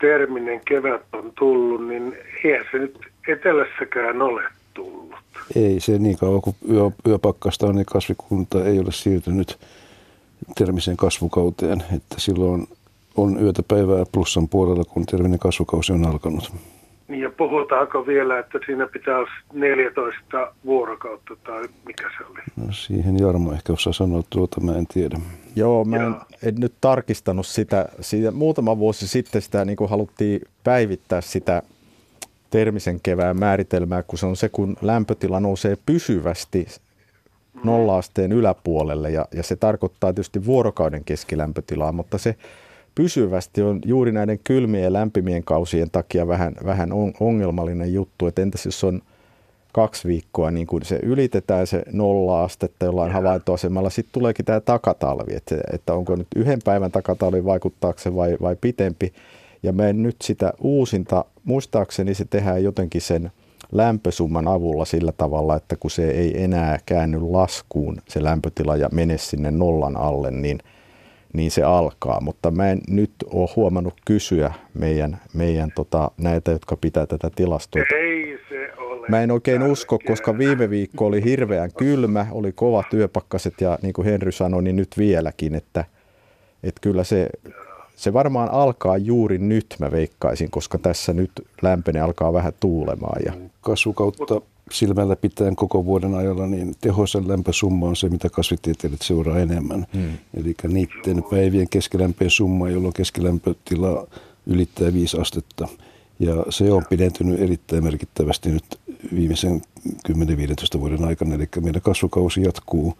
terminen kevät on tullut, niin eihän se nyt etelässäkään ole tullut. Ei se niin kauan kuin yö, yöpakkasta on, niin kasvikunta ei ole siirtynyt termisen kasvukauteen. Että silloin on yötä päivää plussan puolella, kun terminen kasvukausi on alkanut. Niin ja puhutaanko vielä, että siinä pitää olla 14 vuorokautta tai mikä se oli? No siihen Jarmo ehkä osaa sanoa tuota, mä en tiedä. Joo, mä en, en nyt tarkistanut sitä. Siitä, muutama vuosi sitten sitä niin kuin haluttiin päivittää sitä termisen kevään määritelmää, kun se on se, kun lämpötila nousee pysyvästi nolla-asteen yläpuolelle. Ja, ja se tarkoittaa tietysti vuorokauden keskilämpötilaa, mutta se pysyvästi on juuri näiden kylmien ja lämpimien kausien takia vähän, vähän ongelmallinen juttu, että entäs jos on kaksi viikkoa, niin kun se ylitetään se nolla astetta jollain havaintoasemalla, sitten tuleekin tämä takatalvi, että, että onko nyt yhden päivän takatalvi, vaikuttaako se vai, vai pitempi. Ja me nyt sitä uusinta, muistaakseni se tehdään jotenkin sen lämpösumman avulla sillä tavalla, että kun se ei enää käänny laskuun se lämpötila ja mene sinne nollan alle, niin, niin se alkaa. Mutta mä en nyt ole huomannut kysyä meidän, meidän tota, näitä, jotka pitää tätä tilastoa. Ei. Mä en oikein usko, koska viime viikko oli hirveän kylmä, oli kova työpakkaset ja niin kuin Henry sanoi, niin nyt vieläkin, että, että kyllä se se varmaan alkaa juuri nyt, mä veikkaisin, koska tässä nyt lämpene alkaa vähän tuulemaan. Ja... Kasvukautta silmällä pitäen koko vuoden ajalla, niin tehoisen lämpösumma on se, mitä kasvitieteilijät seuraa enemmän. Hmm. Eli niiden päivien keskilämpöjen summa, jolloin keskilämpötila ylittää 5 astetta. Ja se on pidentynyt erittäin merkittävästi nyt viimeisen 10-15 vuoden aikana. Eli meidän kasvukausi jatkuu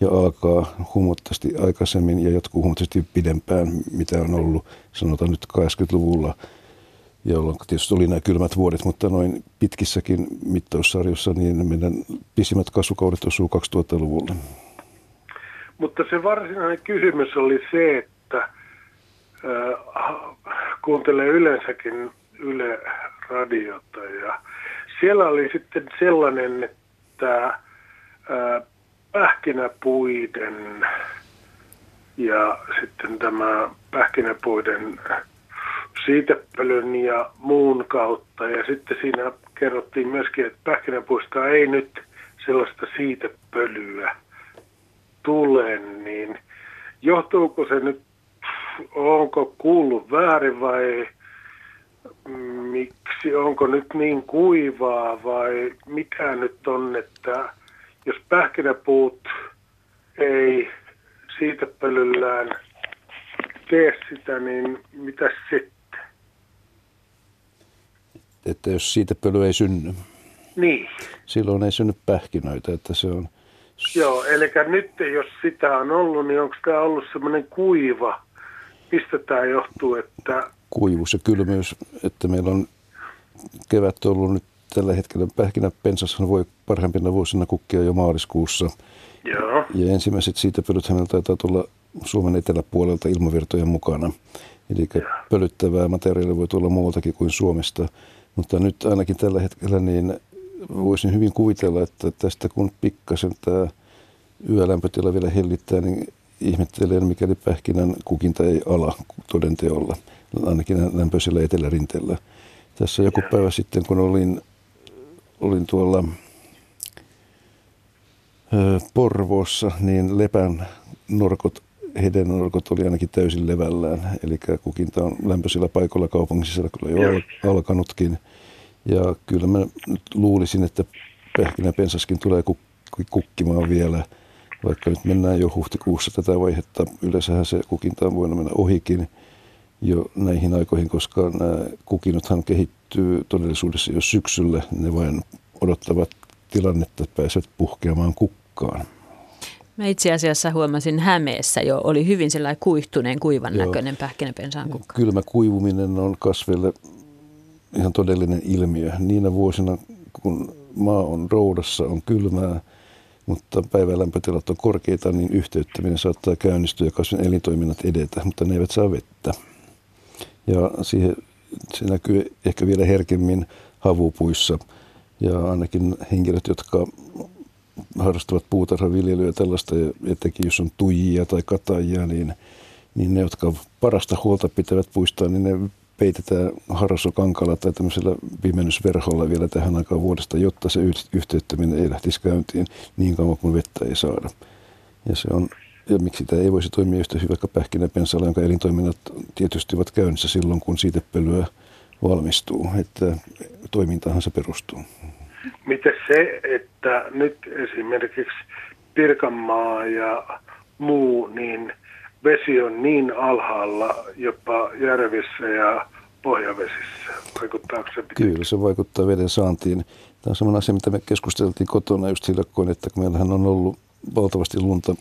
ja alkaa huomattavasti aikaisemmin ja jatkuu huomattavasti pidempään, mitä on ollut sanotaan nyt 80-luvulla, jolloin tietysti oli nämä kylmät vuodet, mutta noin pitkissäkin mittaussarjossa niin meidän pisimmät kasvukaudet osuu 2000-luvulle. Mutta se varsinainen kysymys oli se, että äh, kuuntelee yleensäkin Yle Radiota ja siellä oli sitten sellainen, että äh, pähkinäpuiden ja sitten tämä pähkinäpuiden siitepölyn ja muun kautta. Ja sitten siinä kerrottiin myöskin, että pähkinäpuista ei nyt sellaista siitepölyä tule, niin johtuuko se nyt, onko kuullut väärin vai miksi, onko nyt niin kuivaa vai mikä nyt on, että jos pähkinäpuut ei siitepölyllään tee sitä, niin mitä sitten? Että jos siitepöly ei synny. Niin. Silloin ei synny pähkinöitä, että se on... Joo, eli nyt jos sitä on ollut, niin onko tämä ollut semmoinen kuiva? Mistä tämä johtuu, että... Kuivuus ja kylmyys, että meillä on kevät ollut nyt tällä hetkellä pähkinäpensashan voi parhaimpina vuosina kukkia jo maaliskuussa. Joo. Ja ensimmäiset siitä pölyt hänellä taitaa tulla Suomen eteläpuolelta ilmavirtojen mukana. Eli pölyttävää materiaalia voi tulla muualtakin kuin Suomesta. Mutta nyt ainakin tällä hetkellä niin voisin hyvin kuvitella, että tästä kun pikkasen tämä yölämpötila vielä hellittää, niin ihmettelen, mikäli pähkinän kukinta ei ala todenteolla, ainakin lämpöisellä etelärinteellä. Tässä joku päivä sitten, kun olin olin tuolla Porvoossa, niin lepän norkot, hedenorkot oli ainakin täysin levällään. Eli kukinta on lämpöisillä paikoilla kaupungissa kyllä jo alkanutkin. Ja kyllä mä nyt luulisin, että pensaskin tulee kukkimaan vielä, vaikka nyt mennään jo huhtikuussa tätä vaihetta. Yleensähän se kukinta on voinut mennä ohikin jo näihin aikoihin, koska nämä kukinothan kehittyy todellisuudessa jo syksyllä. Ne vain odottavat tilannetta, että pääsevät puhkeamaan kukkaan. Mä itse asiassa huomasin Hämeessä jo, oli hyvin sellainen kuihtuneen kuivan Joo. näköinen pähkinäpensaan kukka. Kylmä kuivuminen on kasveille ihan todellinen ilmiö. Niinä vuosina, kun maa on roudassa, on kylmää, mutta päivälämpötilat on korkeita, niin yhteyttäminen saattaa käynnistyä ja kasvin elintoiminnat edetä, mutta ne eivät saa vettä. Ja siihen, se näkyy ehkä vielä herkemmin havupuissa. Ja ainakin henkilöt, jotka harrastavat puutarhaviljelyä tällaista, etenkin jos on tuijia tai katajia, niin, niin ne, jotka parasta huolta pitävät puistaan, niin ne peitetään harrasokankalla tai tämmöisellä pimennysverholla vielä tähän aikaan vuodesta, jotta se yhteyttäminen ei lähtisi käyntiin niin kauan kuin vettä ei saada. Ja, se on, ja miksi tämä ei voisi toimia yhtä hyvä kuin pähkinäpensalla, jonka elintoiminnat tietysti ovat käynnissä silloin, kun siitepölyä valmistuu. Että toimintahan se perustuu. Miten se, että nyt esimerkiksi Pirkanmaa ja muu, niin – vesi on niin alhaalla jopa järvissä ja pohjavesissä. Vaikuttaako se pitää? Kyllä, se vaikuttaa veden saantiin. Tämä on sellainen asia, mitä me keskusteltiin kotona just silloin, että kun meillähän on ollut valtavasti lunta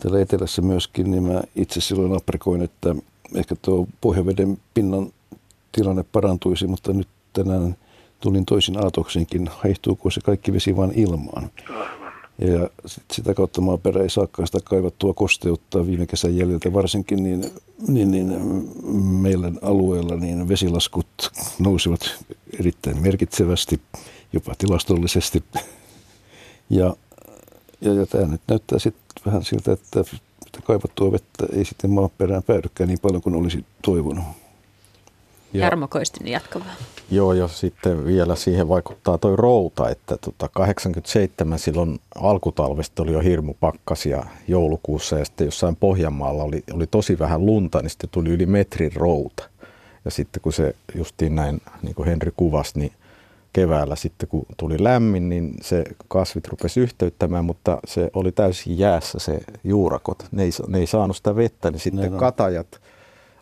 täällä etelässä myöskin, niin mä itse silloin aprikoin, että ehkä tuo pohjaveden pinnan tilanne parantuisi, mutta nyt tänään tulin toisin aatoksinkin, haihtuuko se kaikki vesi vain ilmaan. Ja sit sitä kautta maaperä ei saakaan sitä kaivattua kosteutta viime kesän jäljiltä varsinkin, niin, niin, niin meillä alueella niin vesilaskut nousivat erittäin merkitsevästi, jopa tilastollisesti. Ja, ja, ja tämä nyt näyttää sitten vähän siltä, että kaivattua vettä ei sitten maaperään päädykään niin paljon kuin olisi toivonut. Jarmo Koistinen jatkavaa. Joo, ja sitten vielä siihen vaikuttaa toi routa, että tota 87 silloin alkutalvesta oli jo hirmu pakkasia joulukuussa ja sitten jossain Pohjanmaalla oli, oli tosi vähän lunta, niin sitten tuli yli metrin routa. Ja sitten kun se justiin näin, niin kuin Henri kuvasi, niin keväällä sitten kun tuli lämmin, niin se kasvit rupesi yhteyttämään, mutta se oli täysin jäässä se juurakot. Ne ei, ne ei saanut sitä vettä, niin sitten ne katajat –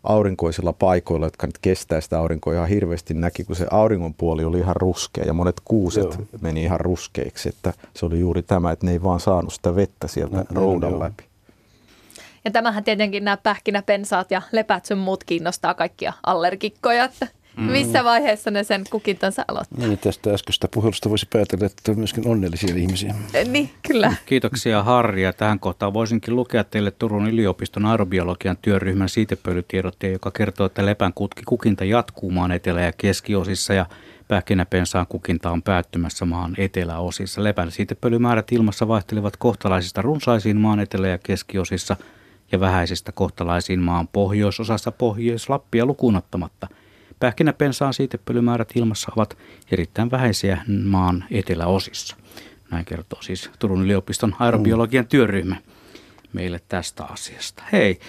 aurinkoisilla paikoilla, jotka nyt kestää sitä aurinkoa ihan hirveästi, näki, kun se auringon puoli oli ihan ruskea ja monet kuuset joo. meni ihan ruskeiksi, että se oli juuri tämä, että ne ei vaan saanut sitä vettä sieltä no, roudan no, läpi. Ja tämähän tietenkin nämä pähkinäpensaat ja lepät muut kiinnostaa kaikkia allergikkoja, että Mm. Missä vaiheessa ne sen kukintansa aloittaa? Niin, tästä äskeistä puhelusta voisi päätellä, että on myöskin onnellisia ihmisiä. Eh, niin, kyllä. Kiitoksia Harri. Ja tähän kohtaan voisinkin lukea teille Turun yliopiston aerobiologian työryhmän siitepölytiedotteen, joka kertoo, että lepän kutki kukinta jatkuu maan etelä- ja keskiosissa ja pähkinäpensaan kukinta on päättymässä maan eteläosissa. Lepän siitepölymäärät ilmassa vaihtelevat kohtalaisista runsaisiin maan etelä- ja keskiosissa ja vähäisistä kohtalaisiin maan pohjoisosassa Pohjois-Lappia lukunottamatta – Pähkinäpensaan siitepölymäärät ilmassa ovat erittäin vähäisiä maan eteläosissa. Näin kertoo siis Turun yliopiston aerobiologian työryhmä meille tästä asiasta. Hei,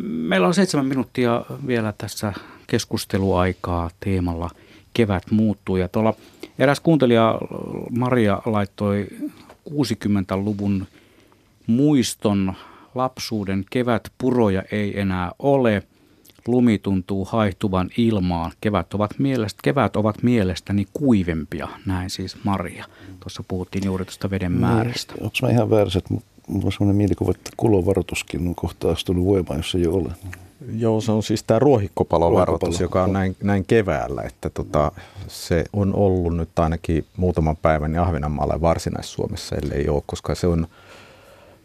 meillä on seitsemän minuuttia vielä tässä keskusteluaikaa teemalla Kevät muuttuu. Ja tuolla eräs kuuntelija Maria laittoi 60-luvun muiston lapsuuden kevät puroja ei enää ole – lumi tuntuu haihtuvan ilmaan. Kevät ovat, mielestä, kevät ovat mielestäni kuivempia, näin siis Maria. Tuossa puhuttiin juuri tuosta veden niin, määrästä. Onko mä ihan väärässä, että mulla on sellainen mielikuva, että kulovaroituskin on kohta astunut voimaan, jos ei jo ole. Joo, se on siis tämä ruohikkopalovaroitus, joka on näin, näin keväällä, että tota, se on ollut nyt ainakin muutaman päivän Ahvenanmaalla Varsinais-Suomessa, ellei ole, koska se on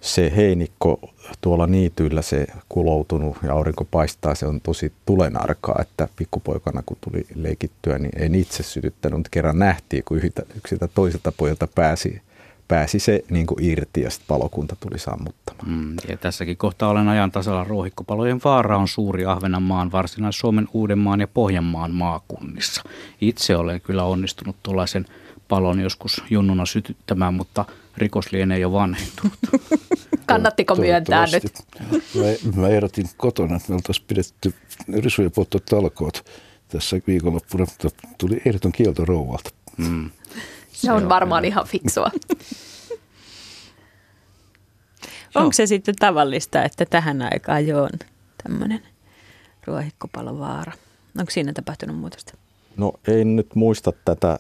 se heinikko tuolla niityillä se kuloutunut ja aurinko paistaa, se on tosi tulenarkaa, että pikkupoikana kun tuli leikittyä, niin en itse sytyttänyt, mutta kerran nähtiin, kun yksiltä toiselta pojalta pääsi, pääsi se niin kuin irti ja sitten palokunta tuli sammuttamaan. Mm, ja tässäkin kohtaa olen ajan tasalla. Ruohikkopalojen vaara on suuri Ahvenanmaan, Varsinais-Suomen, Uudenmaan ja Pohjanmaan maakunnissa. Itse olen kyllä onnistunut tuollaisen palon joskus junnuna sytyttämään, mutta rikos lienee jo vanhentunut. Kannattiko myöntää nyt? Mä, mä ehdotin kotona, että me oltaisiin pidetty risujen polttotalkoot tässä viikonloppuna, mutta tuli ehdoton kielto rouvalta. Mm. Se on varmaan ihan fiksua. Onko se sitten tavallista, että tähän aikaan jo on tämmöinen ruohikkopalovaara? Onko siinä tapahtunut muutosta? No ei nyt muista tätä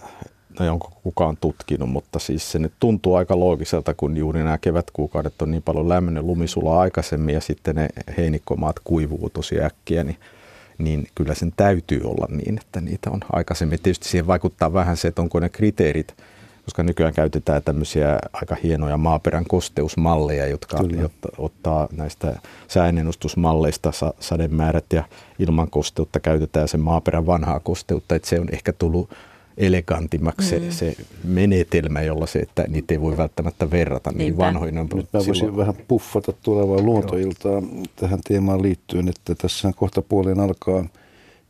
tai onko kukaan tutkinut, mutta siis se nyt tuntuu aika loogiselta, kun juuri nämä kevätkuukaudet on niin paljon lämmöinen lumisula aikaisemmin ja sitten ne heinikkomaat kuivuu tosi äkkiä, niin, niin kyllä sen täytyy olla niin, että niitä on aikaisemmin. Tietysti siihen vaikuttaa vähän se, että onko ne kriteerit, koska nykyään käytetään tämmöisiä aika hienoja maaperän kosteusmalleja, jotka jotta, ottaa näistä sääennustusmalleista sademäärät ja ilman kosteutta käytetään sen maaperän vanhaa kosteutta, että se on ehkä tullut elegantimmaksi mm. se, se menetelmä, jolla se, että niitä ei voi välttämättä verrata niin vanhoihin. On Nyt mä voisin silloin... vähän puffata tulevaa luontoiltaa tähän teemaan liittyen, että tässä kohta puoleen alkaa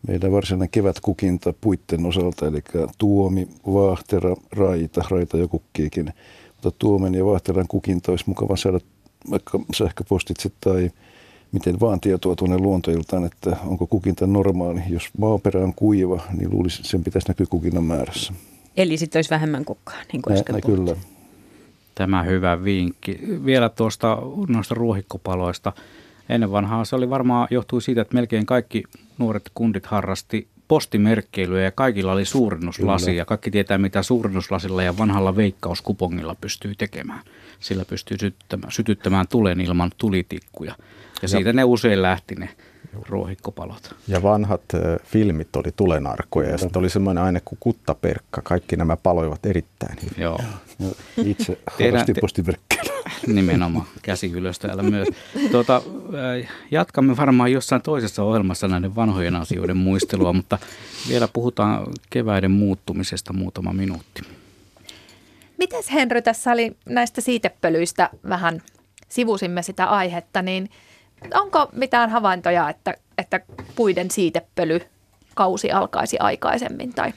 meidän varsinainen kevätkukinta puitten osalta, eli tuomi, vaahtera, raita, raita jo kukkiikin. Mutta tuomen ja vaahteran kukinta olisi mukava saada vaikka sähköpostitse tai miten vaan tietoa tuonne luontoiltaan, että onko kukinta normaali. Jos maaperä on kuiva, niin luulisi, että sen pitäisi näkyä kukinnan määrässä. Eli sitten olisi vähemmän kukkaa, niin kuin äsken Kyllä. Tämä hyvä vinkki. Vielä tuosta noista ruohikkopaloista. Ennen vanhaa se oli varmaan johtui siitä, että melkein kaikki nuoret kundit harrasti postimerkkeilyä ja kaikilla oli suurennuslasi Kyllä. ja kaikki tietää mitä suurennuslasilla ja vanhalla veikkauskupongilla pystyy tekemään. Sillä pystyy sytyttämään, sytyttämään tulen ilman tulitikkuja. Ja siitä ja, ne usein lähti ne ruohikkopalot. Ja vanhat äh, filmit oli tulenarkoja ja sitten oli semmoinen aine kuin kuttaperkka. Kaikki nämä paloivat erittäin hyvin. Joo. Itse harrastin postimerkkejä. Nimenomaan, käsi ylös täällä myös. Tuota, jatkamme varmaan jossain toisessa ohjelmassa näiden vanhojen asioiden muistelua, mutta vielä puhutaan keväiden muuttumisesta muutama minuutti. Miten Henry, tässä oli näistä siitepölyistä vähän sivusimme sitä aihetta, niin onko mitään havaintoja, että, että puiden siitepöly kausi alkaisi aikaisemmin tai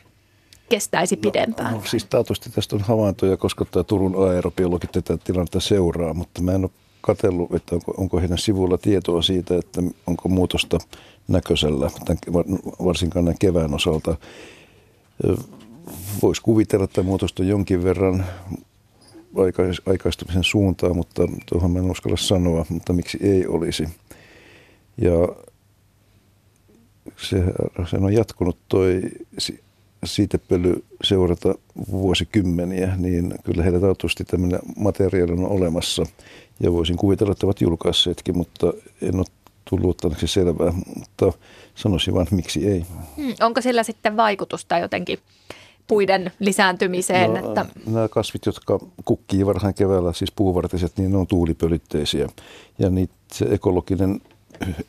kestäisi pidempään? No, no siis taatusti tästä on havaintoja, koska tämä Turun aerobiologi tätä tilannetta seuraa, mutta mä en ole katsellut, että onko, onko heidän sivuilla tietoa siitä, että onko muutosta näköisellä, varsinkaan näin kevään osalta. Voisi kuvitella, että muutosta on jonkin verran aikaistumisen suuntaan, mutta tuohon mä en uskalla sanoa, mutta miksi ei olisi. Ja se, se on jatkunut toi siitepöly seurata vuosikymmeniä, niin kyllä heillä taatusti tämmöinen materiaali on olemassa. Ja voisin kuvitella, että ovat julkaisseetkin, mutta en ole tullut ottaneeksi selvää. Mutta sanoisin vain, miksi ei. Hmm, onko sillä sitten vaikutusta jotenkin puiden lisääntymiseen? No, että... Nämä kasvit, jotka kukkii varhain keväällä, siis puuvartiset, niin ne on tuulipölytteisiä. Ja niitä, se ekologinen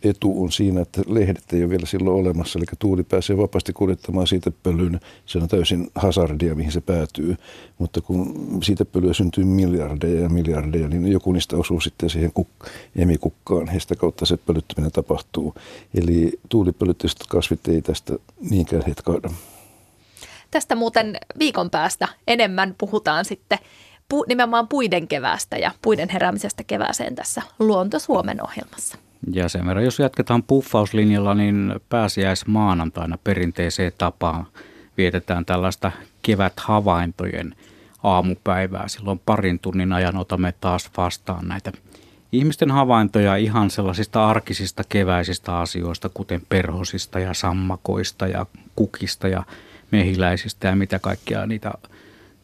etu on siinä, että lehdet ei ole vielä silloin olemassa, eli tuuli pääsee vapaasti kuljettamaan siitä pölyn. Se on täysin hazardia, mihin se päätyy. Mutta kun siitä pölyä syntyy miljardeja ja miljardeja, niin joku niistä osuu sitten siihen kuk- emikukkaan, ja sitä kautta se pölyttäminen tapahtuu. Eli tuulipölytteiset kasvit ei tästä niinkään hetkauda. Tästä muuten viikon päästä enemmän puhutaan sitten pu- nimenomaan puiden keväästä ja puiden heräämisestä kevääseen tässä Luonto Suomen ohjelmassa. Ja sen verran, jos jatketaan puffauslinjalla, niin pääsiäis maanantaina perinteiseen tapaan vietetään tällaista keväthavaintojen aamupäivää. Silloin parin tunnin ajan otamme taas vastaan näitä ihmisten havaintoja ihan sellaisista arkisista keväisistä asioista, kuten perhosista ja sammakoista ja kukista ja mehiläisistä ja mitä kaikkia niitä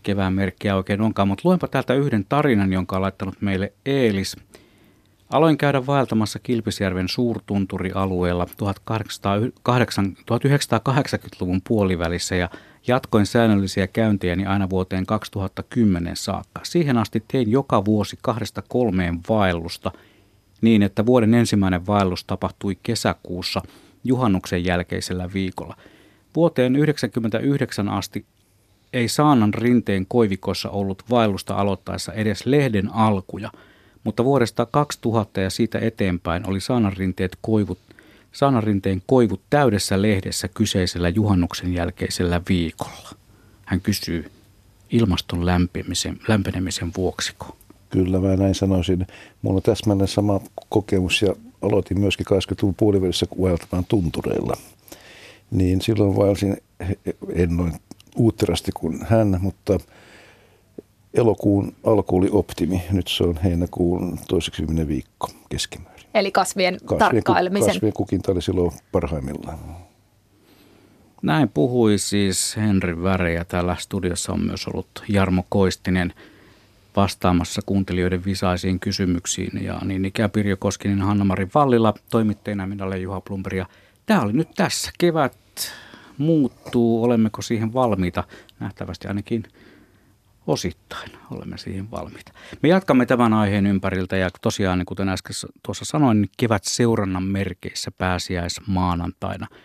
kevään merkkiä oikein onkaan. Mutta luenpa täältä yhden tarinan, jonka on laittanut meille Eelis. Aloin käydä vaeltamassa Kilpisjärven suurtunturialueella 1980-luvun puolivälissä ja jatkoin säännöllisiä käyntejäni aina vuoteen 2010 saakka. Siihen asti tein joka vuosi kahdesta kolmeen vaellusta niin, että vuoden ensimmäinen vaellus tapahtui kesäkuussa juhannuksen jälkeisellä viikolla – Vuoteen 1999 asti ei Saanan rinteen koivikossa ollut vaellusta aloittaessa edes lehden alkuja, mutta vuodesta 2000 ja siitä eteenpäin oli Saanan rinteet koivut, Saanan rinteen koivut täydessä lehdessä kyseisellä juhannuksen jälkeisellä viikolla. Hän kysyy ilmaston lämpenemisen, lämpenemisen vuoksiko. Kyllä, mä näin sanoisin. Mulla on täsmälleen sama kokemus ja aloitin myöskin 80-luvun puolivälissä vaeltamaan tuntureilla – niin silloin vaelsin, en noin uutterasti kuin hän, mutta elokuun alku oli optimi. Nyt se on heinäkuun toiseksi viikko keskimäärin. Eli kasvien, kasvien tarkkailemisen. Kasvien kukinta oli silloin parhaimmillaan. Näin puhui siis Henri Väre ja täällä studiossa on myös ollut Jarmo Koistinen vastaamassa kuuntelijoiden visaisiin kysymyksiin. Ja niin ikään Pirjo Koskinen, Hanna-Mari Vallila, toimittajana minä olen Juha Plumberi. Ja tämä oli nyt tässä. Kevät muuttuu, olemmeko siihen valmiita? Nähtävästi ainakin osittain olemme siihen valmiita. Me jatkamme tämän aiheen ympäriltä ja tosiaan, niin kuten äsken tuossa sanoin, niin kevät seurannan merkeissä pääsiäis maanantaina –